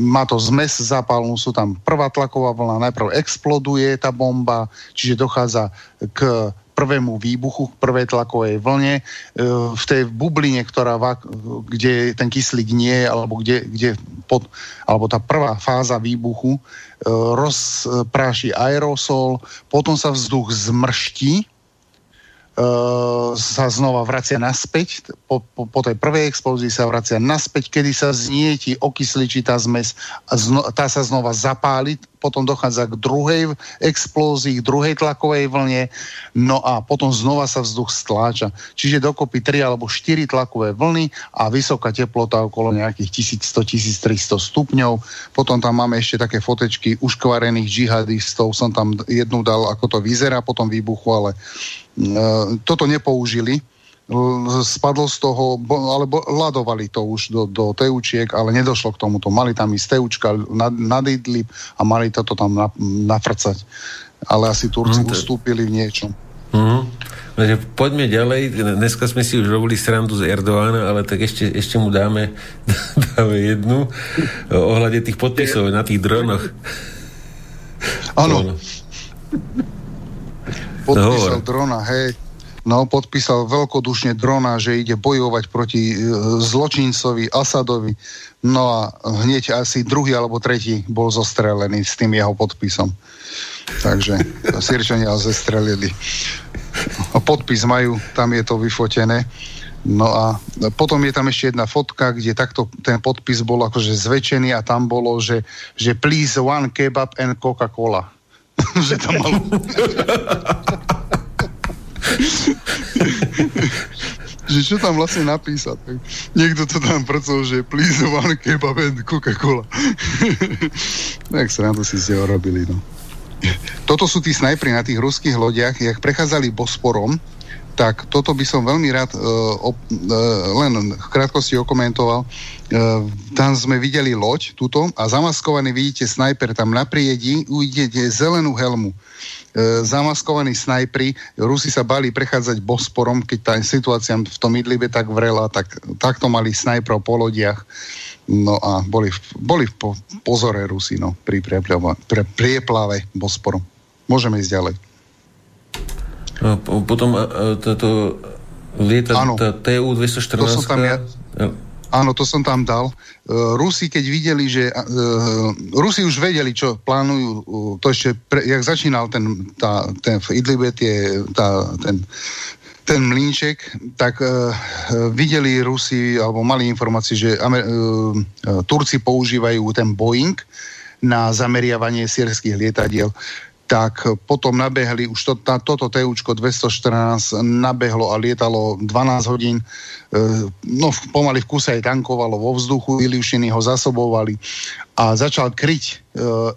[SPEAKER 3] má to zmes zápalnú, sú tam prvá tlaková vlna, najprv exploduje tá bomba, čiže dochádza k prvému výbuchu, k prvej tlakovej vlne. E, v tej bubline, ktorá, kde ten kyslík nie je, alebo, kde, kde pod, alebo tá prvá fáza výbuchu, e, rozpráši aerosol, potom sa vzduch zmrští, sa znova vracia naspäť, po, po, po tej prvej explózii sa vracia naspäť, kedy sa znieti, okysličí tá zmes a zno, tá sa znova zapáli, potom dochádza k druhej explózii, k druhej tlakovej vlne, no a potom znova sa vzduch stláča. Čiže dokopy 3 alebo 4 tlakové vlny a vysoká teplota okolo nejakých 1100-1300 stupňov. Potom tam máme ešte také fotečky uškvarených džihadistov, som tam jednu dal, ako to vyzerá po tom výbuchu, ale E, toto nepoužili, spadlo z toho, alebo ladovali to už do, do teučiek, ale nedošlo k tomuto. Mali tam ísť teučka nad, nad Idlib a mali toto tam na, nafrcať. Ale asi Turci mm, ustúpili v niečom.
[SPEAKER 1] Mm. Poďme ďalej. Dneska sme si už robili srandu z Erdoána, ale tak ešte, ešte mu dáme, dáme jednu ohľade tých podpisov na tých dronoch.
[SPEAKER 3] Áno podpísal drona, hej. No, podpísal veľkodušne drona, že ide bojovať proti e, zločincovi Asadovi. No a hneď asi druhý alebo tretí bol zostrelený s tým jeho podpisom. Takže Sirčania ho zestrelili. A podpis majú, tam je to vyfotené. No a potom je tam ešte jedna fotka, kde takto ten podpis bol akože zväčšený a tam bolo, že, že please one kebab and Coca-Cola. že tam malo... že čo tam vlastne napísať. Niekto to tam pracoval, že please one kebab and Coca-Cola. tak sa na to si ste urobili, no. Toto sú tí snajpri na tých ruských lodiach, jak prechádzali Bosporom, tak toto by som veľmi rád uh, op, uh, len v krátkosti okomentoval. Uh, tam sme videli loď, túto, a zamaskovaný vidíte snajper tam na priedi, uvidíte zelenú helmu. Uh, zamaskovaní snajpri, Rusi sa bali prechádzať Bosporom, keď tá situácia v tom Idlibe tak vrela, tak takto mali snajprov po lodiach. No a boli, boli v po, pozore Rusi, no, pri prieplave Bosporom. Môžeme ísť ďalej.
[SPEAKER 1] No, potom táto lieta, tá TU-214... To som tam ja,
[SPEAKER 3] Áno, to som tam dal. Rusi, keď videli, že... Uh, Rusi už vedeli, čo plánujú, uh, to ešte, pre, jak začínal ten, tá, ten v Idlibe tie, tá, ten, ten mlínček, tak uh, videli Rusi, alebo mali informácie, že Amer, uh, Turci používajú ten Boeing na zameriavanie sírskych lietadiel. Uh, tak potom nabehli, už to, tá, toto TUčko 214 nabehlo a lietalo 12 hodín, e, no pomaly v kuse aj tankovalo vo vzduchu, Iliušiny ho zasobovali a začal kryť e,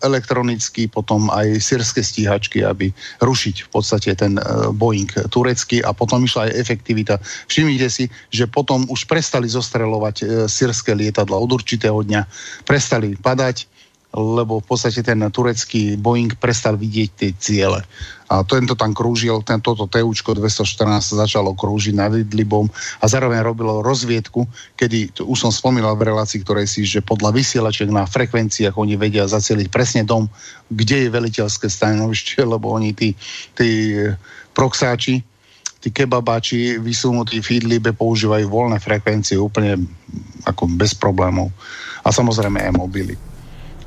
[SPEAKER 3] elektronicky potom aj sírske stíhačky, aby rušiť v podstate ten e, Boeing turecký a potom išla aj efektivita. Všimnite si, že potom už prestali zostrelovať e, sírske lietadla od určitého dňa, prestali padať, lebo v podstate ten turecký Boeing prestal vidieť tie ciele. A tento tam krúžil, tento TUčko 214 začalo krúžiť nad Idlibom a zároveň robilo rozviedku, kedy, už som spomínal v relácii, ktorej si, že podľa vysielačiek na frekvenciách oni vedia zacieliť presne dom, kde je veliteľské stanovište, lebo oni tí, tí proxáči, tí kebabáči vysunutí v Idlibe používajú voľné frekvencie úplne ako bez problémov. A samozrejme aj mobily.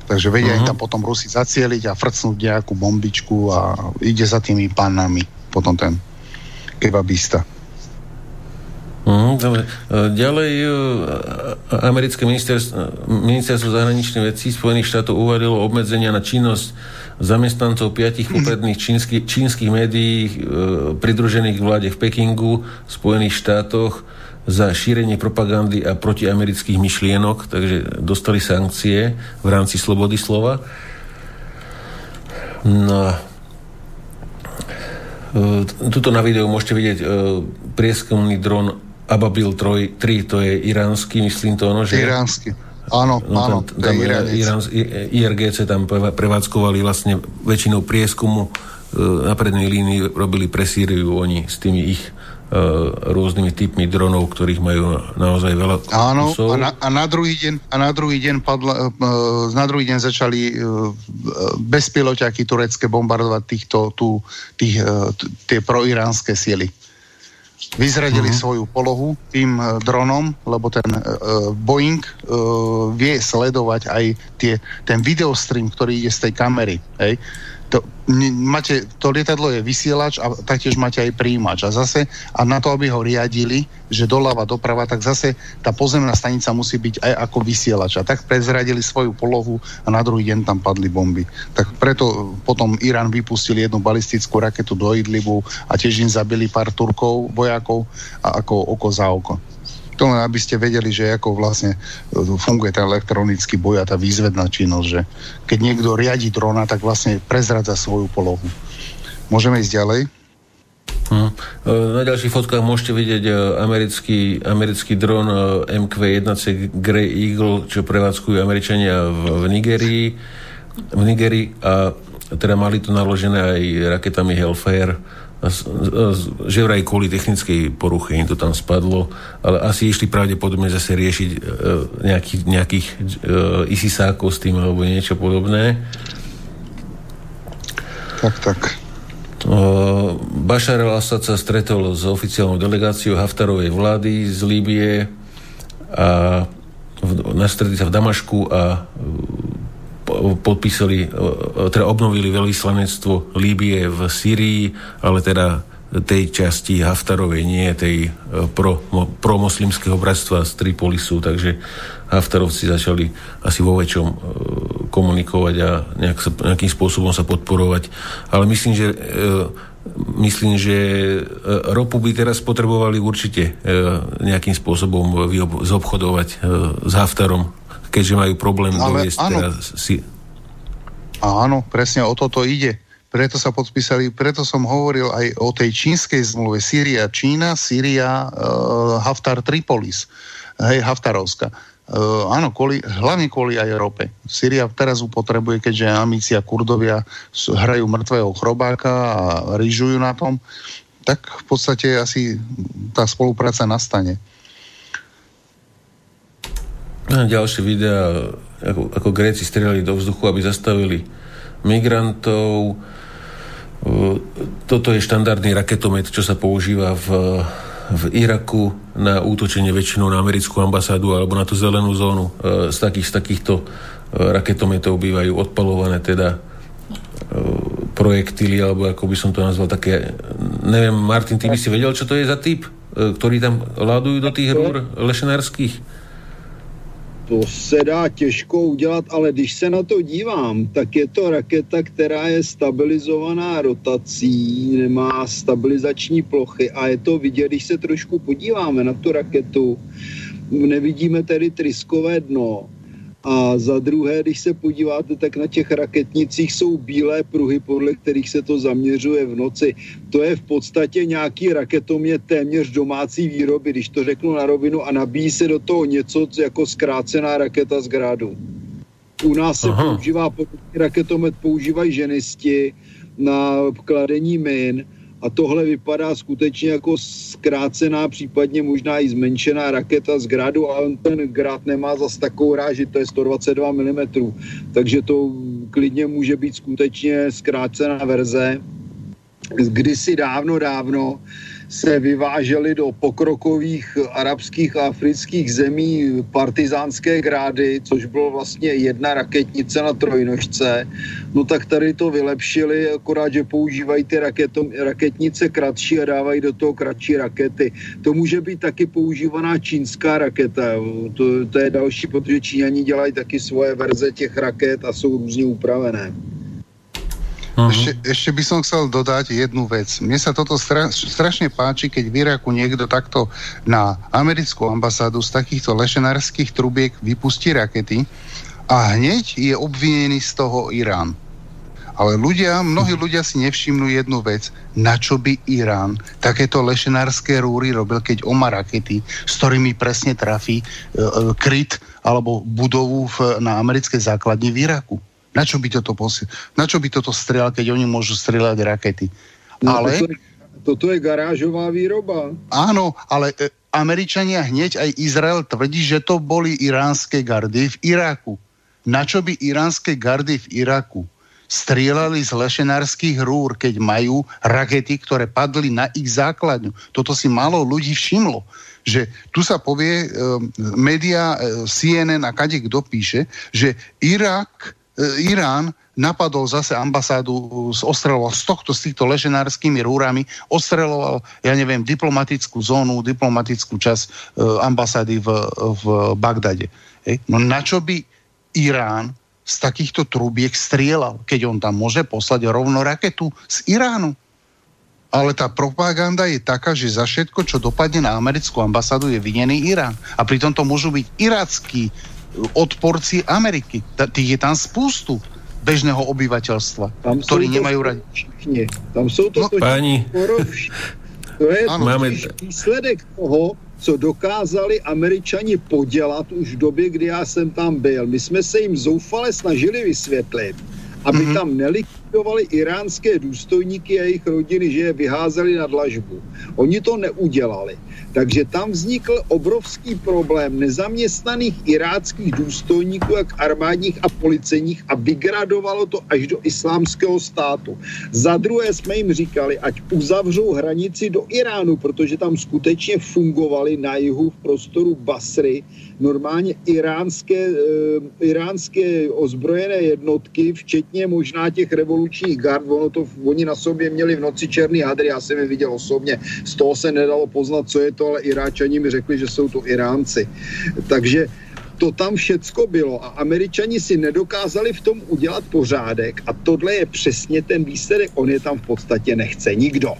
[SPEAKER 3] Takže vedia uh-huh. tam potom Rusi zacieliť a frcnúť nejakú bombičku a ide za tými pánami potom ten kebabista.
[SPEAKER 1] Uh-huh, dobre. E, ďalej, e, americké ministerstvo, ministerstvo zahraničných vecí Spojených štátov uvalilo obmedzenia na činnosť zamestnancov piatich popredných čínsky, čínskych médií e, pridružených vláde v Pekingu, Spojených štátoch za šírenie propagandy a protiamerických myšlienok, takže dostali sankcie v rámci slobody slova. No, e, tuto na videu môžete vidieť e, prieskumný dron Ababil 3, to je iránsky, myslím to ono, že...
[SPEAKER 3] Iránsky. Áno, no, áno, tam, tam
[SPEAKER 1] Irán, IRGC tam prevádzkovali vlastne väčšinou prieskumu e, na prednej línii robili pre Sýriu oni s tými ich rôznymi typmi dronov, ktorých majú naozaj veľa
[SPEAKER 3] Áno, a na, a na druhý deň, a na druhý deň, padla, e, na druhý deň začali bezpiloťaky turecké bombardovať týchto, tú, tých, tie proiránske sily vyzradili uh-huh. svoju polohu tým dronom, lebo ten Boeing vie sledovať aj tie, ten videostream, ktorý ide z tej kamery. Hej to, máte, to lietadlo je vysielač a taktiež máte aj príjimač. A zase, a na to, aby ho riadili, že doľava, doprava, tak zase tá pozemná stanica musí byť aj ako vysielač. A tak prezradili svoju polohu a na druhý deň tam padli bomby. Tak preto potom Irán vypustil jednu balistickú raketu do Idlibu a tiež im zabili pár Turkov, vojakov a ako oko za oko. To len aby ste vedeli, že ako vlastne e, funguje ten elektronický boj a tá výzvedná činnosť, že keď niekto riadi drona, tak vlastne prezradza svoju polohu. Môžeme ísť ďalej?
[SPEAKER 1] Hm. Na ďalších fotkách môžete vidieť e, americký, americký dron MQ-1C Grey Eagle, čo prevádzkujú Američania v, v Nigerii. V Nigerii a teda mali to naložené aj raketami Hellfire že vraj kvôli technickej poruche im to tam spadlo, ale asi išli pravdepodobne zase riešiť uh, nejaký, nejakých uh, isisákov s tým alebo niečo podobné.
[SPEAKER 3] Tak, tak.
[SPEAKER 1] Uh, Bashar al-Assad sa stretol s oficiálnou delegáciou Haftarovej vlády z Líbie a v, na sa v Damašku a podpísali, e, e, teda obnovili veľvyslanectvo Líbie v Syrii, ale teda tej časti Haftarovej, nie tej e, pro, pro moslimského bratstva z Tripolisu, takže Haftarovci začali asi vo väčšom komunikovať a nejak sa, nejakým spôsobom sa podporovať. Ale myslím, že myslím, že ropu by teraz potrebovali určite nejakým spôsobom zobchodovať s Haftarom keďže majú problém Ale doviesť áno. teraz si...
[SPEAKER 3] Áno, presne o toto ide. Preto sa podpísali, preto som hovoril aj o tej čínskej zmluve. Síria, Čína, Síria, uh, Haftar, Tripolis. Hej, Haftarovska. Uh, áno, kvôli, hlavne kvôli aj rope. Syria teraz upotrebuje, keďže amícia Kurdovia hrajú mŕtvého chrobáka a rýžujú na tom, tak v podstate asi tá spolupráca nastane.
[SPEAKER 1] Ďalšie videá, ako, ako Gréci strelali do vzduchu, aby zastavili migrantov. Toto je štandardný raketomet, čo sa používa v, v Iraku na útočenie väčšinou na americkú ambasádu alebo na tú zelenú zónu. E, z, takých, z takýchto e, raketometov bývajú odpalované teda e, projektily, alebo ako by som to nazval, také... Neviem, Martin, ty by si vedel, čo to je za typ, ktorý tam ládujú do tých rúr lešenárských?
[SPEAKER 2] To se dá těžko udělat, ale když se na to dívám, tak je to raketa, která je stabilizovaná rotací, nemá stabilizační plochy a je to vidět, když se trošku podíváme na tu raketu, nevidíme tedy tryskové dno, a za druhé, když se podíváte, tak na těch raketnicích jsou bílé pruhy, podle kterých se to zaměřuje v noci. To je v podstatě nějaký raketomě téměř domácí výroby, když to řeknu na rovinu, a nabíjí se do toho něco jako zkrácená raketa z grádu. U nás se Aha. používá, raketomet používají ženisti na kladení min a tohle vypadá skutečně jako zkrácená, případně možná i zmenšená raketa z gradu, ale ten grad nemá zas takovou ráži, to je 122 mm, takže to klidně může být skutečně zkrácená verze. Kdysi dávno, dávno se vyvážely do pokrokových arabských a afrických zemí partizánské grády, což bylo vlastně jedna raketnice na trojnožce, no tak tady to vylepšili, akorát, že používají ty raketom, raketnice kratší a dávají do toho kratší rakety. To může být taky používaná čínská raketa, to, to je další, protože Číňani dělají taky svoje verze těch raket a jsou různě upravené.
[SPEAKER 3] Uh-huh. Ešte, ešte by som chcel dodať jednu vec. Mne sa toto stra, strašne páči, keď v Iraku niekto takto na americkú ambasádu z takýchto lešenárskych trubiek vypustí rakety a hneď je obvinený z toho Irán. Ale ľudia, mnohí ľudia si nevšimnú jednu vec. Na čo by Irán takéto lešenárske rúry robil, keď on má rakety, s ktorými presne trafí e, e, kryt alebo budovu v, na americkej základni v Iraku? Na čo by toto, posi- na čo by toto strieľal, keď oni môžu strieľať rakety?
[SPEAKER 2] No, ale... Toto je, toto je garážová výroba.
[SPEAKER 3] Áno, ale e, Američania hneď aj Izrael tvrdí, že to boli iránske gardy v Iraku. Na čo by iránske gardy v Iraku strieľali z lešenárskych rúr, keď majú rakety, ktoré padli na ich základňu. Toto si málo ľudí všimlo že tu sa povie, e, média e, CNN a kade kto píše, že Irak Irán napadol zase ambasádu, ostreloval z tohto, z týchto leženárskymi rúrami, ostreloval, ja neviem, diplomatickú zónu, diplomatickú časť e, ambasády v, v Bagdade. Hej. No na čo by Irán z takýchto trúbiek strieľal, keď on tam môže poslať rovno raketu z Iránu? Ale tá propaganda je taká, že za všetko, čo dopadne na americkú ambasádu, je vinený Irán. A pritom to môžu byť iráckí odporci Ameriky. Tých je tam spústu bežného obyvateľstva, tam ktorí nemajú radi.
[SPEAKER 2] Tam sú to no,
[SPEAKER 1] pani.
[SPEAKER 2] To je ano, máme... výsledek toho, co dokázali američani podělat už v době, kdy já jsem tam byl. My jsme se jim zoufale snažili vysvětlit, aby mm-hmm. tam nelikvidovali iránské důstojníky a jejich rodiny, že je vyházeli na dlažbu. Oni to neudělali. Takže tam vznikl obrovský problém nezaměstnaných iráckých důstojníků, jak armádních a policejních a vygradovalo to až do islámského státu. Za druhé jsme jim říkali, ať uzavřou hranici do Iránu, protože tam skutečně fungovaly na jihu v prostoru Basry normálně iránské, e, iránské ozbrojené jednotky, včetně možná těch revolučních gard, ono to, oni na sobě měli v noci černý hadry, já jsem je viděl osobně, z toho se nedalo poznat, co je to, ale Iráčani mi řekli, že jsou to Iránci. Takže to tam všecko bylo a američani si nedokázali v tom udělat pořádek a tohle je přesně ten výsledek, on je tam v podstatě nechce nikdo.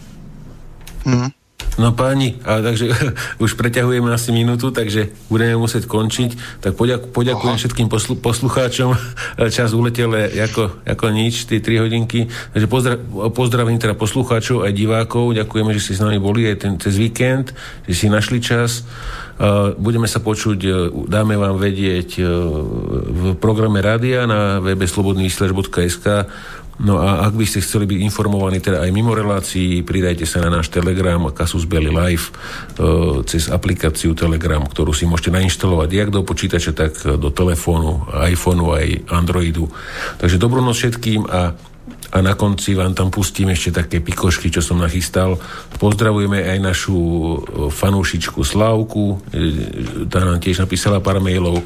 [SPEAKER 1] Hmm. No páni, a takže už preťahujeme asi minútu, takže budeme musieť končiť. Tak poďak, poďakujem Aha. všetkým poslu, poslucháčom. Čas uletel ako, ako nič, tie 3 hodinky. Takže pozdra, pozdravím teda poslucháčov aj divákov. Ďakujeme, že ste s nami boli aj ten, cez víkend, že si našli čas. Budeme sa počuť, e, dáme vám vedieť e, v programe rádia na webe slobodnyvysielač.sk No a ak by ste chceli byť informovaní teda aj mimo relácií, pridajte sa na náš Telegram Kasus Belly Live e, cez aplikáciu Telegram, ktorú si môžete nainštalovať jak do počítača, tak do telefónu, iPhoneu aj Androidu. Takže dobrú noc všetkým a a na konci vám tam pustím ešte také pikošky, čo som nachystal. Pozdravujeme aj našu e, fanúšičku Slávku, e, tá nám tiež napísala pár mailov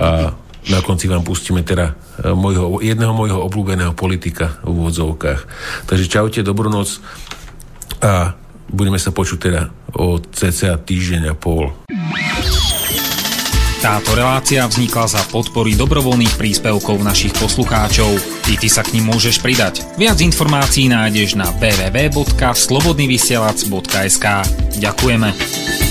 [SPEAKER 1] a na konci vám pustíme teda e, mojho, jedného môjho obľúbeného politika v úvodzovkách. Takže čaute, dobrú noc a budeme sa počuť teda o cca týždeň a pol.
[SPEAKER 5] Táto relácia vznikla za podpory dobrovoľných príspevkov našich poslucháčov. Ty, ty sa k ním môžeš pridať. Viac informácií nájdeš na www.slobodnyvysielac.sk Ďakujeme.